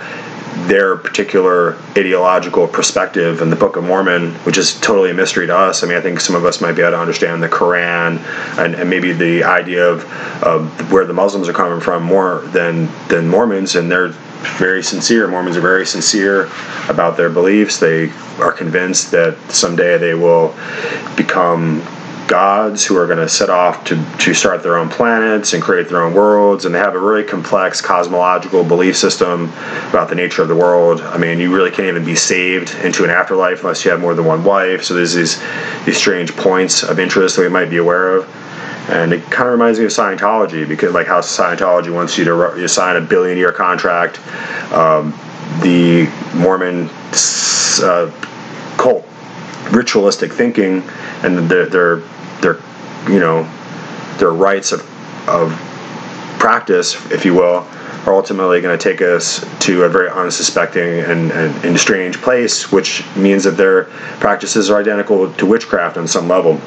their particular ideological perspective in the Book of Mormon, which is totally a mystery to us. I mean, I think some of us might be able to understand the Quran and, and maybe the idea of, of where the Muslims are coming from more than than Mormons, and they're very sincere. Mormons are very sincere about their beliefs. They are convinced that someday they will become gods who are going to set off to, to start their own planets and create their own worlds. And they have a really complex cosmological belief system about the nature of the world. I mean, you really can't even be saved into an afterlife unless you have more than one wife. So there's these, these strange points of interest that we might be aware of. And it kind of reminds me of Scientology because, like, how Scientology wants you to you sign a billion year contract. Um, the Mormon uh, cult ritualistic thinking and their, their their you know their rites of of practice, if you will, are ultimately going to take us to a very unsuspecting and, and, and, strange place, which means that their practices are identical to witchcraft on some level.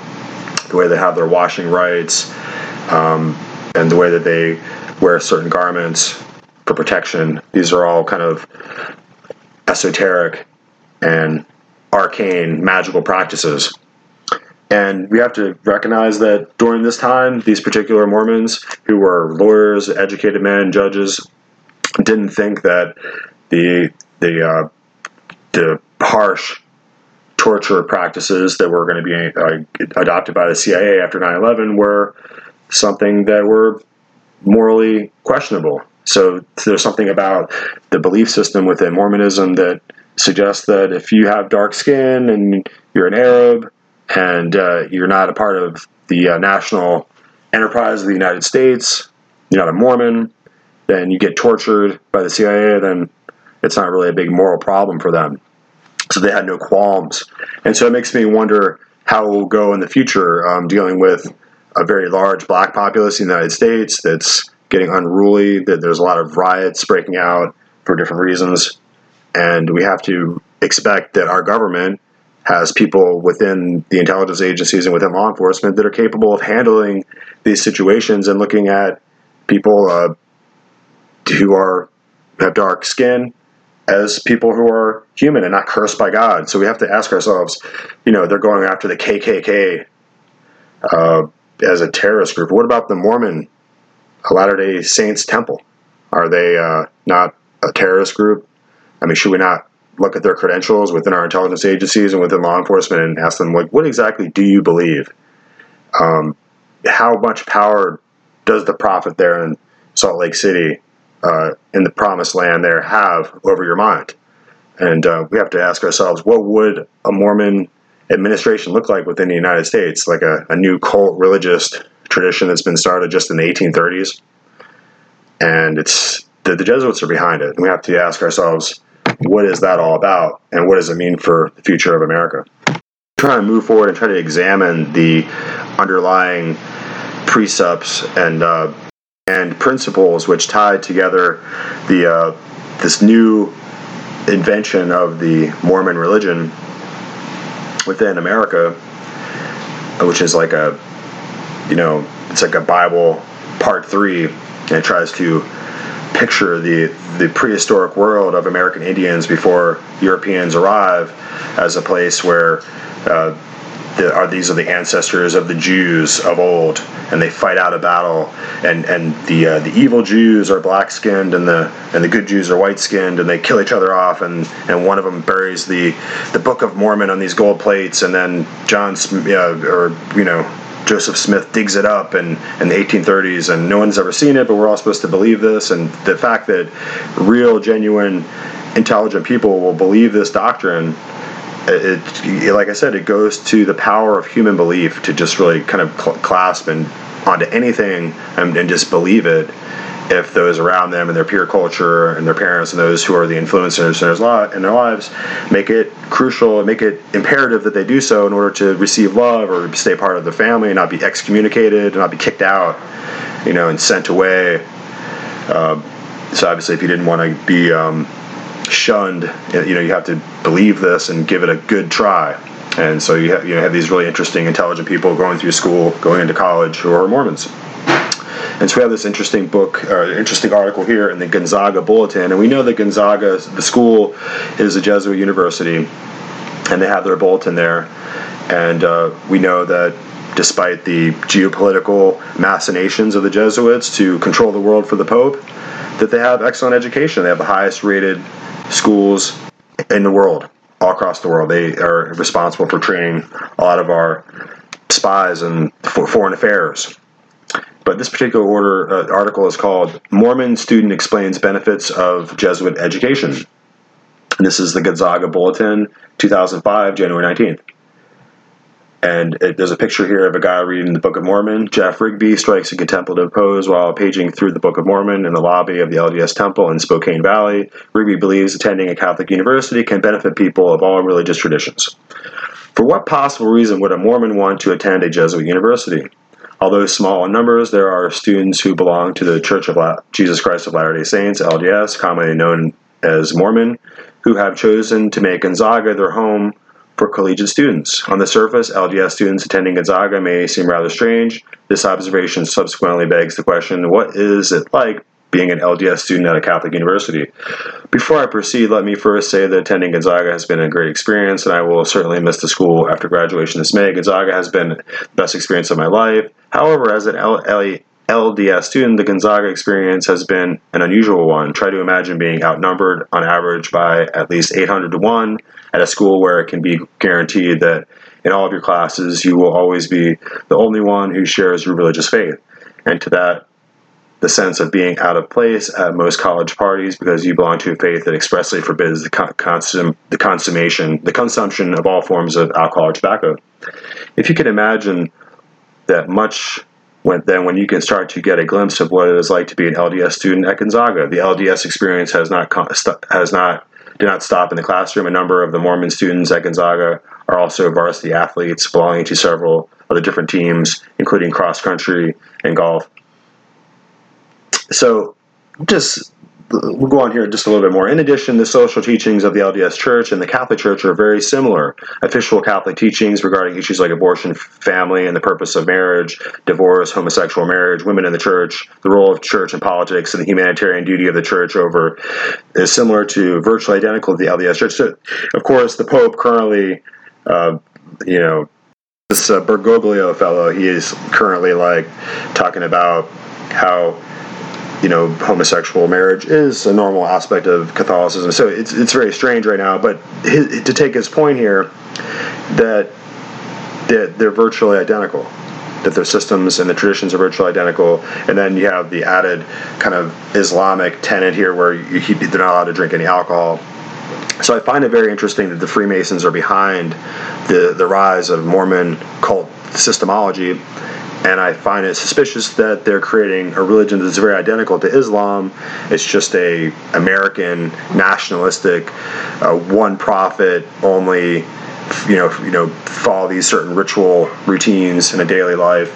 The way they have their washing rites, um, and the way that they wear certain garments for protection, these are all kind of esoteric and arcane magical practices. And we have to recognize that during this time, these particular Mormons, who were lawyers, educated men, judges, didn't think that the the uh, the harsh torture practices that were going to be uh, adopted by the CIA after 9/11 were something that were morally questionable. So there's something about the belief system within Mormonism that suggests that if you have dark skin and you're an Arab and uh, you're not a part of the uh, national enterprise of the United States, you're not a Mormon, then you get tortured by the CIA, then it's not really a big moral problem for them. So they had no qualms. And so it makes me wonder how it will go in the future um, dealing with a very large black populace in the United States that's getting unruly, that there's a lot of riots breaking out for different reasons. and we have to expect that our government has people within the intelligence agencies and within law enforcement that are capable of handling these situations and looking at people uh, who are have dark skin as people who are human and not cursed by God. So we have to ask ourselves, you know, they're going after the KKK uh, as a terrorist group. What about the Mormon Latter Day Saints Temple? Are they uh, not a terrorist group? I mean, should we not look at their credentials within our intelligence agencies and within law enforcement and ask them, like, what exactly do you believe? Um, how much power does the prophet there in Salt Lake City, uh, in the promised land there, have over your mind? And uh, we have to ask ourselves, what would a Mormon administration look like within the United States? Like a, a new cult religious tradition that's been started just in the 1830s? And it's the, the Jesuits are behind it. And we have to ask ourselves, what is that all about? And what does it mean for the future of America? Try to move forward and try to examine the underlying precepts and uh, and principles which tied together the uh, this new invention of the Mormon religion within America, which is like a you know it's like a Bible part three, and it tries to picture the the prehistoric world of American Indians before Europeans arrive as a place where uh, the, are these are the ancestors of the Jews of old, and they fight out a battle, and and the uh, the evil Jews are black skinned, and the and the good Jews are white skinned, and they kill each other off, and and one of them buries the the Book of Mormon on these gold plates, and then John uh, or you know Joseph Smith digs it up in, in the 1830s, and no one's ever seen it, but we're all supposed to believe this. And the fact that real, genuine, intelligent people will believe this doctrine, it, it like I said, it goes to the power of human belief to just really kind of cl- clasp and onto anything and, and just believe it if those around them and their peer culture and their parents and those who are the influencers in their lives make it crucial, make it imperative that they do so in order to receive love or stay part of the family and not be excommunicated and not be kicked out, you know, and sent away. Uh, so obviously, if you didn't want to be um, shunned, you know, you have to believe this and give it a good try. And so you have, you know, have these really interesting, intelligent people going through school, going into college who are Mormons. And so we have this interesting book, or uh, interesting article here in the Gonzaga Bulletin. And we know that Gonzaga, the school, is a Jesuit university, and they have their bulletin there. And uh, we know that despite the geopolitical machinations of the Jesuits to control the world for the Pope, that they have excellent education. They have the highest rated schools in the world, all across the world. They are responsible for training a lot of our spies and foreign affairs but this particular order uh, article is called "Mormon Student Explains Benefits of Jesuit Education." And this is the Gonzaga Bulletin, 2005, January 19th. And it, there's a picture here of a guy reading the Book of Mormon. Jeff Rigby strikes a contemplative pose while paging through the Book of Mormon in the lobby of the LDS Temple in Spokane Valley. Rigby believes attending a Catholic university can benefit people of all religious traditions. For what possible reason would a Mormon want to attend a Jesuit university? Although small in numbers, there are students who belong to the Church of La- Jesus Christ of Latter day Saints, LDS, commonly known as Mormon, who have chosen to make Gonzaga their home for collegiate students. On the surface, LDS students attending Gonzaga may seem rather strange. This observation subsequently begs the question what is it like being an LDS student at a Catholic university. Before I proceed, let me first say that attending Gonzaga has been a great experience, and I will certainly miss the school after graduation this May. Gonzaga has been the best experience of my life. However, as an LDS student, the Gonzaga experience has been an unusual one. Try to imagine being outnumbered on average by at least 800 to 1 at a school where it can be guaranteed that in all of your classes you will always be the only one who shares your religious faith. And to that the sense of being out of place at most college parties because you belong to a faith that expressly forbids the, consum- the consummation, the consumption of all forms of alcohol or tobacco. If you can imagine that much when, then when you can start to get a glimpse of what it is like to be an LDS student at Gonzaga, the LDS experience has not has not did not stop in the classroom. A number of the Mormon students at Gonzaga are also varsity athletes belonging to several of the different teams, including cross country and golf. So, just we'll go on here just a little bit more. In addition, the social teachings of the LDS Church and the Catholic Church are very similar. Official Catholic teachings regarding issues like abortion, family, and the purpose of marriage, divorce, homosexual marriage, women in the church, the role of church and politics, and the humanitarian duty of the church over is similar to virtually identical to the LDS Church. So, of course, the Pope currently, uh, you know, this uh, Bergoglio fellow, he is currently like talking about how you know homosexual marriage is a normal aspect of Catholicism. So it's it's very strange right now. But his, to take his point here, that that they're virtually identical, that their systems and the traditions are virtually identical, and then you have the added kind of Islamic tenet here where you, they're not allowed to drink any alcohol. So I find it very interesting that the Freemasons are behind the the rise of Mormon cult systemology and I find it suspicious that they're creating a religion that's very identical to Islam. It's just a American nationalistic, uh, one prophet only. You know, you know, follow these certain ritual routines in a daily life,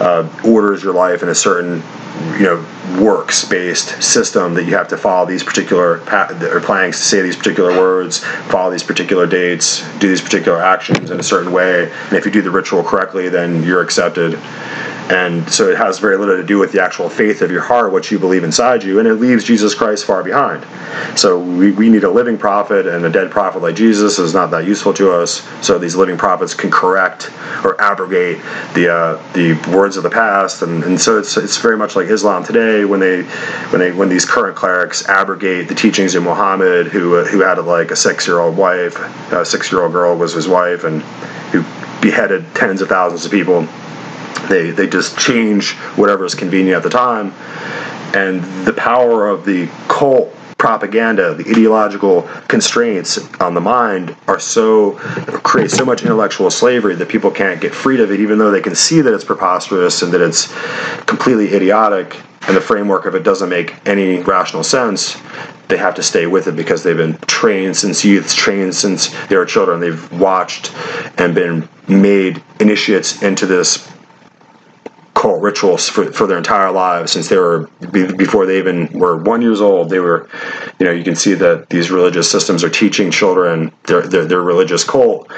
uh, orders your life in a certain you know works based system that you have to follow these particular or plans to say these particular words follow these particular dates do these particular actions in a certain way and if you do the ritual correctly then you're accepted and so it has very little to do with the actual faith of your heart, what you believe inside you, and it leaves Jesus Christ far behind. So we, we need a living prophet, and a dead prophet like Jesus is not that useful to us. So these living prophets can correct or abrogate the uh, the words of the past, and, and so it's it's very much like Islam today when they when they when these current clerics abrogate the teachings of Muhammad, who uh, who had like a six year old wife, a six year old girl was his wife, and who beheaded tens of thousands of people they they just change whatever is convenient at the time, and the power of the cult propaganda, the ideological constraints on the mind are so create so much intellectual slavery that people can't get freed of it, even though they can see that it's preposterous and that it's completely idiotic, and the framework of it doesn't make any rational sense. They have to stay with it because they've been trained since youth, trained since they were children. They've watched and been made initiates into this cult rituals for, for their entire lives since they were before they even were one years old they were you know you can see that these religious systems are teaching children their, their, their religious cult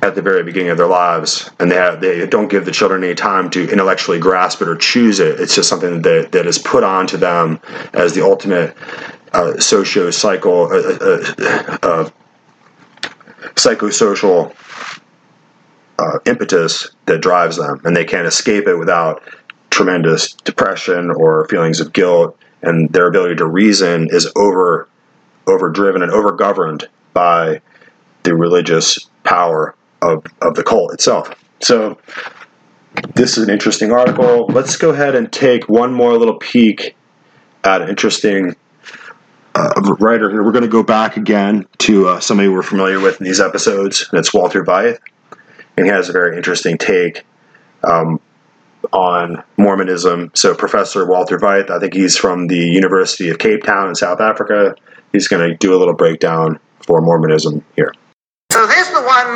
at the very beginning of their lives. And they have, they don't give the children any time to intellectually grasp it or choose it. It's just something that, that is put onto them as the ultimate uh, socio psycho uh, uh, uh, psychosocial uh, impetus that drives them, and they can't escape it without tremendous depression or feelings of guilt, and their ability to reason is over overdriven and overgoverned by the religious power of, of the cult itself. So this is an interesting article. Let's go ahead and take one more little peek at an interesting uh, writer here. We're going to go back again to uh, somebody we're familiar with in these episodes, and it's Walter Veith and he has a very interesting take um, on Mormonism. So, Professor Walter Veith, I think he's from the University of Cape Town in South Africa. He's going to do a little breakdown for Mormonism here. So, there's the one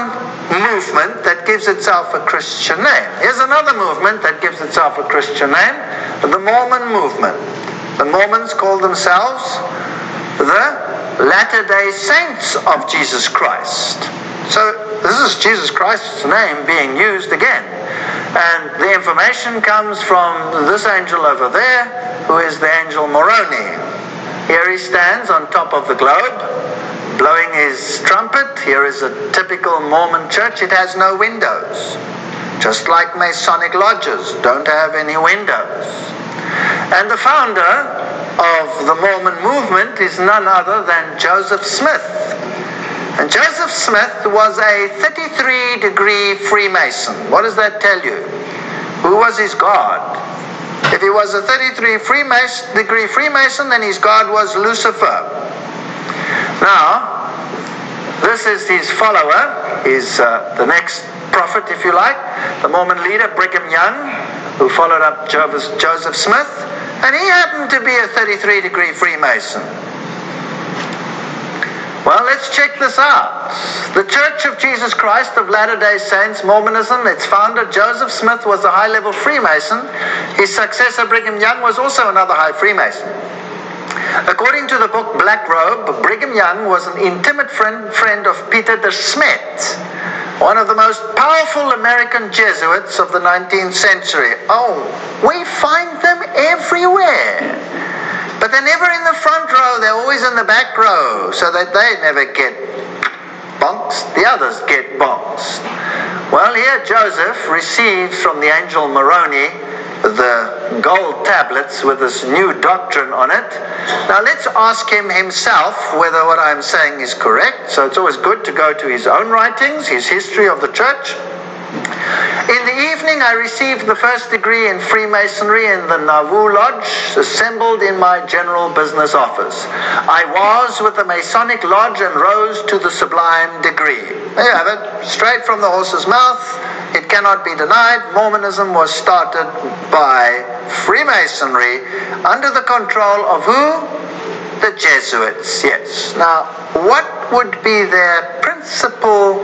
movement that gives itself a Christian name. Here's another movement that gives itself a Christian name the Mormon movement. The Mormons call themselves the Latter day Saints of Jesus Christ. So this is Jesus Christ's name being used again. And the information comes from this angel over there, who is the angel Moroni. Here he stands on top of the globe, blowing his trumpet. Here is a typical Mormon church. It has no windows. Just like Masonic lodges don't have any windows. And the founder of the Mormon movement is none other than Joseph Smith. And Joseph Smith was a 33 degree Freemason. What does that tell you? Who was his God? If he was a 33 Freemason, degree Freemason, then his God was Lucifer. Now, this is his follower, is uh, the next prophet, if you like, the Mormon leader, Brigham Young, who followed up Joseph Smith, and he happened to be a 33 degree Freemason. Well, let's check this out. The Church of Jesus Christ of Latter day Saints, Mormonism, its founder, Joseph Smith, was a high level Freemason. His successor, Brigham Young, was also another high Freemason. According to the book Black Robe, Brigham Young was an intimate friend, friend of Peter de Smet, one of the most powerful American Jesuits of the 19th century. Oh, we find them everywhere. But they're never in the front row, they're always in the back row, so that they never get bonks, the others get bonks. Well, here Joseph receives from the angel Moroni the gold tablets with this new doctrine on it. Now let's ask him himself whether what I'm saying is correct. So it's always good to go to his own writings, his history of the church. In the evening, I received the first degree in Freemasonry in the Nauvoo Lodge, assembled in my general business office. I was with the Masonic Lodge and rose to the sublime degree. There you have it, straight from the horse's mouth. It cannot be denied. Mormonism was started by Freemasonry under the control of who? The Jesuits, yes. Now, what would be their principal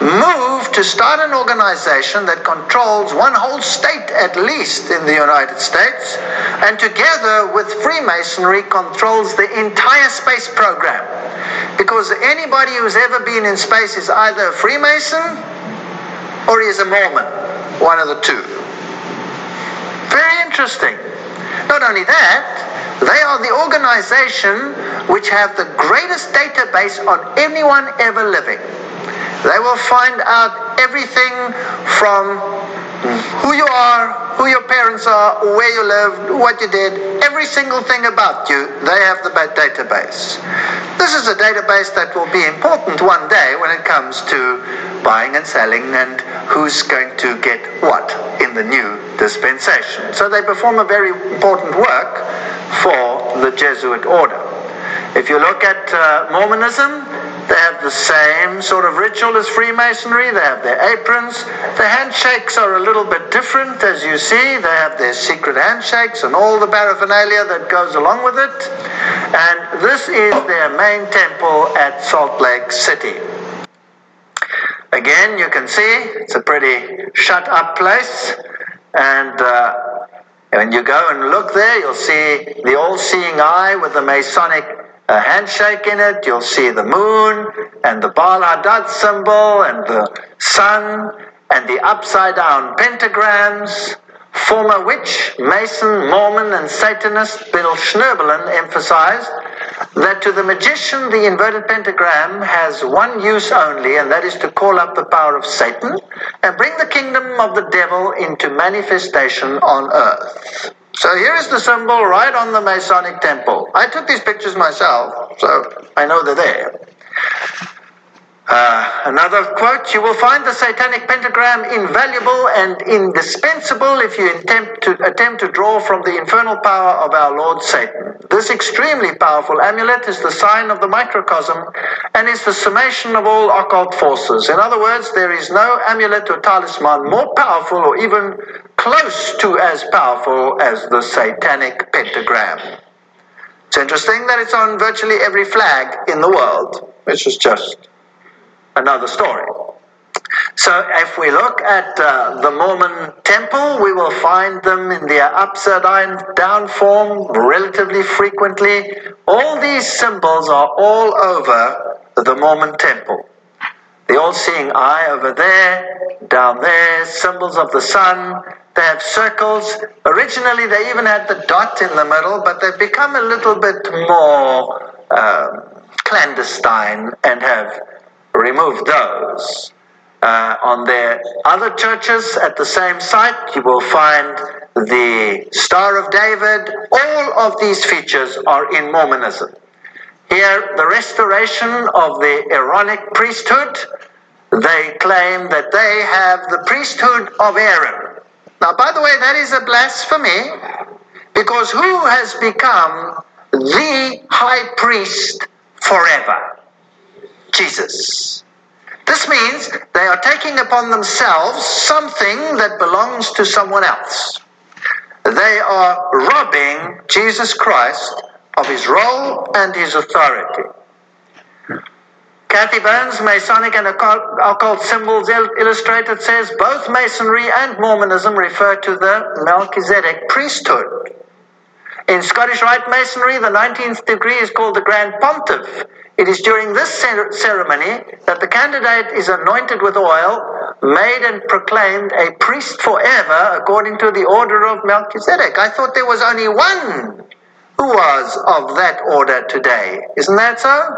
move to start an organization that controls one whole state at least in the United States and together with Freemasonry controls the entire space program. Because anybody who's ever been in space is either a Freemason or he is a Mormon, one of the two. Very interesting. Not only that, they are the organization which have the greatest database on anyone ever living. They will find out everything from who you are, who your parents are, where you lived, what you did, every single thing about you, they have the database. This is a database that will be important one day when it comes to buying and selling and who's going to get what in the new dispensation. So they perform a very important work for the Jesuit order. If you look at uh, Mormonism, they have the same sort of ritual as Freemasonry. They have their aprons. The handshakes are a little bit different, as you see. They have their secret handshakes and all the paraphernalia that goes along with it. And this is their main temple at Salt Lake City. Again, you can see it's a pretty shut up place. And uh, when you go and look there, you'll see the all seeing eye with the Masonic a handshake in it. You'll see the moon and the Baal Hadad symbol and the sun and the upside down pentagrams. Former witch, Mason, Mormon, and Satanist Bill Schnoebelen emphasized that to the magician the inverted pentagram has one use only, and that is to call up the power of Satan and bring the kingdom of the devil into manifestation on earth. So here is the symbol right on the Masonic temple. I took these pictures myself, so I know they're there. Uh, another quote, you will find the satanic pentagram invaluable and indispensable if you attempt to, attempt to draw from the infernal power of our Lord Satan. This extremely powerful amulet is the sign of the microcosm and is the summation of all occult forces. In other words, there is no amulet or talisman more powerful or even close to as powerful as the satanic pentagram. It's interesting that it's on virtually every flag in the world, which is just another story. So, if we look at uh, the Mormon temple, we will find them in their upside down form relatively frequently. All these symbols are all over the Mormon temple. The all seeing eye over there, down there, symbols of the sun. They have circles. Originally, they even had the dot in the middle, but they've become a little bit more uh, clandestine and have removed those. Uh, on their other churches at the same site, you will find the Star of David. All of these features are in Mormonism. Here, the restoration of the Aaronic priesthood, they claim that they have the priesthood of Aaron. Now, by the way, that is a blasphemy because who has become the high priest forever? Jesus. This means they are taking upon themselves something that belongs to someone else. They are robbing Jesus Christ of his role and his authority. Cathy Burns, Masonic and Occult Symbols Illustrated, says both Masonry and Mormonism refer to the Melchizedek priesthood. In Scottish Rite Masonry, the 19th degree is called the Grand Pontiff. It is during this ceremony that the candidate is anointed with oil, made and proclaimed a priest forever according to the order of Melchizedek. I thought there was only one who was of that order today. Isn't that so?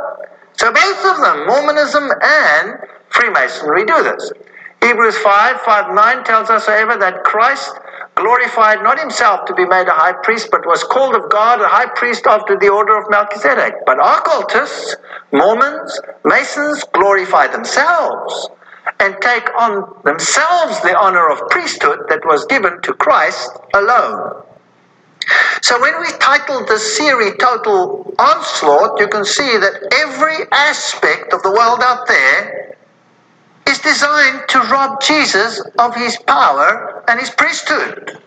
So both of them, Mormonism and Freemasonry, do this. Hebrews 5 5 9 tells us, however, that Christ glorified not himself to be made a high priest, but was called of God a high priest after the order of Melchizedek. But occultists, Mormons, Masons glorify themselves and take on themselves the honor of priesthood that was given to Christ alone. So when we titled the series Total Onslaught, you can see that every aspect of the world out there is designed to rob Jesus of his power and his priesthood.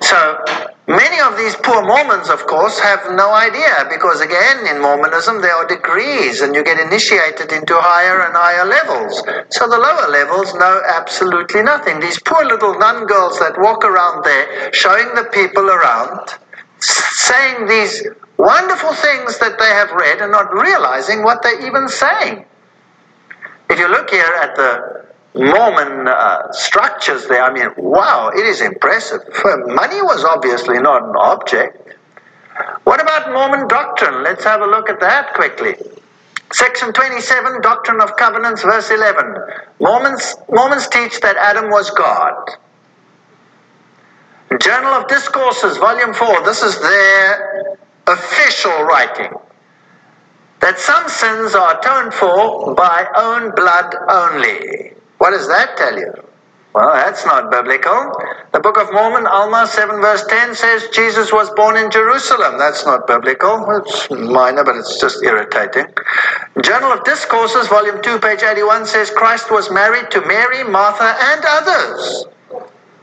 So many of these poor Mormons, of course, have no idea because, again, in Mormonism there are degrees and you get initiated into higher and higher levels. So the lower levels know absolutely nothing. These poor little nun girls that walk around there showing the people around, saying these wonderful things that they have read and not realizing what they're even saying. If you look here at the Mormon uh, structures there, I mean, wow, it is impressive. Money was obviously not an object. What about Mormon doctrine? Let's have a look at that quickly. Section 27, Doctrine of Covenants, verse 11. Mormons, Mormons teach that Adam was God. Journal of Discourses, Volume 4, this is their official writing that some sins are atoned for by own blood only. What does that tell you? Well, that's not biblical. The Book of Mormon, Alma 7 verse 10 says Jesus was born in Jerusalem. That's not biblical. It's minor, but it's just irritating. Journal of Discourses, volume 2, page 81 says Christ was married to Mary, Martha, and others.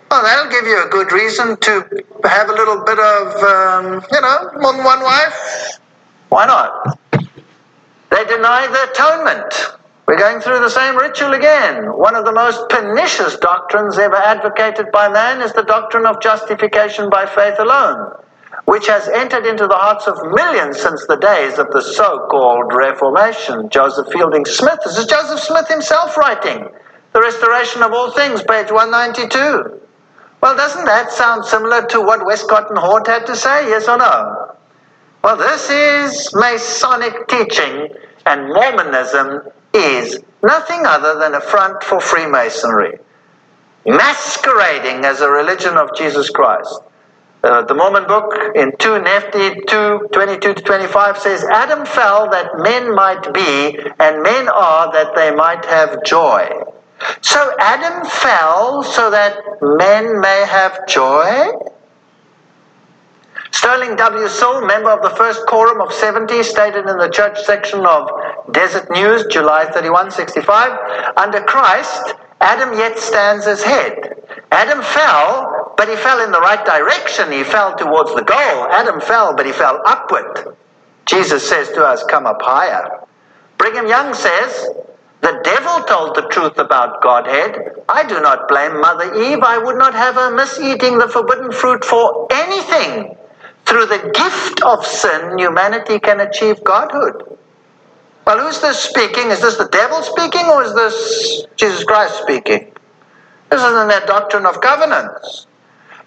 Well, that'll give you a good reason to have a little bit of, um, you know, more than one wife. Why not? They deny the atonement. We're going through the same ritual again. One of the most pernicious doctrines ever advocated by man is the doctrine of justification by faith alone, which has entered into the hearts of millions since the days of the so called Reformation. Joseph Fielding Smith, this is Joseph Smith himself writing, The Restoration of All Things, page 192. Well, doesn't that sound similar to what Westcott and Hort had to say, yes or no? Well, this is Masonic teaching, and Mormonism is nothing other than a front for Freemasonry, masquerading as a religion of Jesus Christ. Uh, the Mormon book in 2 Nephi 2 22 to 25 says, Adam fell that men might be, and men are that they might have joy. So Adam fell so that men may have joy? Sterling W. Sill, member of the first quorum of 70, stated in the church section of Deseret News, July 31, 65, under Christ, Adam yet stands as head. Adam fell, but he fell in the right direction. He fell towards the goal. Adam fell, but he fell upward. Jesus says to us, Come up higher. Brigham Young says, The devil told the truth about Godhead. I do not blame Mother Eve. I would not have her miss eating the forbidden fruit for anything. Through the gift of sin, humanity can achieve godhood. Well, who's this speaking? Is this the devil speaking or is this Jesus Christ speaking? This isn't that doctrine of covenants.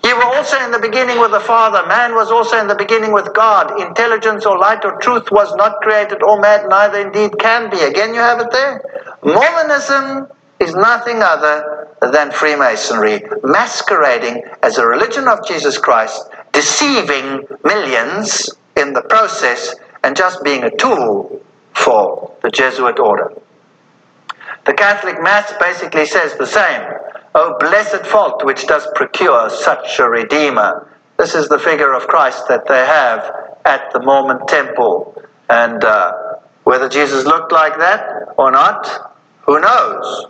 You were also in the beginning with the Father. Man was also in the beginning with God. Intelligence or light or truth was not created or made, neither indeed can be. Again, you have it there. Mormonism is nothing other than Freemasonry, masquerading as a religion of Jesus Christ, deceiving millions in the process, and just being a tool for the Jesuit order. The Catholic Mass basically says the same. Oh, blessed fault which does procure such a Redeemer. This is the figure of Christ that they have at the Mormon temple. And uh, whether Jesus looked like that or not, who knows?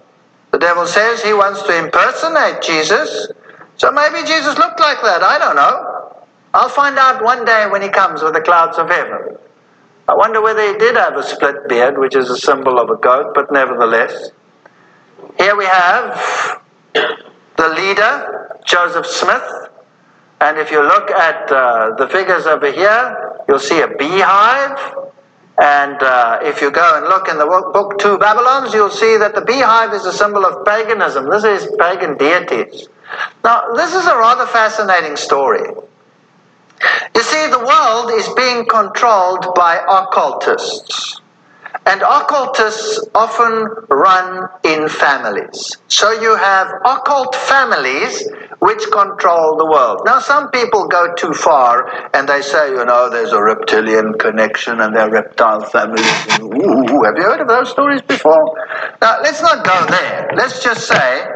The devil says he wants to impersonate Jesus. So maybe Jesus looked like that. I don't know. I'll find out one day when he comes with the clouds of heaven. I wonder whether he did have a split beard, which is a symbol of a goat, but nevertheless. Here we have the leader, Joseph Smith, And if you look at uh, the figures over here, you'll see a beehive. And uh, if you go and look in the book Two Babylons, you'll see that the beehive is a symbol of paganism. This is pagan deities. Now, this is a rather fascinating story. You see, the world is being controlled by occultists. And occultists often run in families. So you have occult families which control the world. Now, some people go too far and they say, you know, there's a reptilian connection and there are reptile families. Ooh, have you heard of those stories before? Now, let's not go there. Let's just say,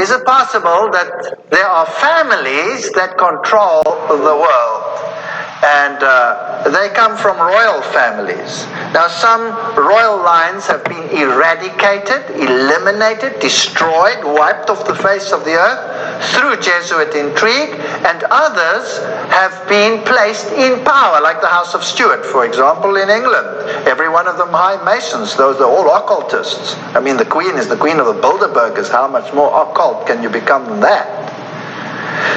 is it possible that there are families that control the world? And uh, they come from royal families. Now, some royal lines have been eradicated, eliminated, destroyed, wiped off the face of the earth through Jesuit intrigue, and others have been placed in power, like the House of Stuart, for example, in England. Every one of them high masons, those are all occultists. I mean, the Queen is the Queen of the Bilderbergers. How much more occult can you become than that?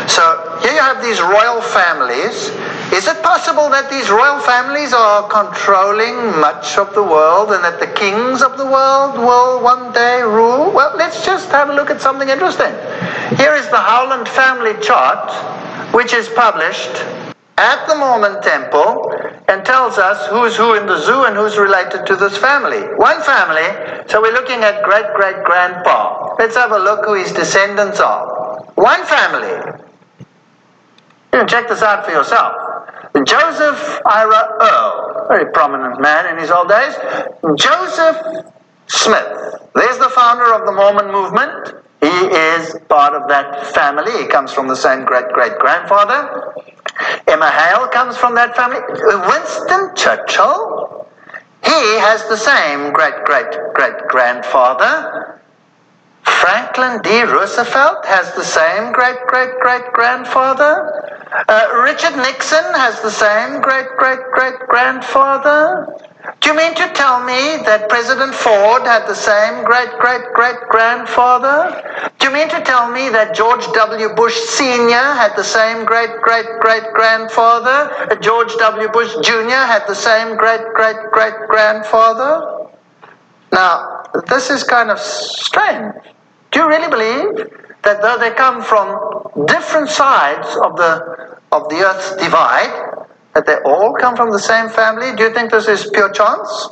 So here you have these royal families. Is it possible that these royal families are controlling much of the world and that the kings of the world will one day rule? Well, let's just have a look at something interesting. Here is the Howland family chart, which is published at the Mormon temple and tells us who's who in the zoo and who's related to this family. One family, so we're looking at great great grandpa. Let's have a look who his descendants are. One family, you check this out for yourself. Joseph Ira Earl, very prominent man in his old days. Joseph Smith, there's the founder of the Mormon movement. He is part of that family. He comes from the same great great grandfather. Emma Hale comes from that family. Winston Churchill, he has the same great great great grandfather. Franklin D. Roosevelt has the same great great great grandfather. Uh, Richard Nixon has the same great great great grandfather. Do you mean to tell me that President Ford had the same great great great grandfather? Do you mean to tell me that George W. Bush Sr. had the same great great great grandfather? George W. Bush Jr. had the same great great great grandfather? Now, this is kind of strange. Do you really believe that though they come from different sides of the of the earth's divide, that they all come from the same family? Do you think this is pure chance?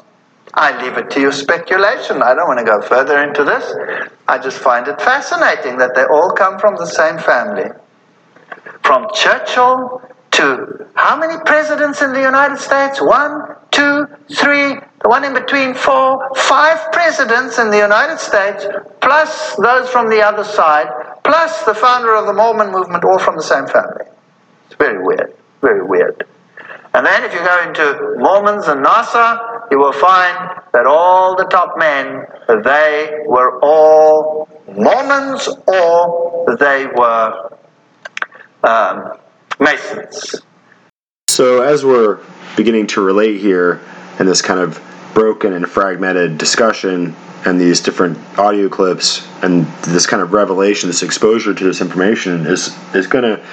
I leave it to your speculation. I don't want to go further into this. I just find it fascinating that they all come from the same family. From Churchill to how many presidents in the United States? One, two, three, the one in between, four, five presidents in the United States, plus those from the other side, plus the founder of the Mormon movement, all from the same family. It's very weird, very weird. And then if you go into Mormons and NASA, you will find that all the top men, they were all Mormons or they were um, Masons. So as we're beginning to relate here in this kind of broken and fragmented discussion and these different audio clips and this kind of revelation, this exposure to this information is is going to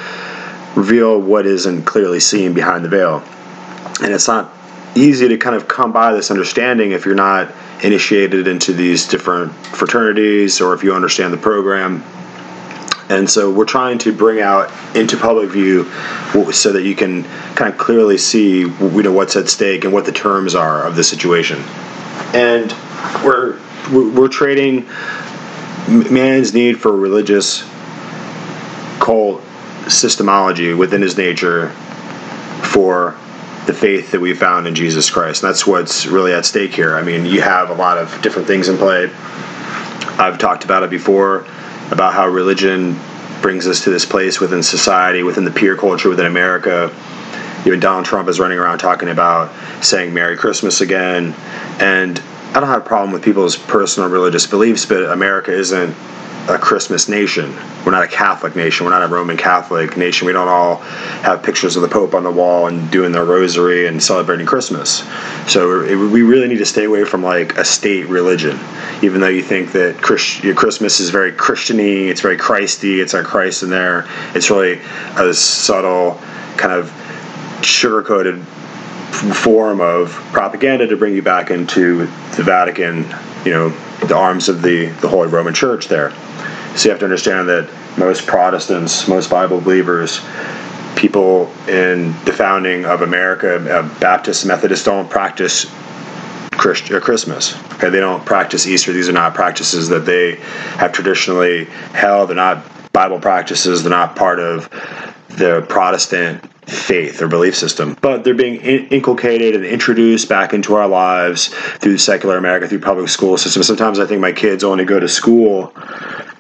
reveal what isn't clearly seen behind the veil. And it's not easy to kind of come by this understanding if you're not initiated into these different fraternities or if you understand the program. And so we're trying to bring out into public view so that you can kind of clearly see you know what's at stake and what the terms are of the situation. And we're we're trading man's need for religious cult systemology within his nature for the faith that we found in Jesus Christ. And that's what's really at stake here. I mean, you have a lot of different things in play. I've talked about it before about how religion brings us to this place within society, within the peer culture within America. Even Donald Trump is running around talking about saying Merry Christmas again. And I don't have a problem with people's personal religious beliefs, but America isn't a Christmas nation. We're not a Catholic nation. We're not a Roman Catholic nation. We don't all have pictures of the Pope on the wall and doing their rosary and celebrating Christmas. So it, we really need to stay away from like a state religion. Even though you think that Christ, Christmas is very Christiany, it's very Christy, it's our Christ in there. It's really a subtle kind of sugar-coated form of propaganda to bring you back into the Vatican, you know, the arms of the, the Holy Roman Church there. So you have to understand that most Protestants, most Bible believers, people in the founding of America, uh, Baptists, Methodists, don't practice Christ, uh, Christmas. Okay, they don't practice Easter. These are not practices that they have traditionally held. They're not Bible practices. They're not part of the Protestant faith or belief system, but they're being inculcated and introduced back into our lives through secular America, through public school system. Sometimes I think my kids only go to school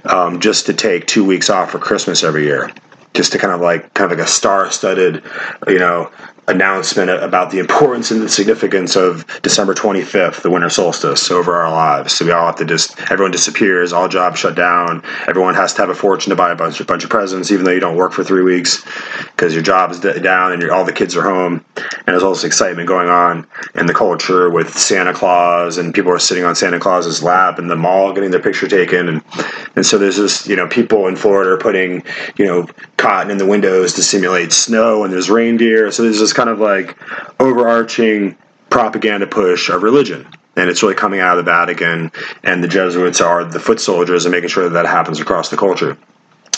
um, just to take two weeks off for Christmas every year, just to kind of like kind of like a star-studded, you know, announcement about the importance and the significance of December 25th, the winter solstice, over our lives. So we all have to just, everyone disappears, all jobs shut down, everyone has to have a fortune to buy a bunch, a bunch of presents, even though you don't work for three weeks because your job is down and all the kids are home. And there's all this excitement going on in the culture with Santa Claus, and people are sitting on Santa Claus's lap in the mall getting their picture taken. And, and so there's this, you know, people in Florida are putting, you know, cotton in the windows to simulate snow, and there's reindeer. So there's this kind of like overarching propaganda push of religion. And it's really coming out of the Vatican, and the Jesuits are the foot soldiers and making sure that that happens across the culture.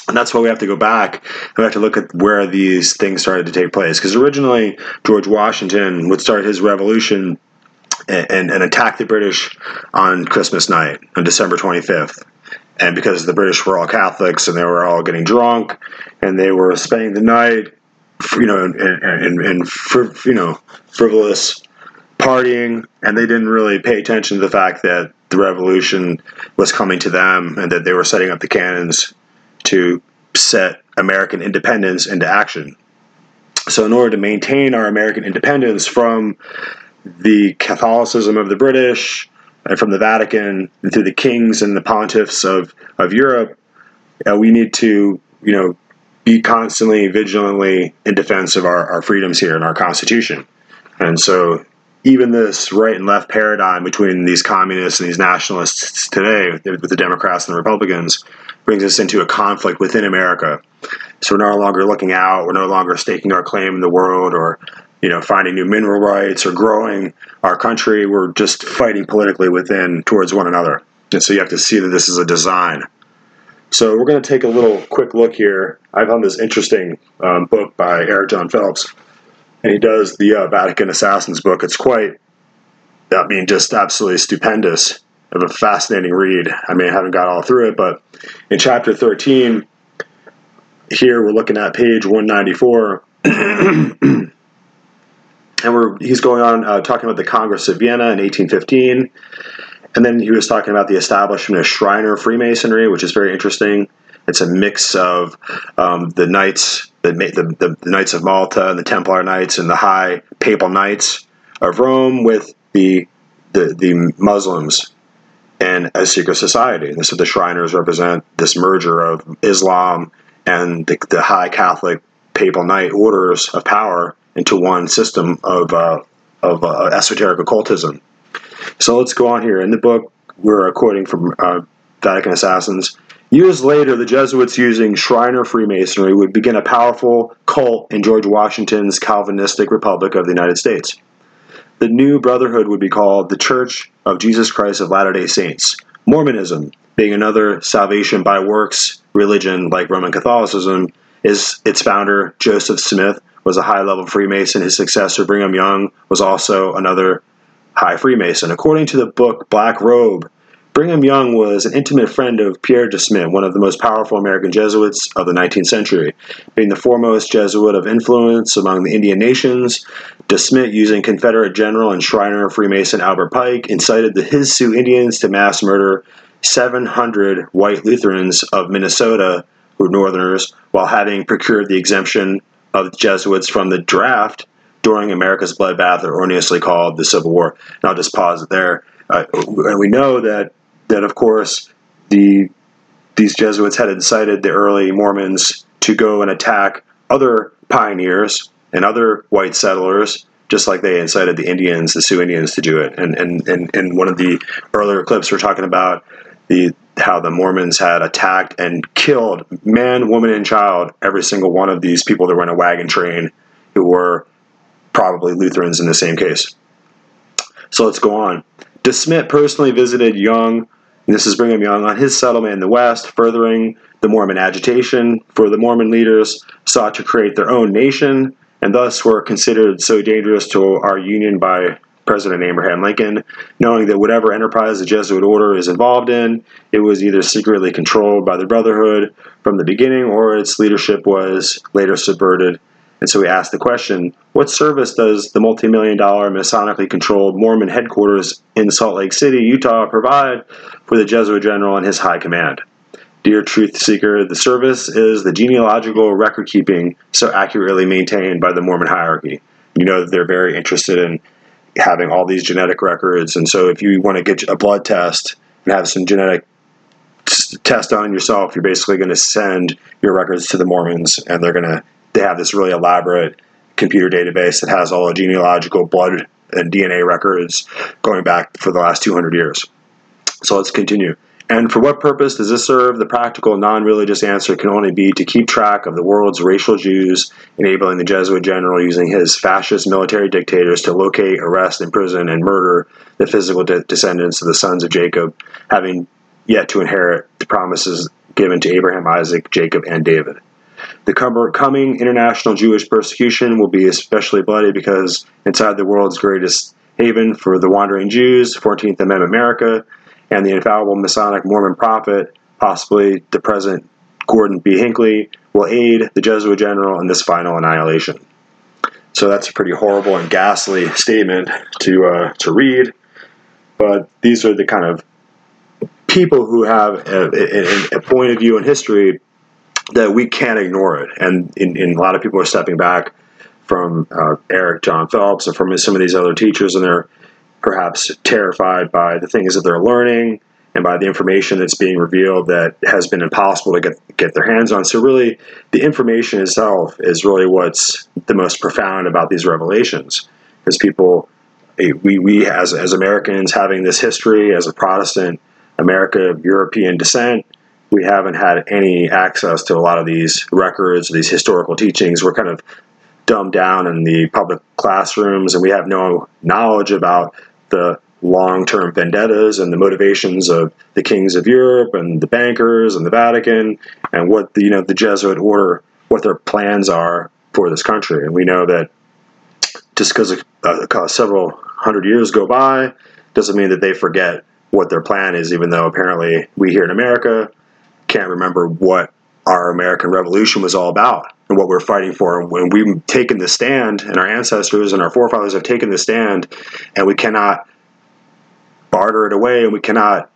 And that's why we have to go back and we have to look at where these things started to take place. Because originally, George Washington would start his revolution and, and, and, attack the British on Christmas night, on December 25th. And because the British were all Catholics and they were all getting drunk and they were spending the night you know, and, and, and fr- you know, frivolous partying, and they didn't really pay attention to the fact that the revolution was coming to them and that they were setting up the cannons to set American independence into action. So, in order to maintain our American independence from the Catholicism of the British and from the Vatican and through the kings and the pontiffs of, of Europe, uh, we need to, you know, be constantly vigilantly in defense of our, our freedoms here in our Constitution. And so, even this right and left paradigm between these communists and these nationalists today, with the Democrats and the Republicans, brings us into a conflict within America. So we're no longer looking out. We're no longer staking our claim in the world, or you know, finding new mineral rights or growing our country. We're just fighting politically within towards one another. And so you have to see that this is a design so we're going to take a little quick look here. I found this interesting um, book by Eric John Phelps, and he does the uh, Vatican Assassins book. It's quite, I mean, just absolutely stupendous. Of a fascinating read. I mean, I haven't got all through it, but in chapter 13, here we're looking at page 194. and we're, he's going on uh, talking about the Congress of Vienna in 1815 and then he was talking about the establishment of Shriner Freemasonry, which is very interesting. It's a mix of um, the knights, the, the, the, Knights of Malta and the Templar Knights and the High Papal Knights of Rome with the the, the Muslims and a secret society. And so the Shriners represent this merger of Islam and the, the High Catholic Papal Knight orders of power into one system of uh, of uh, esoteric occultism. So let's go on here. In the book, we're quoting from uh, Vatican Assassins. Years later, the Jesuits, using Shriner Freemasonry, would begin a powerful cult in George Washington's Calvinistic Republic of the United States. The new brotherhood would be called the Church of Jesus Christ of Latter day Saints. Mormonism, being another salvation by works religion like Roman Catholicism, is its founder, Joseph Smith, was a high level Freemason. His successor, Brigham Young, was also another High Freemason. According to the book Black Robe, Brigham Young was an intimate friend of Pierre de Smet, one of the most powerful American Jesuits of the 19th century. Being the foremost Jesuit of influence among the Indian nations, de Smet, using Confederate General and Shriner Freemason Albert Pike, incited the His Sioux Indians to mass murder 700 white Lutherans of Minnesota, who were Northerners, while having procured the exemption of Jesuits from the draft during America's bloodbath, erroneously called the Civil War. And I'll just pause there. Uh, and we know that that of course the these Jesuits had incited the early Mormons to go and attack other pioneers and other white settlers, just like they incited the Indians, the Sioux Indians, to do it. And and and in one of the earlier clips, we're talking about the how the Mormons had attacked and killed man, woman, and child, every single one of these people that were in a wagon train who were probably Lutherans in the same case. So let's go on. DeSmet personally visited Young, this is Brigham Young, on his settlement in the West, furthering the Mormon agitation for the Mormon leaders sought to create their own nation and thus were considered so dangerous to our union by President Abraham Lincoln, knowing that whatever enterprise the Jesuit order is involved in, it was either secretly controlled by the Brotherhood from the beginning or its leadership was later subverted. And so we asked the question what service does the multi million dollar Masonically controlled Mormon headquarters in Salt Lake City, Utah, provide for the Jesuit general and his high command? Dear Truth Seeker, the service is the genealogical record keeping so accurately maintained by the Mormon hierarchy. You know that they're very interested in having all these genetic records. And so if you want to get a blood test and have some genetic test on yourself, you're basically going to send your records to the Mormons, and they're going to they have this really elaborate computer database that has all the genealogical blood and DNA records going back for the last 200 years. So let's continue. And for what purpose does this serve? The practical, non religious answer can only be to keep track of the world's racial Jews, enabling the Jesuit general using his fascist military dictators to locate, arrest, imprison, and murder the physical de- descendants of the sons of Jacob, having yet to inherit the promises given to Abraham, Isaac, Jacob, and David. The coming international Jewish persecution will be especially bloody because inside the world's greatest haven for the wandering Jews, 14th Amendment America, and the infallible Masonic Mormon prophet, possibly the present Gordon B. Hinckley, will aid the Jesuit general in this final annihilation. So that's a pretty horrible and ghastly statement to uh, to read. But these are the kind of people who have a, a, a point of view in history that we can't ignore it. And, in, in a lot of people are stepping back from uh, Eric John Phelps and from some of these other teachers, and they're perhaps terrified by the things that they're learning and by the information that's being revealed that has been impossible to get get their hands on. So really, the information itself is really what's the most profound about these revelations, because people, eh, we we as as Americans having this history as a Protestant America of European descent, we haven't had any access to a lot of these records, these historical teachings. We're kind of dumbed down in the public classrooms, and we have no knowledge about the long term vendettas and the motivations of the kings of Europe and the bankers and the Vatican and what the you know the Jesuit order what their plans are for this country. And we know that just because uh, several hundred years go by doesn't mean that they forget what their plan is, even though apparently we here in America can't remember what our American Revolution was all about and what we're fighting for. And When we've taken the stand, and our ancestors and our forefathers have taken the stand, and we cannot barter it away, and we cannot,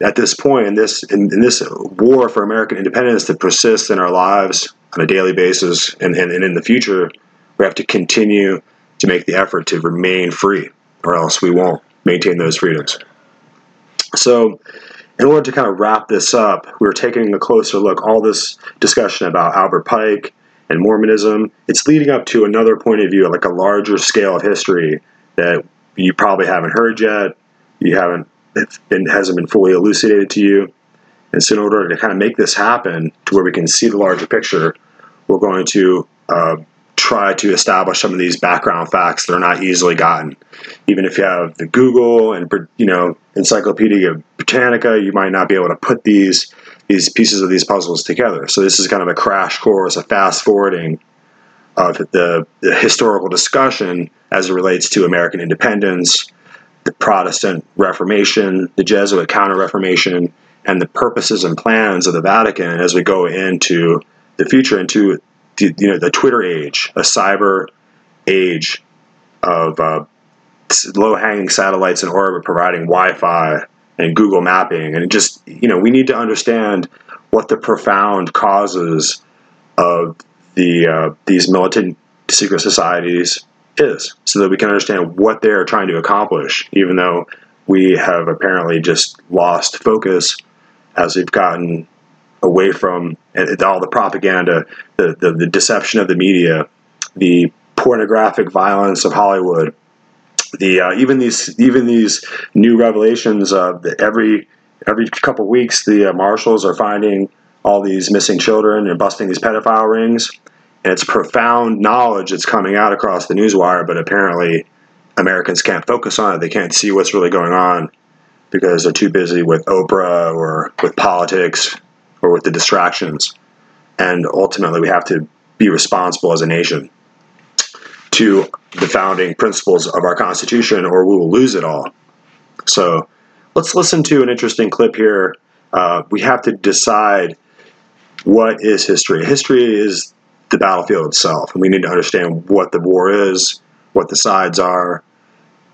at this point in this in, in this war for American independence that persists in our lives on a daily basis, and, and, and in the future, we have to continue to make the effort to remain free, or else we won't maintain those freedoms. So, in order to kind of wrap this up, we are taking a closer look. All this discussion about Albert Pike and Mormonism, it's leading up to another point of view, like a larger scale of history that you probably haven't heard yet. You haven't, it hasn't been fully elucidated to you. And so, in order to kind of make this happen to where we can see the larger picture, we're going to uh, try to establish some of these background facts that are not easily gotten. Even if you have the Google and you know Encyclopedia Britannica, you might not be able to put these these pieces of these puzzles together. So this is kind of a crash course, a fast forwarding of the, the historical discussion as it relates to American independence, the Protestant Reformation, the Jesuit Counter Reformation, and the purposes and plans of the Vatican as we go into the future, into you know the Twitter age, a cyber age of uh, low hanging satellites in orbit providing Wi-Fi and Google Mapping, and just you know we need to understand what the profound causes of the uh, these militant secret societies is, so that we can understand what they're trying to accomplish, even though we have apparently just lost focus as we've gotten away from all the propaganda, the, the, the deception of the media, the pornographic violence of Hollywood, the uh, even these even these new revelations of every every couple weeks the uh, marshals are finding all these missing children and busting these pedophile rings. And it's profound knowledge that's coming out across the newswire but apparently Americans can't focus on it. They can't see what's really going on because they're too busy with Oprah or with politics or with the distractions and ultimately we have to be responsible as a nation to the founding principles of our Constitution, or we will lose it all. So let's listen to an interesting clip here. Uh, we have to decide what is history. History is the battlefield itself, and we need to understand what the war is, what the sides are,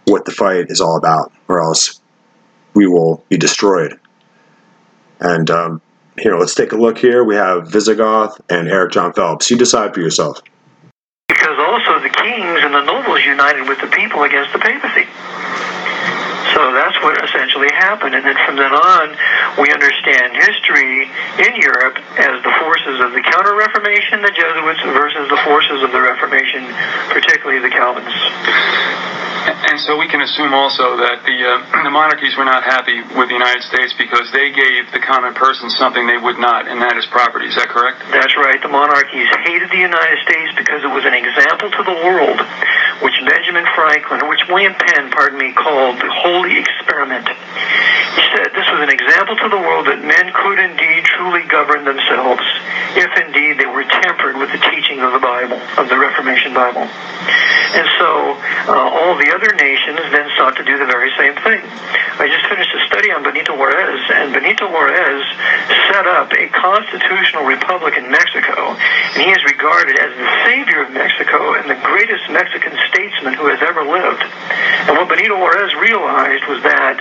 what the fight is all about, or else we will be destroyed. And um, here, let's take a look here. We have Visigoth and Eric John Phelps. You decide for yourself because also the kings and the nobles united with the people against the papacy. So that's what essentially happened. And then from then on, we understand history in Europe as the forces of the Counter Reformation, the Jesuits, versus the forces of the Reformation, particularly the Calvinists. And so we can assume also that the uh, the monarchies were not happy with the United States because they gave the common person something they would not, and that is property. Is that correct? That's right. The monarchies hated the United States because it was an example to the world, which Benjamin Franklin, or which William Penn, pardon me, called the holy experiment. He said this was an example to the world that men could indeed truly govern themselves if indeed they were tempered with the teaching of the Bible, of the Reformation Bible. And so uh, all the other nations then sought to do the very same thing. I just finished a study on Benito Juarez, and Benito Juarez set up a constitutional republic in Mexico, and he is regarded as the savior of Mexico and the greatest Mexican statesman who has ever lived. And what Benito Juarez realized was that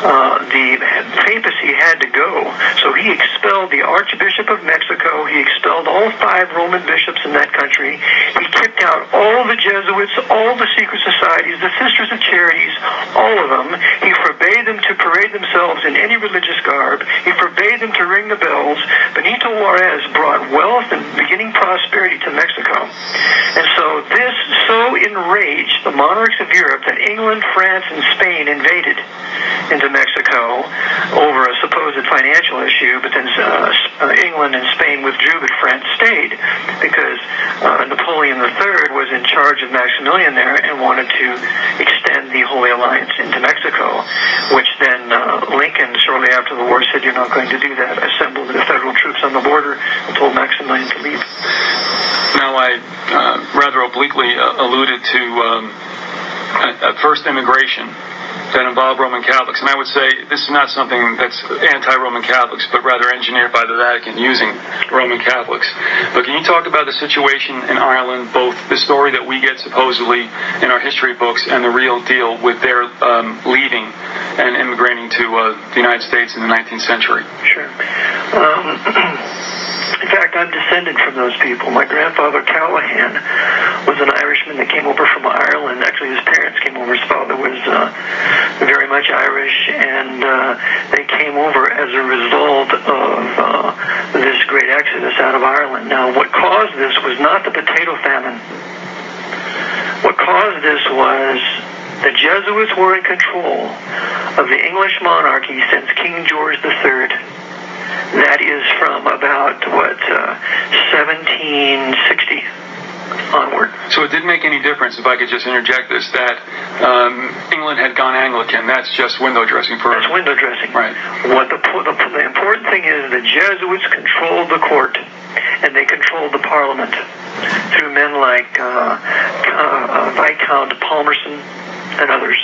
uh, the papacy had to go, so he expelled the Archbishop of Mexico, he expelled all five Roman bishops in that country, he kicked out all the Jesuits, all the secret societies, the Sisters of Charities, all of them. He forbade them to parade themselves in any religious garb. He forbade them to ring the bells. Benito Juarez brought wealth and beginning prosperity to Mexico. And so this so enraged the monarchs of Europe that England, France, and Spain into Mexico over a supposed financial issue, but then uh, uh England and Spain withdrew, but France stayed because uh, Napoleon III was in charge of Maximilian there and wanted to extend the Holy Alliance into Mexico, which then uh, Lincoln, shortly after the war, said, You're not going to do that. Assembled the federal troops on the border and told Maximilian to leave. Now, I uh, rather obliquely uh, alluded to um, first immigration that involve Roman Catholics. And I would say this is not something that's anti Roman Catholics, but rather engineered by the Vatican using Roman Catholics. But can you talk about the situation in Ireland, both the story that we get supposedly in our history books and the real deal with their um, leaving and immigrating to uh, the United States in the 19th century? Sure. Um, In fact, I'm descended from those people. My grandfather Callahan was an Irishman that came over from Ireland. Actually, his parents came over. His father was uh, very much Irish, and uh, they came over as a result of uh, this great exodus out of Ireland. Now, what caused this was not the potato famine. What caused this was the Jesuits were in control of the English monarchy since King George III that is from about what uh, 1760 onward. So it didn't make any difference, if I could just interject this, that um, England had gone Anglican. That's just window dressing for. That's window dressing. Right. What the, the, the important thing is, the Jesuits controlled the court, and they controlled the Parliament through men like uh, uh, Viscount Palmerston and others.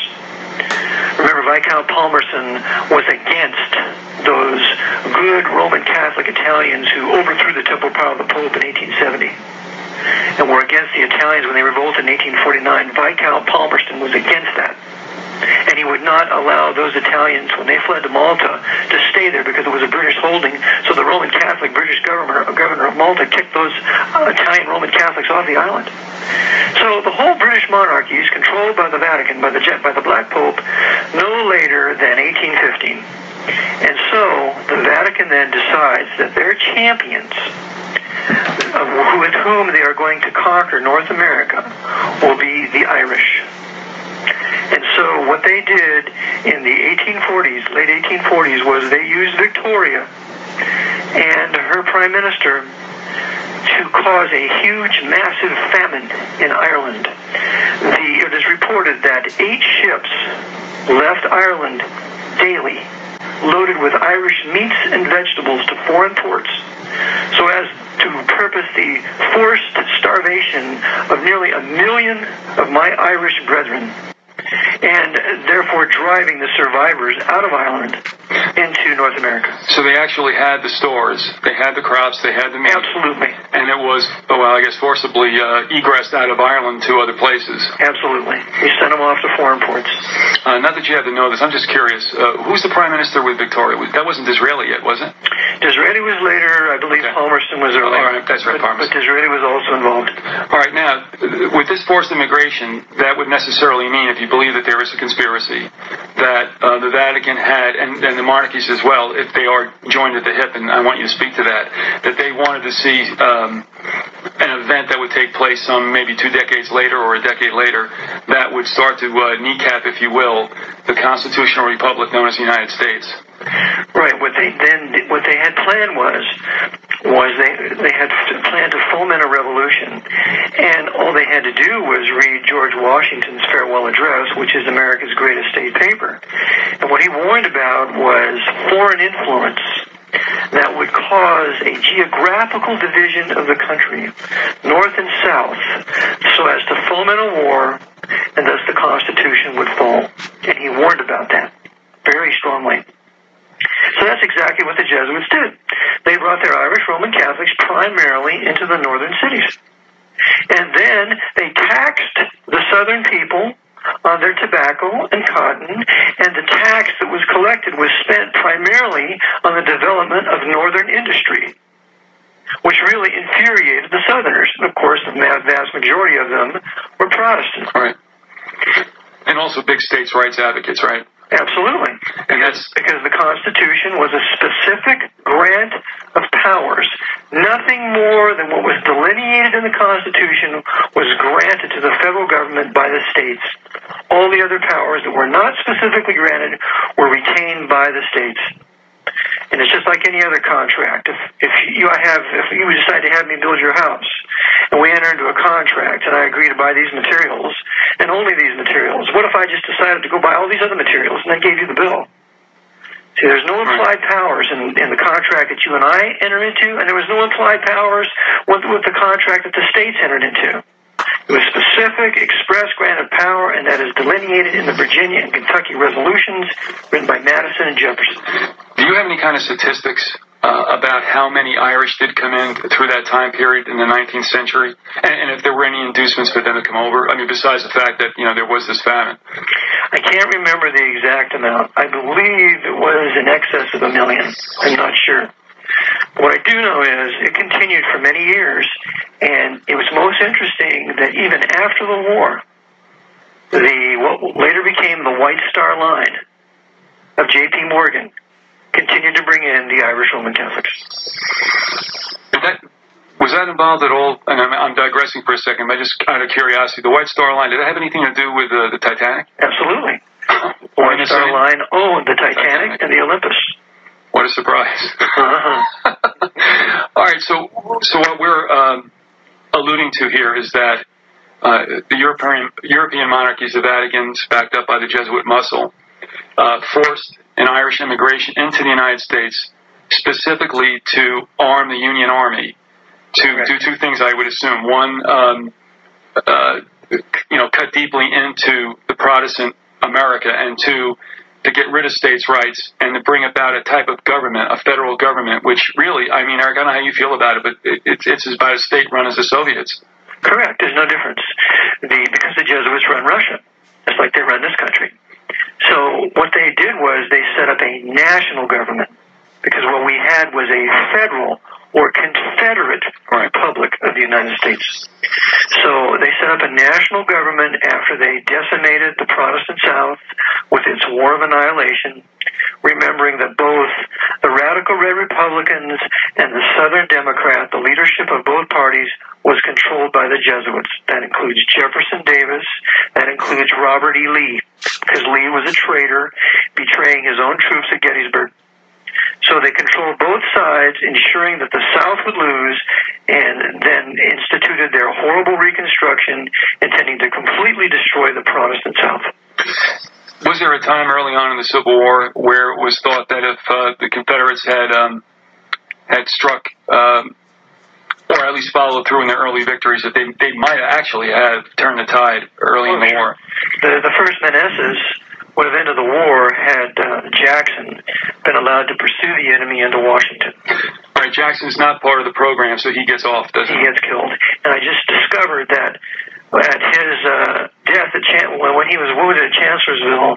Remember, Viscount Palmerston was against those good Roman Catholic Italians who overthrew the temporal power of the Pope in 1870 and were against the Italians when they revolted in 1849. Viscount Palmerston was against that. And he would not allow those Italians, when they fled to Malta, to stay there because it was a British holding. So the Roman Catholic British governor, governor of Malta kicked those uh, Italian Roman Catholics off the island. So the whole British monarchy is controlled by the Vatican, by the by the Black Pope, no later than 1815. And so the Vatican then decides that their champions, uh, with whom they are going to conquer North America, will be the Irish. And so what they did in the 1840s, late 1840s, was they used Victoria and her prime minister to cause a huge, massive famine in Ireland. The, it is reported that eight ships left Ireland daily, loaded with Irish meats and vegetables to foreign ports, so as to purpose the forced starvation of nearly a million of my Irish brethren and therefore driving the survivors out of Ireland into North America. So they actually had the stores, they had the crops, they had the meat. Absolutely. And it was, well, I guess, forcibly uh, egressed out of Ireland to other places. Absolutely. We sent them off to foreign ports. Uh, not that you have to know this, I'm just curious. Uh, who's the prime minister with Victoria? That wasn't Disraeli yet, was it? Disraeli was later. I believe Okay. Palmerston was earlier. All right, that's right, But, Palmerston. but Disraeli was also involved. All right, now, with this forced immigration, that would necessarily mean, if you believe that there is a conspiracy, that uh, the Vatican had, and, and the monarchies as well, if they are joined at the hip, and I want you to speak to that, that they wanted to see um, an event that would take place some maybe two decades later or a decade later that would start to uh, kneecap, if you will, the constitutional republic known as the United States. Right. What they then what they had planned was was they they had planned to foment a revolution, and all they had to do was read George Washington's farewell address, which is America's greatest state paper. And what he warned about was foreign influence that would cause a geographical division of the country, north and south, so as to foment a war, and thus the Constitution would fall. And he warned about that very strongly. So that's exactly what the Jesuits did. They brought their Irish Roman Catholics primarily into the northern cities. And then they taxed the southern people on their tobacco and cotton, and the tax that was collected was spent primarily on the development of northern industry, which really infuriated the southerners. And of course, the vast majority of them were Protestant. Right. And also big states' rights advocates, right? Absolutely. That's because the Constitution was a specific grant of powers. Nothing more than what was delineated in the Constitution was granted to the federal government by the states. All the other powers that were not specifically granted were retained by the states. And it's just like any other contract. If if you I have if you decide to have me build your house, and we enter into a contract, and I agree to buy these materials and only these materials, what if I just decided to go buy all these other materials and then gave you the bill? See, there's no implied powers in, in the contract that you and I enter into, and there was no implied powers with, with the contract that the states entered into. It was specific, express grant of power, and that is delineated in the Virginia and Kentucky resolutions written by Madison and Jefferson. Do you have any kind of statistics uh, about how many Irish did come in through that time period in the 19th century, and, and if there were any inducements for them to come over? I mean, besides the fact that you know there was this famine. I can't remember the exact amount. I believe it was in excess of a million. I'm not sure. What I do know is it continued for many years, and it was most interesting that even after the war, the what later became the White Star Line of J.P. Morgan continued to bring in the Irish Roman Catholics. Did that, was that involved at all? And I'm, I'm digressing for a second, but just out of curiosity, the White Star Line did that have anything to do with uh, the Titanic? Absolutely. White Star. Line owned the Titanic Titanic. and the Olympus. What a surprise! Uh-huh. All right, so so what we're um, alluding to here is that uh, the European European monarchies, the Vatican's backed up by the Jesuit muscle, uh, forced an Irish immigration into the United States specifically to arm the Union Army to do two things. I would assume one, um, uh, you know, cut deeply into the Protestant America, and two, to get rid of states' rights and to bring about a type of government, a federal government, which really, I mean, Eric, I don't know how you feel about it, but it, it's it's about as state run as the Soviets. Correct. There's no difference. The because the Jesuits run Russia, just like they run this country. So what they did was they set up a national government because what we had was a federal or confederate republic of the United States. So they set up a national government after they decimated the Protestant South with its war of annihilation. Remembering that both the radical red Republicans and the Southern Democrat, the leadership of both parties, was controlled by the Jesuits. That includes Jefferson Davis, that includes Robert E. Lee, because Lee was a traitor, betraying his own troops at Gettysburg. So they controlled both sides, ensuring that the South would lose, and then instituted their horrible Reconstruction, intending to completely destroy the Protestant South. Was there a time early on in the Civil War where it was thought that if uh, the Confederates had um, had struck, um, or at least followed through in their early victories, that they they might actually have turned the tide early in the Oh, war? The, the first Manassas would have ended the war had uh, Jackson been allowed to pursue the enemy into Washington. All right, Jackson's not part of the program, so he gets off, doesn't He he? gets killed. And I just discovered that at his uh, death at Chan- when he was wounded at Chancellorsville,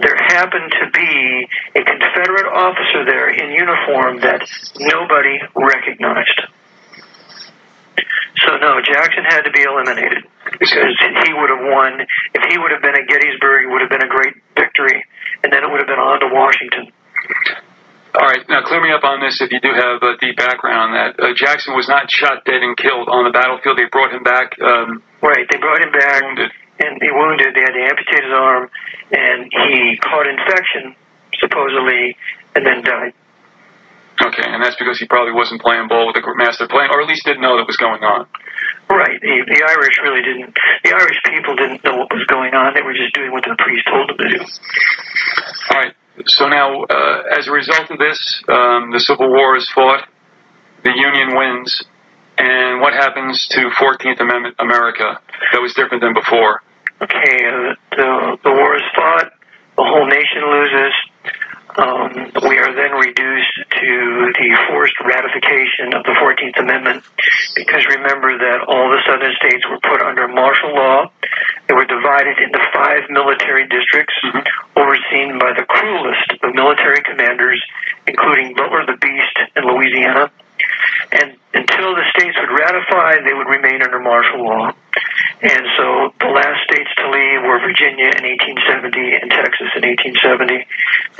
there happened to be a Confederate officer there in uniform that nobody recognized. So no, Jackson had to be eliminated because he would have won. If he would have been at Gettysburg, it would have been a great victory, and then it would have been on to Washington. All right, now clear me up on this if you do have a deep background on that. Uh, Jackson was not shot dead and killed on the battlefield. They brought him back um, Right, they brought him back. wounded. and he wounded. They had to amputate his arm, and he caught infection, supposedly, and then died. Okay, and that's because he probably wasn't playing ball with the master plan, or at least didn't know that was going on. Right. The, the Irish really didn't. The Irish people didn't know what was going on. They were just doing what the priest told them to do. All right. So now, uh, as a result of this, um, the Civil War is fought. The Union wins. And what happens to 14th Amendment America that was different than before? Okay, uh, the the war is fought. The whole nation loses. Um, we are then reduced to the forced ratification of the 14th Amendment because remember that all the southern states were put under martial law. They were divided into five military districts overseen by the cruelest of military commanders, including Butler the Beast in Louisiana. And until the states would ratify, they would remain under martial law. And so the last states to leave were Virginia in 1870 and Texas in 1870.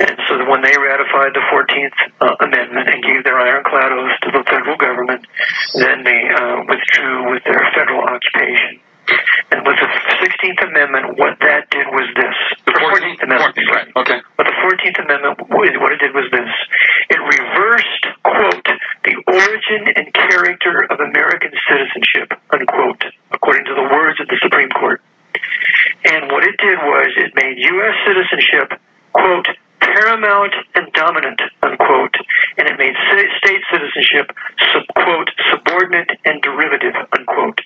And so when they ratified the 14th uh, Amendment and gave their ironclad oath to the federal government, then they uh, withdrew with their federal occupation. And with the 16th Amendment, what that did was this. The 14th, 14th Amendment. 14th, right. Okay. But the 14th Amendment, what it did was this. It reversed, quote, the origin and character of American citizenship, unquote, according to the words of the Supreme Court. And what it did was it made U.S. citizenship, quote, paramount and dominant, unquote, and it made state citizenship, sub, quote, subordinate and derivative, unquote.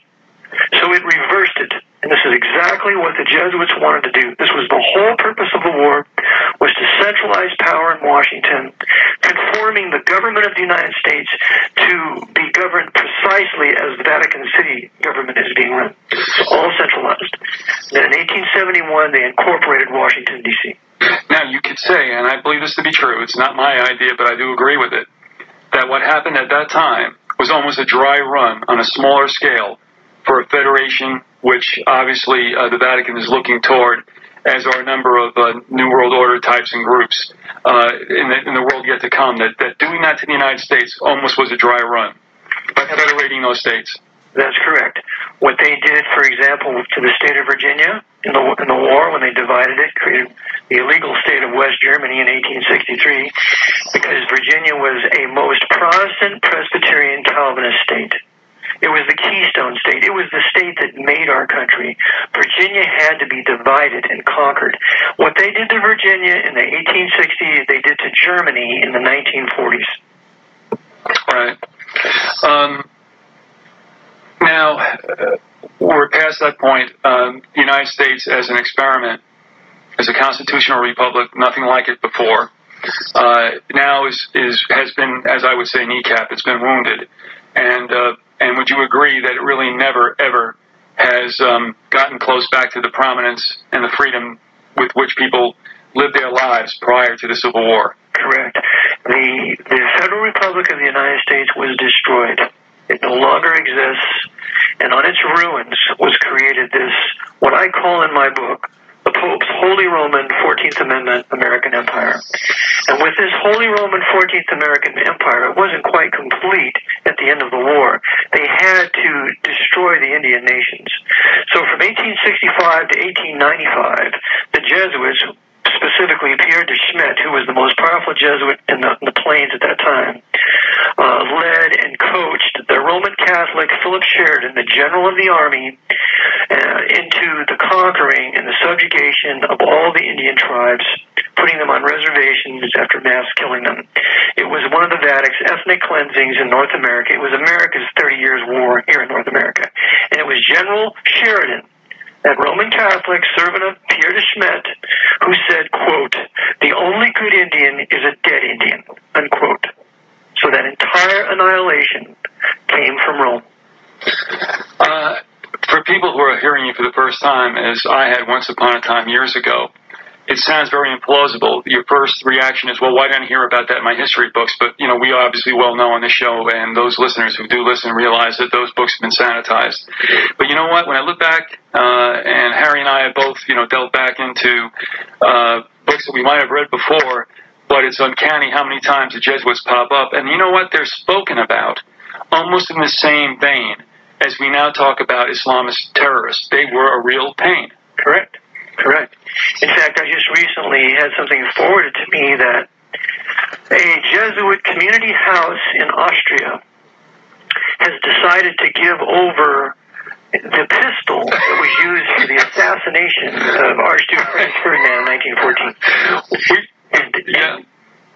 So it reversed it. And this is exactly what the Jesuits wanted to do. This was the whole purpose of the war, was to centralize power in Washington, conforming the government of the United States to be governed precisely as the Vatican City government is being run. All centralized. Then in 1871, they incorporated Washington, D.C. Now, you could say, and I believe this to be true, it's not my idea, but I do agree with it, that what happened at that time was almost a dry run on a smaller scale for a federation, which obviously uh, the Vatican is looking toward, as are a number of uh, New World Order types and groups uh, in, the, in the world yet to come, that, that doing that to the United States almost was a dry run by federating those states. That's correct. What they did, for example, to the state of Virginia in the in the war when they divided it, created the illegal state of West Germany in 1863, because Virginia was a most Protestant Presbyterian Calvinist state. It was the keystone state. It was the state that made our country. Virginia had to be divided and conquered. What they did to Virginia in the 1860s, they did to Germany in the 1940s. Right. Um, now, uh, we're past that point. Um, the United States, as an experiment, as a constitutional republic, nothing like it before, uh, now is, is has been, as I would say, kneecap. It's been wounded, and uh, and would you agree that it really never ever has um, gotten close back to the prominence and the freedom with which people lived their lives prior to the Civil War? Correct. The the Federal Republic of the United States was destroyed. It no longer exists, and on its ruins was created this what I call in my book the Pope's Holy Roman 14th Amendment American Empire. And with this Holy Roman 14th American Empire, it wasn't quite complete at the end of the war. They had to destroy the Indian nations. So from 1865 to 1895, the Jesuits specifically Pierre de Smet, who was the most powerful Jesuit in the, in the plains at that time, uh, led and coached the Roman Catholic Philip Sheridan, the general of the army, uh, into the conquering and the subjugation of all the Indian tribes, putting them on reservations after mass killing them. It was one of the Vatican's ethnic cleansings in North America. It was America's 30 Years' War here in North America. And it was General Sheridan that Roman Catholic servant of Pierre de Smet, who said, quote, the only good Indian is a dead Indian, unquote. So that entire annihilation came from Rome. Uh, for people who are hearing you for the first time, as I had once upon a time years ago, it sounds very implausible. Your first reaction is, well, why didn't I hear about that in my history books? But, you know, we obviously well know on this show, and those listeners who do listen realize that those books have been sanitized. But you know what? When I look back, uh, and Harry and I have both, you know, delved back into uh, books that we might have read before, but it's uncanny how many times the Jesuits pop up. And you know what? They're spoken about almost in the same vein as we now talk about Islamist terrorists. They were a real pain. Correct. Correct. In fact, I just recently had something forwarded to me that a Jesuit community house in Austria has decided to give over the pistol that was used for the assassination of Archduke Franz Ferdinand in 1914. And, Yeah.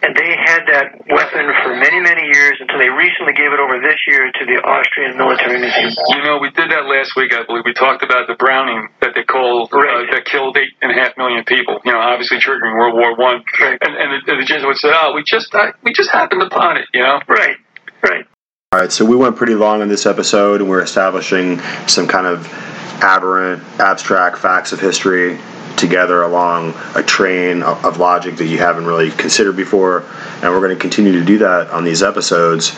And they had that weapon for many, many years until they recently gave it over this year to the Austrian Military Museum. You know, we did that last week, I believe. We talked about the Browning that they called uh, that killed eight and a half million people. You know, obviously triggering World War One. Right. And, and the, the Jesuits said, "Oh, we just uh, we just happened upon it." You know. Right, right. All right, so we went pretty long in this episode, and we're establishing some kind of aberrant, abstract facts of history together along a train of, logic that you haven't really considered before, and we're going to continue to do that on these episodes.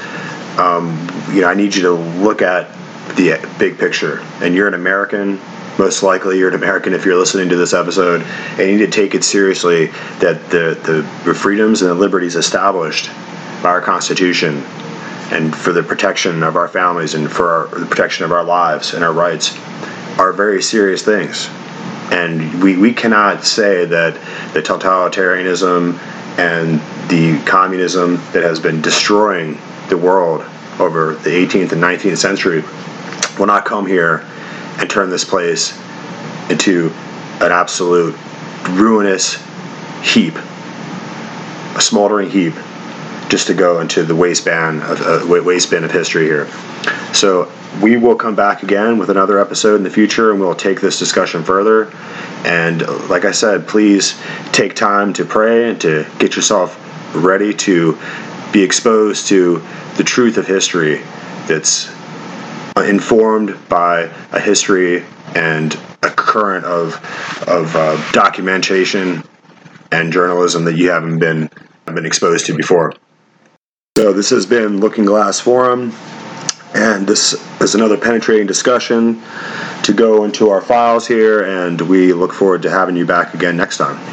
Um, you know, I need you to look at the big picture, and you're an American. Most likely, you're an American if you're listening to this episode, and you need to take it seriously that the, the freedoms and the liberties established by our Constitution and for the protection of our families and for our, the protection of our lives and our rights are very serious things. And we, we cannot say that the totalitarianism and the communism that has been destroying the world over the 18th and 19th century will not come here and turn this place into an absolute ruinous heap, a smoldering heap just to go into the waistband of uh, wa- waistband of history here. So we will come back again with another episode in the future, and we'll take this discussion further. And like I said, please take time to pray and to get yourself ready to be exposed to the truth of history that's informed by a history and a current of of uh, documentation and journalism that you haven't been been exposed to before. So this has been Looking Glass Forum, and this is another penetrating discussion to go into our files here, and we look forward to having you back again next time.